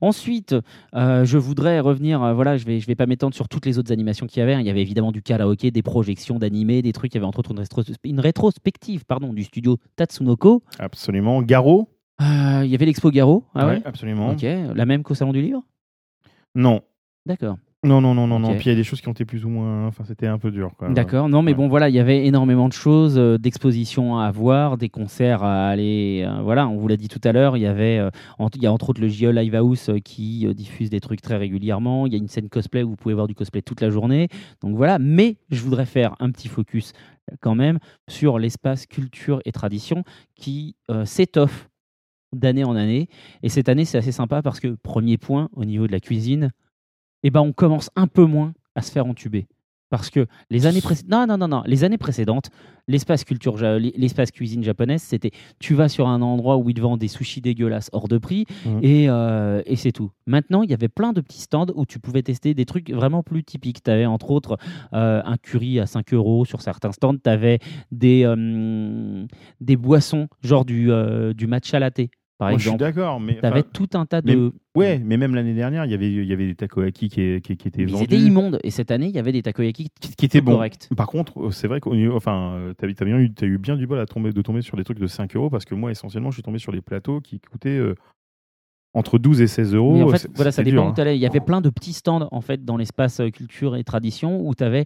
Ensuite euh, je voudrais revenir euh, voilà je vais je vais pas m'étendre sur toutes les autres animations qu'il y avait il y avait évidemment du karaoké des projections d'animés des trucs il y avait entre autres une, rétro- une rétrospective pardon du studio Tatsunoko. Absolument. Garo? Il y avait l'expo Garo ah ouais, absolument. ok la même qu'au salon du livre? Non. d'accord Non, non, non, non, non. Ok. Puis il y a des choses qui ont été plus ou moins. Enfin, c'était un peu dur. D'accord. Non, mais Ouais. bon, voilà, il y avait énormément de choses, euh, d'expositions à voir, des concerts à aller. euh, voilà, on vous l'a dit tout à l'heure, il y avait, euh, il y a entre autres le JE Live House qui diffuse des trucs très régulièrement. Il y a une scène cosplay où vous pouvez voir du cosplay toute la journée. Donc voilà. Mais je voudrais faire un petit focus quand même sur l'espace culture et tradition qui s'étoffe d'année en année. Et cette année, c'est assez sympa parce que premier point au niveau de la cuisine, eh ben, on commence un peu moins à se faire entuber. Parce que les années précédentes, non, non, non, non, les années précédentes, l'espace culture, l'espace cuisine japonaise, c'était tu vas sur un endroit où ils te vendent des sushis dégueulasses hors de prix Mhm. et, euh, et c'est tout. Maintenant, il y avait plein de petits stands où tu pouvais tester des trucs vraiment plus typiques. Tu avais entre autres euh, un curry à 5 euros sur certains stands. Tu avais des, euh, des boissons, genre du, du matcha latte, par Moi, je suis d'accord, mais. Tu avais tout un tas mais- de. Ouais, mais même l'année dernière, il y avait, il y avait des takoyaki qui, qui, qui étaient Mais vendus. étaient immondes. Et cette année, il y avait des takoyaki qui, qui étaient bons. corrects. Par contre, euh, c'est vrai qu'au niveau, enfin, euh, t'as bien eu, t'as eu bien du bol à tomber, de tomber sur des trucs de 5 euros parce que moi, essentiellement, je suis tombé sur des plateaux qui coûtaient euh, entre 12 et 16 euros. Mais en fait, voilà, ça c'était dépend dur, où tu allais. Il y avait plein de petits stands en fait dans l'espace culture et tradition où tu avais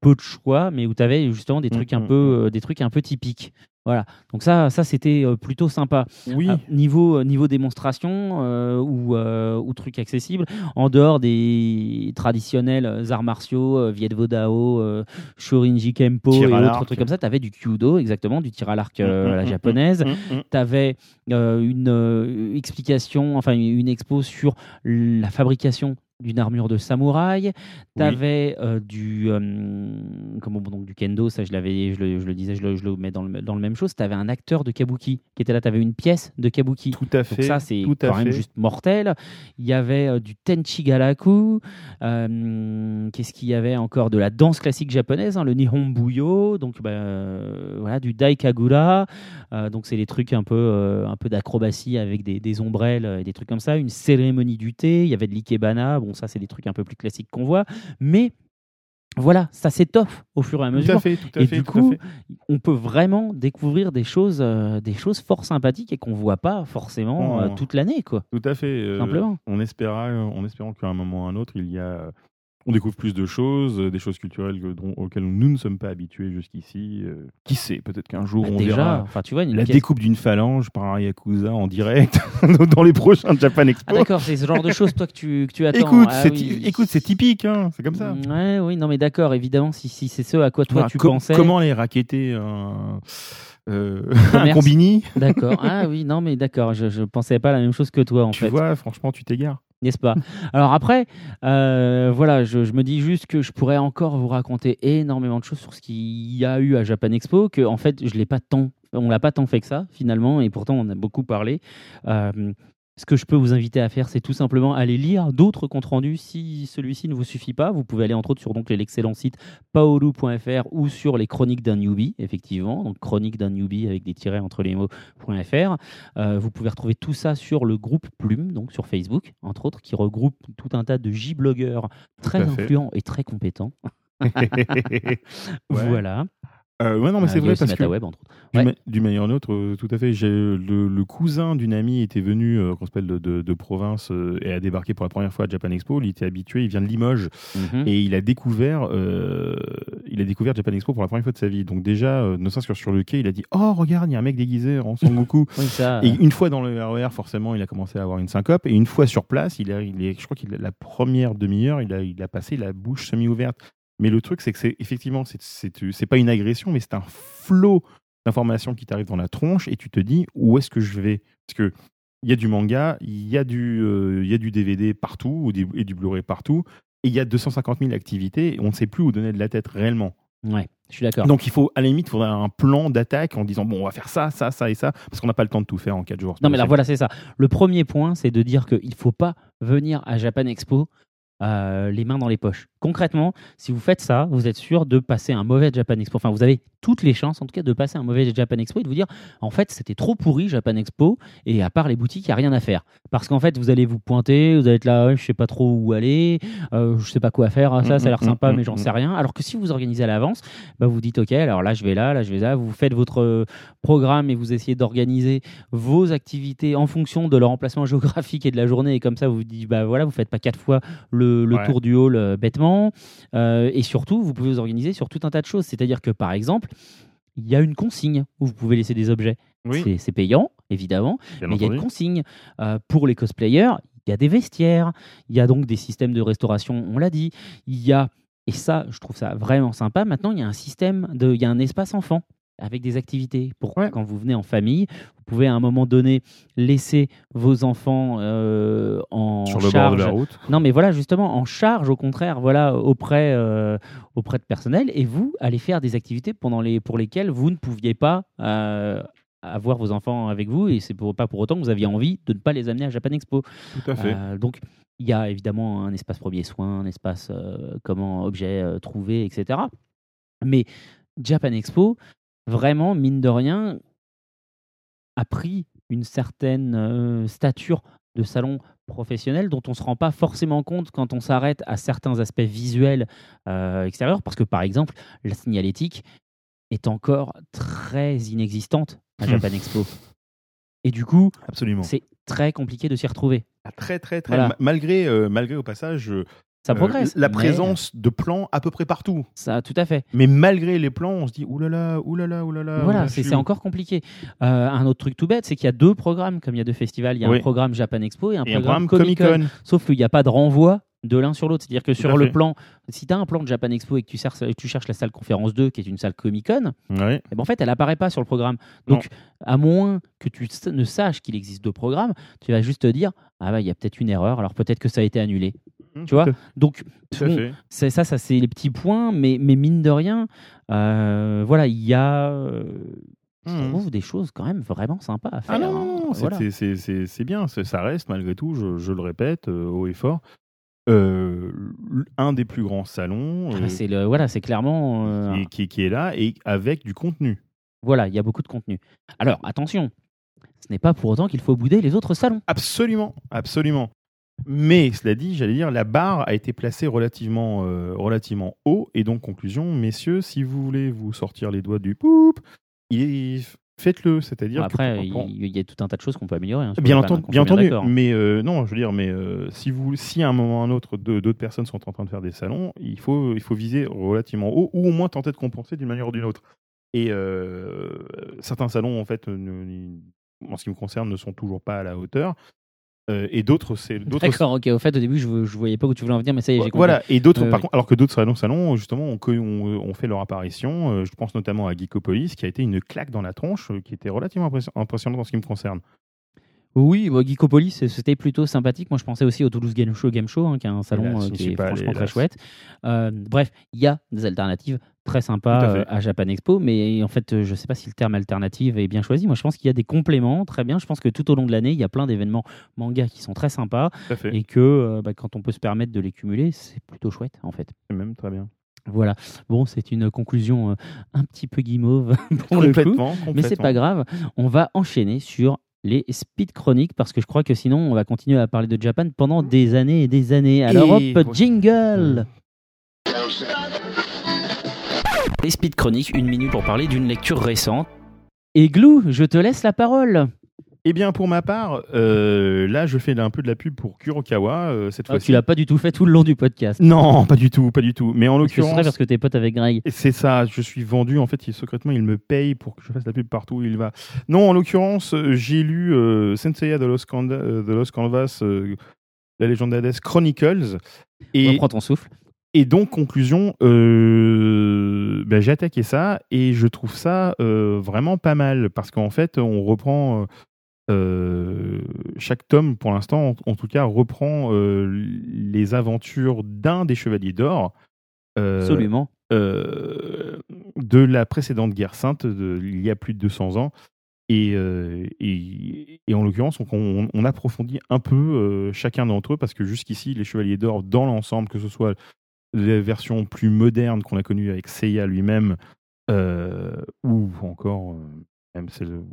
peu de choix, mais où tu avais justement des Mm, trucs un mm, peu, euh, des trucs un peu typiques. Voilà. Donc ça, ça c'était euh, plutôt sympa. Oui, Ah, niveau, niveau démonstration euh, ou, euh, ou trucs accessibles, en dehors des traditionnels arts martiaux, euh, Viet Vo Dao, euh, Shorinji Kempo et autres trucs comme ça, tu avais du Kyudo, exactement, du tir à l'arc euh, Mm, mm, à la mm, japonaise. Mm, mm. Tu avais une euh, explication, enfin une expo sur la fabrication d'une armure de samouraï. Tu avais du, euh, comment, donc, du kendo, ça je, l'avais, je, le, je le disais, je le, je le mets dans le, dans le même chose. Tu avais un acteur de kabuki qui était là, tu avais une pièce de kabuki. Tout à Donc fait. ça, c'est quand même fait. juste mortel. Il y avait euh, du Tenchi Garaku. euh, Qu'est-ce qu'il y avait encore? De la danse classique japonaise, hein, le Nihon Buyo. Donc, bah, euh, voilà, du Daikagura. Euh, donc, c'est des trucs un peu, euh, un peu d'acrobatie avec des, des ombrelles et des trucs comme ça. Une cérémonie du thé. Il y avait de l'ikebana. Bon, ça, c'est des trucs un peu plus classiques qu'on voit. Mais voilà, ça s'étoffe au fur et à Tout mesure à fait, tout à et fait. du tout coup, on peut vraiment découvrir des choses, euh, des choses fort sympathiques et qu'on voit pas forcément euh, Oh. toute l'année, quoi. Tout à fait. euh, Simplement. On espéra, en espérant qu'à un moment ou à un autre, il y a, on découvre plus de choses, euh, des choses culturelles que- dont- auxquelles nous ne sommes pas habitués jusqu'ici. euh, qui sait, peut-être qu'un jour Bah, on déjà, verra enfin, tu vois, une la découpe d'une phalange par un yakuza en direct dans les prochains Japan Ah Expo. d'accord, c'est ce genre de choses toi que tu, que tu attends. Écoute, Ah c'est oui. ty- écoute, c'est typique, hein, c'est comme ça. Mm, Ouais, oui, non mais d'accord, évidemment, si, si c'est ce à quoi toi tu com- pensais. Comment les raqueter un, euh, un combini? D'accord. Ah oui, non mais d'accord, je, je pensais pas la même chose que toi en Tu fait. vois, franchement, tu t'égares. N'est-ce pas? Alors après, euh, voilà, je, me dis juste que je pourrais encore vous raconter énormément de choses sur ce qu'il y a eu à Japan Expo, que en fait, je l'ai pas tant, on l'a pas tant fait que ça finalement, et pourtant on a beaucoup parlé. Euh, ce que je peux vous inviter à faire, c'est tout simplement aller lire d'autres comptes rendus. Si celui-ci ne vous suffit pas, vous pouvez aller entre autres sur donc l'excellent site paolu.fr ou sur les chroniques d'un newbie, effectivement. Donc chronique d'un newbie avec des tirets entre les mots.fr. Euh, vous pouvez retrouver tout ça sur le groupe Plume, donc sur Facebook, entre autres, qui regroupe tout un tas de J-blogueurs très influents et très compétents. Ouais. Voilà. Euh, ouais, non, mais Euh, c'est vrai parce que MetaWeb, entre autres. d'une Ouais. ma- ou d'une autre, euh, tout à fait. J'ai le, le cousin d'une amie était venu, euh, qu'on s'appelle de, de, de province, euh, et a débarqué pour la première fois à Japan Expo. Il était habitué, il vient de Limoges Mhm. et il a découvert, euh, il a découvert Japan Expo pour la première fois de sa vie. Donc déjà, euh, ne serait-ce que sur le quai, il a dit, oh regarde, il y a un mec déguisé en Son Goku. Oui, ça. Et une fois dans le RER, forcément, il a commencé à avoir une syncope. Et une fois sur place, il, a, il est, je crois qu'il la première demi-heure, il a, il a passé la bouche semi-ouverte. Mais le truc, c'est que c'est effectivement, c'est- pas une agression, mais c'est un flot d'informations qui t'arrive dans la tronche et tu te dis où est-ce que je vais? Parce que il y a du manga, il y a du, euh, y a du DVD partout et du Blu-ray partout, et il y a 250 000 activités et on ne sait plus où donner de la tête réellement. Ouais, je suis d'accord. Donc il faut, à la limite, il faudrait un plan d'attaque en disant bon, on va faire ça, ça, ça et ça, parce qu'on n'a pas le temps de tout faire en 4 jours. Non, mais là, voilà, c'est ça. Le premier point, c'est de dire qu'il ne faut pas venir à Japan Expo euh, les mains dans les poches. Concrètement, si vous faites ça, vous êtes sûr de passer un mauvais Japan Expo. Enfin, vous avez toutes les chances, en tout cas, de passer un mauvais Japan Expo et de vous dire, en fait, c'était trop pourri Japan Expo, et à part les boutiques, il n'y a rien à faire. Parce qu'en fait, vous allez vous pointer, vous allez être là, je sais pas trop où aller, euh, je sais pas quoi faire, ah, ça, ça a l'air Mm, mm, sympa, mm, mais j'en sais rien. Alors que si vous organisez à l'avance, bah, vous dites, OK, alors là, je vais là, là, je vais là, vous faites votre euh, programme et vous essayez d'organiser vos activités en fonction de leur emplacement géographique et de la journée. Et comme ça, vous vous dites, bah voilà, vous faites pas quatre fois le, le Ouais. tour du hall euh, bêtement. Euh, et surtout, vous pouvez vous organiser sur tout un tas de choses. C'est-à-dire que, par exemple, il y a une consigne où vous pouvez laisser des objets. Oui, C'est- payant, évidemment, bien mais il y a une consigne. Euh, pour les cosplayers, il y a des vestiaires, il y a donc des systèmes de restauration, on l'a dit. Il y a, et ça, je trouve ça vraiment sympa, maintenant, il y a un système, de, il y a un espace enfant avec des activités. Pour Ouais. quand vous venez en famille, vous pouvez à un moment donné laisser vos enfants euh, en Sur le charge. bord de la route. Non, mais voilà, justement, en charge, au contraire, voilà, auprès, euh, auprès de personnel, et vous allez faire des activités pendant les, pour lesquelles vous ne pouviez pas euh, avoir vos enfants avec vous, et c'est pas pour autant que vous aviez envie de ne pas les amener à Japan Expo. Tout à fait. Euh, donc, il y a évidemment un espace premier soin, un espace euh, comment objet euh, trouvé, etc. Mais Japan Expo, vraiment, mine de rien, a pris une certaine euh, stature de salon professionnel dont on ne se rend pas forcément compte quand on s'arrête à certains aspects visuels euh, extérieurs. Parce que, par exemple, la signalétique est encore très inexistante à Hmm. Japan Expo. Et du coup, Absolument. c'est très compliqué de s'y retrouver. Ah, Très, très, très. Voilà. Malgré, euh, malgré au passage euh, Ça euh, progresse. la mais présence de plans à peu près partout. Ça, tout à fait. Mais malgré les plans, on se dit oulala, oulala, oulala. Voilà, c'est encore compliqué. Euh, un autre truc tout bête, c'est qu'il y a deux programmes, comme il y a deux festivals. Il y a Oui. un programme Japan Expo et un Et un programme Comic Con. Comic Con. Sauf qu'il n'y a pas de renvoi de l'un sur l'autre. C'est-à-dire que Tout sur le fait. plan, si tu as un plan de Japan Expo et que tu cherches, tu cherches la salle conférence 2, qui est une salle Comic Con, Ouais. eh ben, en fait, elle apparaît pas sur le programme. Donc, à moins que tu ne saches qu'il existe deux programmes, tu vas juste te dire Ah, bah, il y a peut-être une erreur, alors peut-être que ça a été annulé. Tu vois Donc, bon, c'est ça, ça c'est les petits points, mais, mais mine de rien, euh, voilà, il y a, euh, je Mhm. trouve, des choses quand même vraiment sympas à faire. Ah non, hein. non, non, c'est- Voilà. bien, c'est- ça reste malgré tout, je, je le répète, euh, haut et fort, euh, un des plus grands salons Ah euh, c'est le, voilà, c'est clairement, euh, qui est là et avec du contenu. voilà, il y a beaucoup de contenu. Alors attention, ce n'est pas pour autant qu'il faut bouder les autres salons. Absolument, absolument. Mais cela dit, j'allais dire, la barre a été placée relativement, euh, relativement haut. Et donc, conclusion, messieurs, si vous voulez vous sortir les doigts du poup, faites-le. C'est-à-dire Après, il y a tout un tas de choses qu'on peut améliorer. hein, Bien entendu, bien entendu. Mais euh, non, je veux dire, mais euh, si vous, si à un moment ou à un autre, d'autres personnes sont en train de faire des salons, il faut, il faut viser relativement haut ou au moins tenter de compenser d'une manière ou d'une autre. Et certains salons, en fait, ne- en ce qui me concerne, ne sont toujours pas à la hauteur. Euh, et d'autres, c'est d'autres. D'accord, ok. Au fait, au début, je, ne voyais pas où tu voulais en venir, mais ça y est, j'ai compris. Voilà, et d'autres, Ouais, par contre, alors que d'autres salons, salons justement, ont, ont- ont fait leur apparition. Euh, je pense notamment à Geekopolis, qui a été une claque dans la tronche, euh, qui était relativement impression- impressionnante en ce qui me concerne. Oui, bah, Geekopolis, c'était plutôt sympathique. Moi, je pensais aussi au Toulouse Game Show, Game Show hein, qui est un salon euh, qui est franchement très chouette. Euh, bref, il y a des alternatives très à euh, à Japan Expo, mais en fait, euh, je ne sais pas si le terme alternative est bien choisi. Moi, je pense qu'il y a des compléments très bien. Je pense que tout au long de l'année, il y a plein d'événements manga qui sont très sympas et que euh, bah, quand on peut se permettre de les cumuler, c'est plutôt chouette en fait. C'est même très bien. Voilà. Bon, c'est une conclusion euh, un petit peu guimauve pour le coup. complètement, Mais c'est pas grave, on va enchaîner sur les speed chroniques parce que je crois que sinon on va continuer à parler de Japan pendant des années et des années. Alors Et hop, jingle Les speed chroniques, une minute pour parler d'une lecture récente. Et Glou, je te laisse la parole. Eh bien, pour ma part, euh, là, je fais un peu de la pub pour Kurokawa euh, cette Ah, fois-ci. tu l'as pas du tout fait tout le long du podcast. Non, pas du tout, pas du tout. Mais en l'occurrence, parce que t'es pote avec Greg. c'est ça. Je suis vendu. En fait, il, secrètement, il me paye pour que je fasse la pub partout où il va. Non, en l'occurrence, euh, j'ai lu euh, Senseiya de Los, Canda- de Los Canvas, euh, la légende d'Hadès Chronicles. Et, Reprends ton souffle. Et donc, conclusion, euh, ben, j'ai attaqué ça et je trouve ça euh, vraiment pas mal parce qu'en fait, on reprend. euh, euh, chaque tome, pour l'instant, en, en tout cas, reprend les aventures d'un des Chevaliers d'Or. Absolument. de la précédente guerre sainte, de- il y a plus de 200 ans. Et, euh, et, et en l'occurrence, on, on approfondit un peu euh, chacun d'entre eux parce que jusqu'ici, les Chevaliers d'Or, dans l'ensemble, que ce soit les versions plus modernes qu'on a connues avec Seiya lui-même, euh, ou encore, euh, même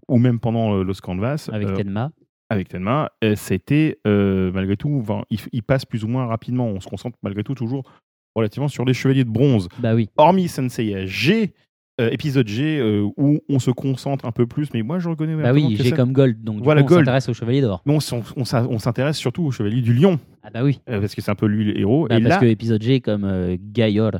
ou même pendant euh, Lost Canvas, Avec Tenma. avec Tenma, c'était malgré tout, enfin, il, il passe plus ou moins rapidement. On se concentre malgré tout toujours relativement sur les Chevaliers de Bronze Bah oui. hormis Sensei G, euh, épisode G, euh, où on se concentre un peu plus, mais moi je reconnais Bah oui, ça- comme Gold. Donc, du Voilà, coup, on s'intéresse au Chevalier d'Or. Mais on, s'intéresse surtout au Chevalier du Lion, Ah bah oui. euh, parce que c'est un peu lui le héros. Bah, et parce là, que épisode G comme Gaillard.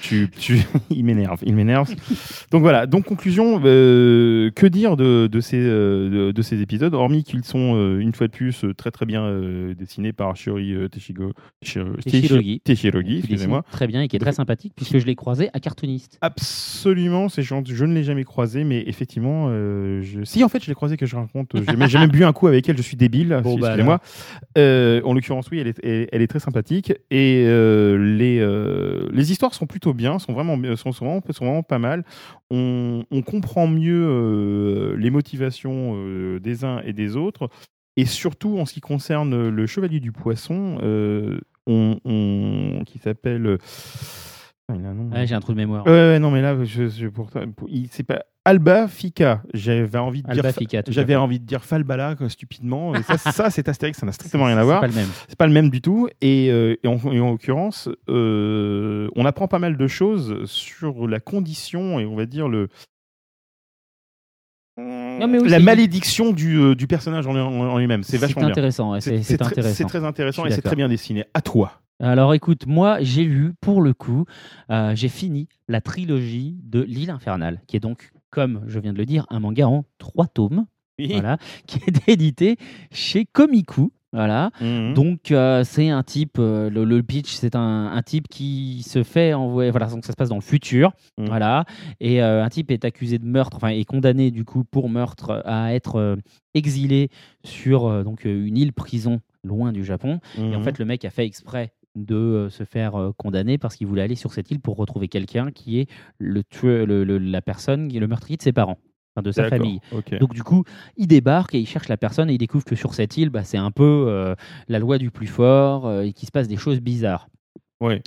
Tu, tu- il m'énerve, il m'énerve. donc voilà, donc conclusion, euh, que dire de, de ces, euh, de, de ces épisodes, hormis qu'ils sont euh, une fois de plus très très bien euh, dessinés par Shiori euh, Teshigo, Shiro- Teshirogi. Teshirogi, qui excusez-moi. Très bien et qui est très sympathique puisque je l'ai croisé à Cartoonist. Absolument, c'est gentil. Je ne l'ai jamais croisé, mais effectivement, euh, je... si en fait je l'ai croisé que je raconte, j'ai même, bu un coup avec elle. Je suis débile, Bon, si- bah, excusez-moi. Euh, en l'occurrence, oui, elle est, elle, elle est très sympathique et euh, les euh, les histoires sont plutôt bien, sont vraiment sont, sont vraiment, sont vraiment pas mal. On, on comprend mieux euh, les motivations euh, des uns et des autres. Et surtout en ce qui concerne le Chevalier du Poisson, euh, on, on- qui s'appelle. Ah, il a un nom. Ouais, j'ai un trou de mémoire. Non, mais là, je, je- pour, pour- il- c'est pas Alba Fika. J'avais envie de Alba dire, j'avais envie de dire Falbala stupidement. Et ça, ça, c'est Astérix, ça n'a strictement rien à C'est voir. pas le même. C'est pas le même du tout. Et, euh, et en, et en l'occurrence, euh, on apprend pas mal de choses sur la condition et on va dire le. mais oui, la c'est- malédiction du, euh, du personnage en, en- en lui-même. C'est vachement intéressant. C'est c'est très- intéressant. c'est très intéressant et c'est très bien dessiné. À toi. Alors écoute, moi j'ai lu pour le coup, euh, j'ai fini la trilogie de l'île infernale, qui est donc, comme je viens de le dire, un manga en trois tomes, voilà, qui est édité chez Komiku. Voilà. Mhm. Donc euh, c'est un type, euh, le, le pitch, c'est un, un type qui se fait envoyer, voilà, donc ça se passe dans le futur, Mhm. voilà, et euh, un type est accusé de meurtre, enfin est condamné du coup pour meurtre à être exilé sur donc une île prison loin du Japon. Et en Mhm. fait, le mec a fait exprès de euh, se faire euh, condamner parce qu'il voulait aller sur cette île pour retrouver quelqu'un qui est le tueur, le- le- la personne, qui est le meurtrier de ses parents, de sa famille. Donc du coup, il débarque et il cherche la personne et il découvre que sur cette île, bah, c'est un peu euh, la loi du plus fort euh, et qu'il se passe des choses bizarres.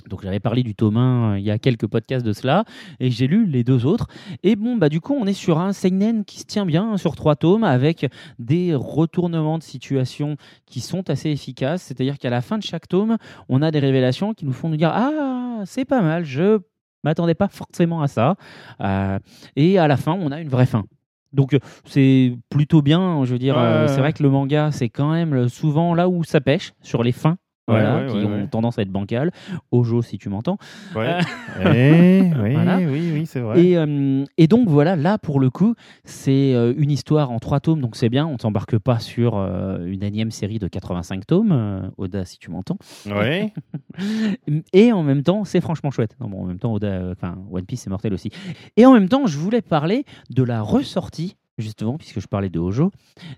Donc j'avais parlé du tome 1 euh, il y a quelques podcasts de cela et j'ai lu les deux autres. Et bon, bah du coup, on est sur un seinen qui se tient bien hein, sur trois tomes avec des retournements de situation qui sont assez efficaces. C'est-à-dire qu'à la fin de chaque tome, on a des révélations qui nous font nous dire ah c'est pas mal, je m'attendais pas forcément à ça. Euh, et à la fin, on a une vraie fin. Donc c'est plutôt bien, je veux dire, Ouais, euh, c'est vrai que le manga, c'est quand même souvent là où ça pêche, sur les fins, voilà, ouais, qui ouais, ont tendance à être bancales. Ojo, si tu m'entends. Ouais. Eh, oui, Voilà. oui, oui, c'est vrai. Et, euh, et donc voilà, là pour le coup, c'est euh, une histoire en trois tomes, donc c'est bien. On ne s'embarque pas sur euh, une énième série de 85 tomes, euh, Oda, si tu m'entends. Ouais. Et en même temps, c'est franchement chouette. Non, bon, en même temps, Oda, euh, enfin, One Piece, c'est mortel aussi. Et en même temps, je voulais parler de la ressortie, justement, puisque je parlais de Hojo,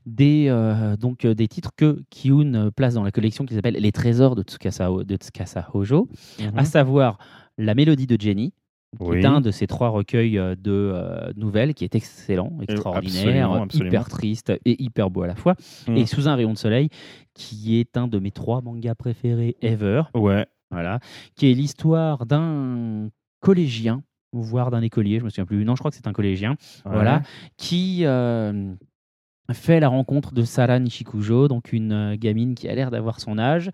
des, euh, donc, euh, des titres que Kiun euh, place dans la collection qui s'appelle Les Trésors de Tsukasa, de Tsukasa Hojo, à savoir La Mélodie de Jenny, qui Oui. est un de ces trois recueils de euh, nouvelles qui est excellent, extraordinaire, absolument, absolument. hyper triste et hyper beau à la fois. Mm. Et Sous un rayon de soleil, qui est un de mes trois mangas préférés ever, Ouais. voilà, qui est l'histoire d'un collégien, voire d'un écolier, je me souviens plus. Non, je crois que c'est un collégien, voilà, qui euh, fait la rencontre de Sara Nishikujo, donc une euh, gamine qui a l'air d'avoir son âge,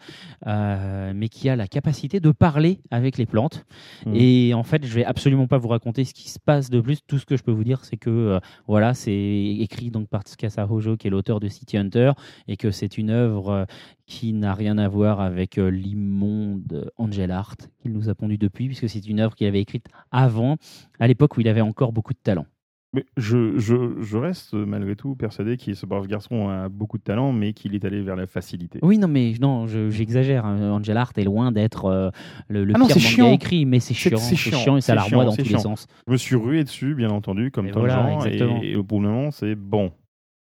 euh, mais qui a la capacité de parler avec les plantes. Mhm. Et en fait, je vais absolument pas vous raconter ce qui se passe de plus. Tout ce que je peux vous dire, c'est que euh, voilà, c'est écrit donc par Tsukasa Hojo, qui est l'auteur de City Hunter, et que c'est une œuvre euh, qui n'a rien à voir avec l'immonde Angel Art qu'il nous a pondu depuis, puisque c'est une œuvre qu'il avait écrite avant, à l'époque où il avait encore beaucoup de talent. Mais je, je, je reste malgré tout persuadé que ce brave garçon a beaucoup de talent, mais qu'il est allé vers la facilité. Oui, non, mais non, je- j'exagère. hein. Angel Art est loin d'être euh, le, le Ah non, pire manga chiant. écrit, mais c'est chiant, c'est chiant, et ça larmoie dans tous chiant. les sens, Je me suis rué dessus, bien entendu, comme tant voilà, de gens. Et, et pour le moment, c'est bon.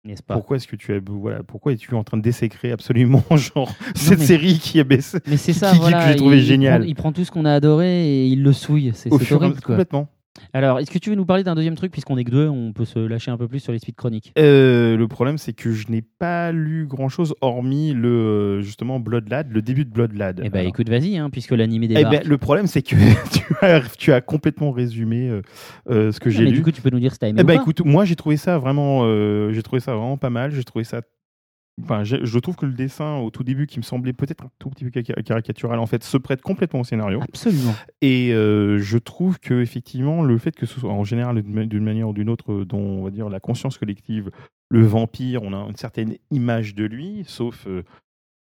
n'est-ce pas? Pourquoi est-ce que tu es voilà, pourquoi es-tu en train de désécrer absolument genre cette mais- série qui a baissé Mais c'est ça, qui- qui- que voilà. j'ai trouvé il génial. prend, il prend tout ce qu'on a adoré et il le souille. C'est horrible, quoi. complètement Alors, est-ce que tu veux nous parler d'un deuxième truc, puisqu'on est que deux, on peut se lâcher un peu plus sur les suites chroniques? Euh, le problème, c'est que je n'ai pas lu grand-chose hormis le euh, justement Blood Lad, le début de Blood Lad. Eh ben, Alors, écoute, vas-y, hein, puisque l'animé eh débarque. ben, le problème, c'est que tu as, tu as complètement résumé euh, euh, ce que Ah, j'ai mais lu. du coup, tu peux nous dire si t'as aimé Eh ou ben, pas écoute, moi j'ai trouvé ça vraiment, j'ai trouvé ça vraiment pas mal. J'ai trouvé ça, enfin, je trouve que le dessin au tout début, qui me semblait peut-être un tout petit peu ca- caricatural, en fait, se prête complètement au scénario. Absolument. Et euh, je trouve que effectivement, le fait que ce soit en général d'une manière ou d'une autre, euh, dont on va dire la conscience collective, le vampire, on a une certaine image de lui, sauf. euh,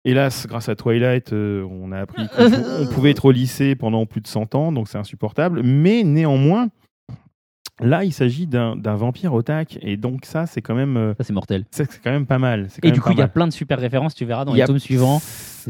Hélas, grâce à Twilight, euh, on a appris qu'on on pouvait être au lycée pendant plus de 100 ans, donc c'est insupportable. Mais néanmoins, là, il s'agit d'un vampire otak, et donc ça, c'est quand même, euh, Ça, c'est mortel. c'est c'est quand même pas mal. quand Et même du coup, il y a plein de super références, tu verras dans les a- tomes suivants.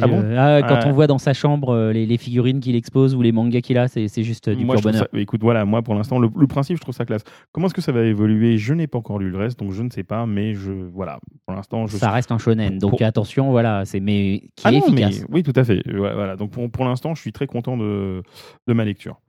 Ah bon? Euh, ah, quand on voit dans sa chambre euh, les, les figurines qu'il expose ou les mangas qu'il a, c'est juste du Moi, pur bonheur. ça- écoute, voilà, moi pour l'instant, le, le principe, je trouve ça classe. Comment est-ce que ça va évoluer? Je n'ai pas encore lu le reste, donc je ne sais pas, mais je, voilà, pour l'instant, je. Ça reste un shonen, donc Pour- attention, voilà, c'est mais qui Ah est non, mais- oui, tout à fait. Voilà, donc pour, pour l'instant, je suis très content de, de ma lecture.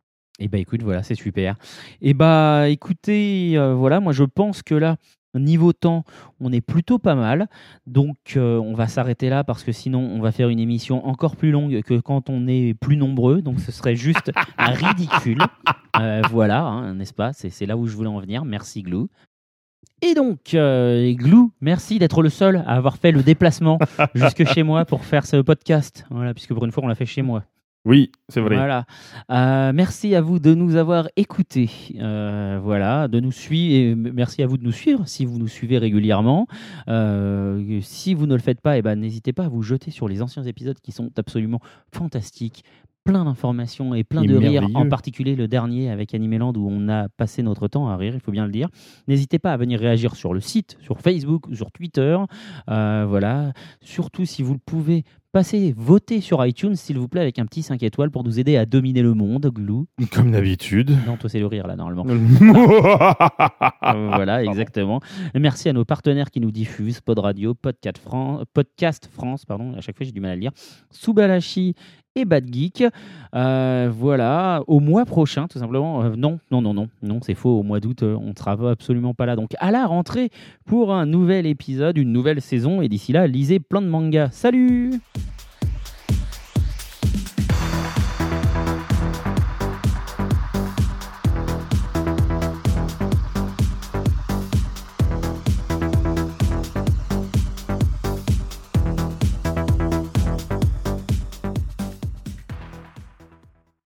Et bah écoute, voilà, c'est super. Et bah écoutez, euh, voilà, moi je pense que là, niveau temps, on est plutôt pas mal. Donc euh, on va s'arrêter là parce que sinon on va faire une émission encore plus longue que quand on est plus nombreux. Donc ce serait juste ridicule. Euh, voilà, hein, n'est-ce pas? C'est c'est là où je voulais en venir. Merci Glou. Et donc, euh, Glou, merci d'être le seul à avoir fait le déplacement jusque chez moi pour faire ce podcast. Voilà, puisque pour une fois, on l'a fait chez moi. Oui, c'est vrai. Voilà. Euh, merci à vous de nous avoir écoutés. Euh, voilà, de nous suivre. Et merci à vous de nous suivre si vous nous suivez régulièrement. Euh, si vous ne le faites pas, eh ben, n'hésitez pas à vous jeter sur les anciens épisodes qui sont absolument fantastiques. Plein d'informations et plein Et de rires, en particulier le dernier avec Animeland où on a passé notre temps à rire, il faut bien le dire. N'hésitez pas à venir réagir sur le site, sur Facebook, sur Twitter. Euh, voilà. Surtout si vous le pouvez, passez voter sur iTunes, s'il vous plaît, avec un petit 5 étoiles pour nous aider à dominer le monde. Glou. Comme d'habitude. Non, toi, c'est le rire, là, normalement. Voilà, exactement. Merci à nos partenaires qui nous diffusent Pod Radio, Podcast France, Podcast France pardon, à chaque fois j'ai du mal à le lire, Subalashi et Bad Geek. Euh, voilà, au mois prochain, tout simplement. Euh, non, non, non, non, non, c'est faux. Au mois d'août, euh, on ne sera absolument pas là. Donc à la rentrée pour un nouvel épisode, une nouvelle saison. Et d'ici là, lisez plein de mangas. Salut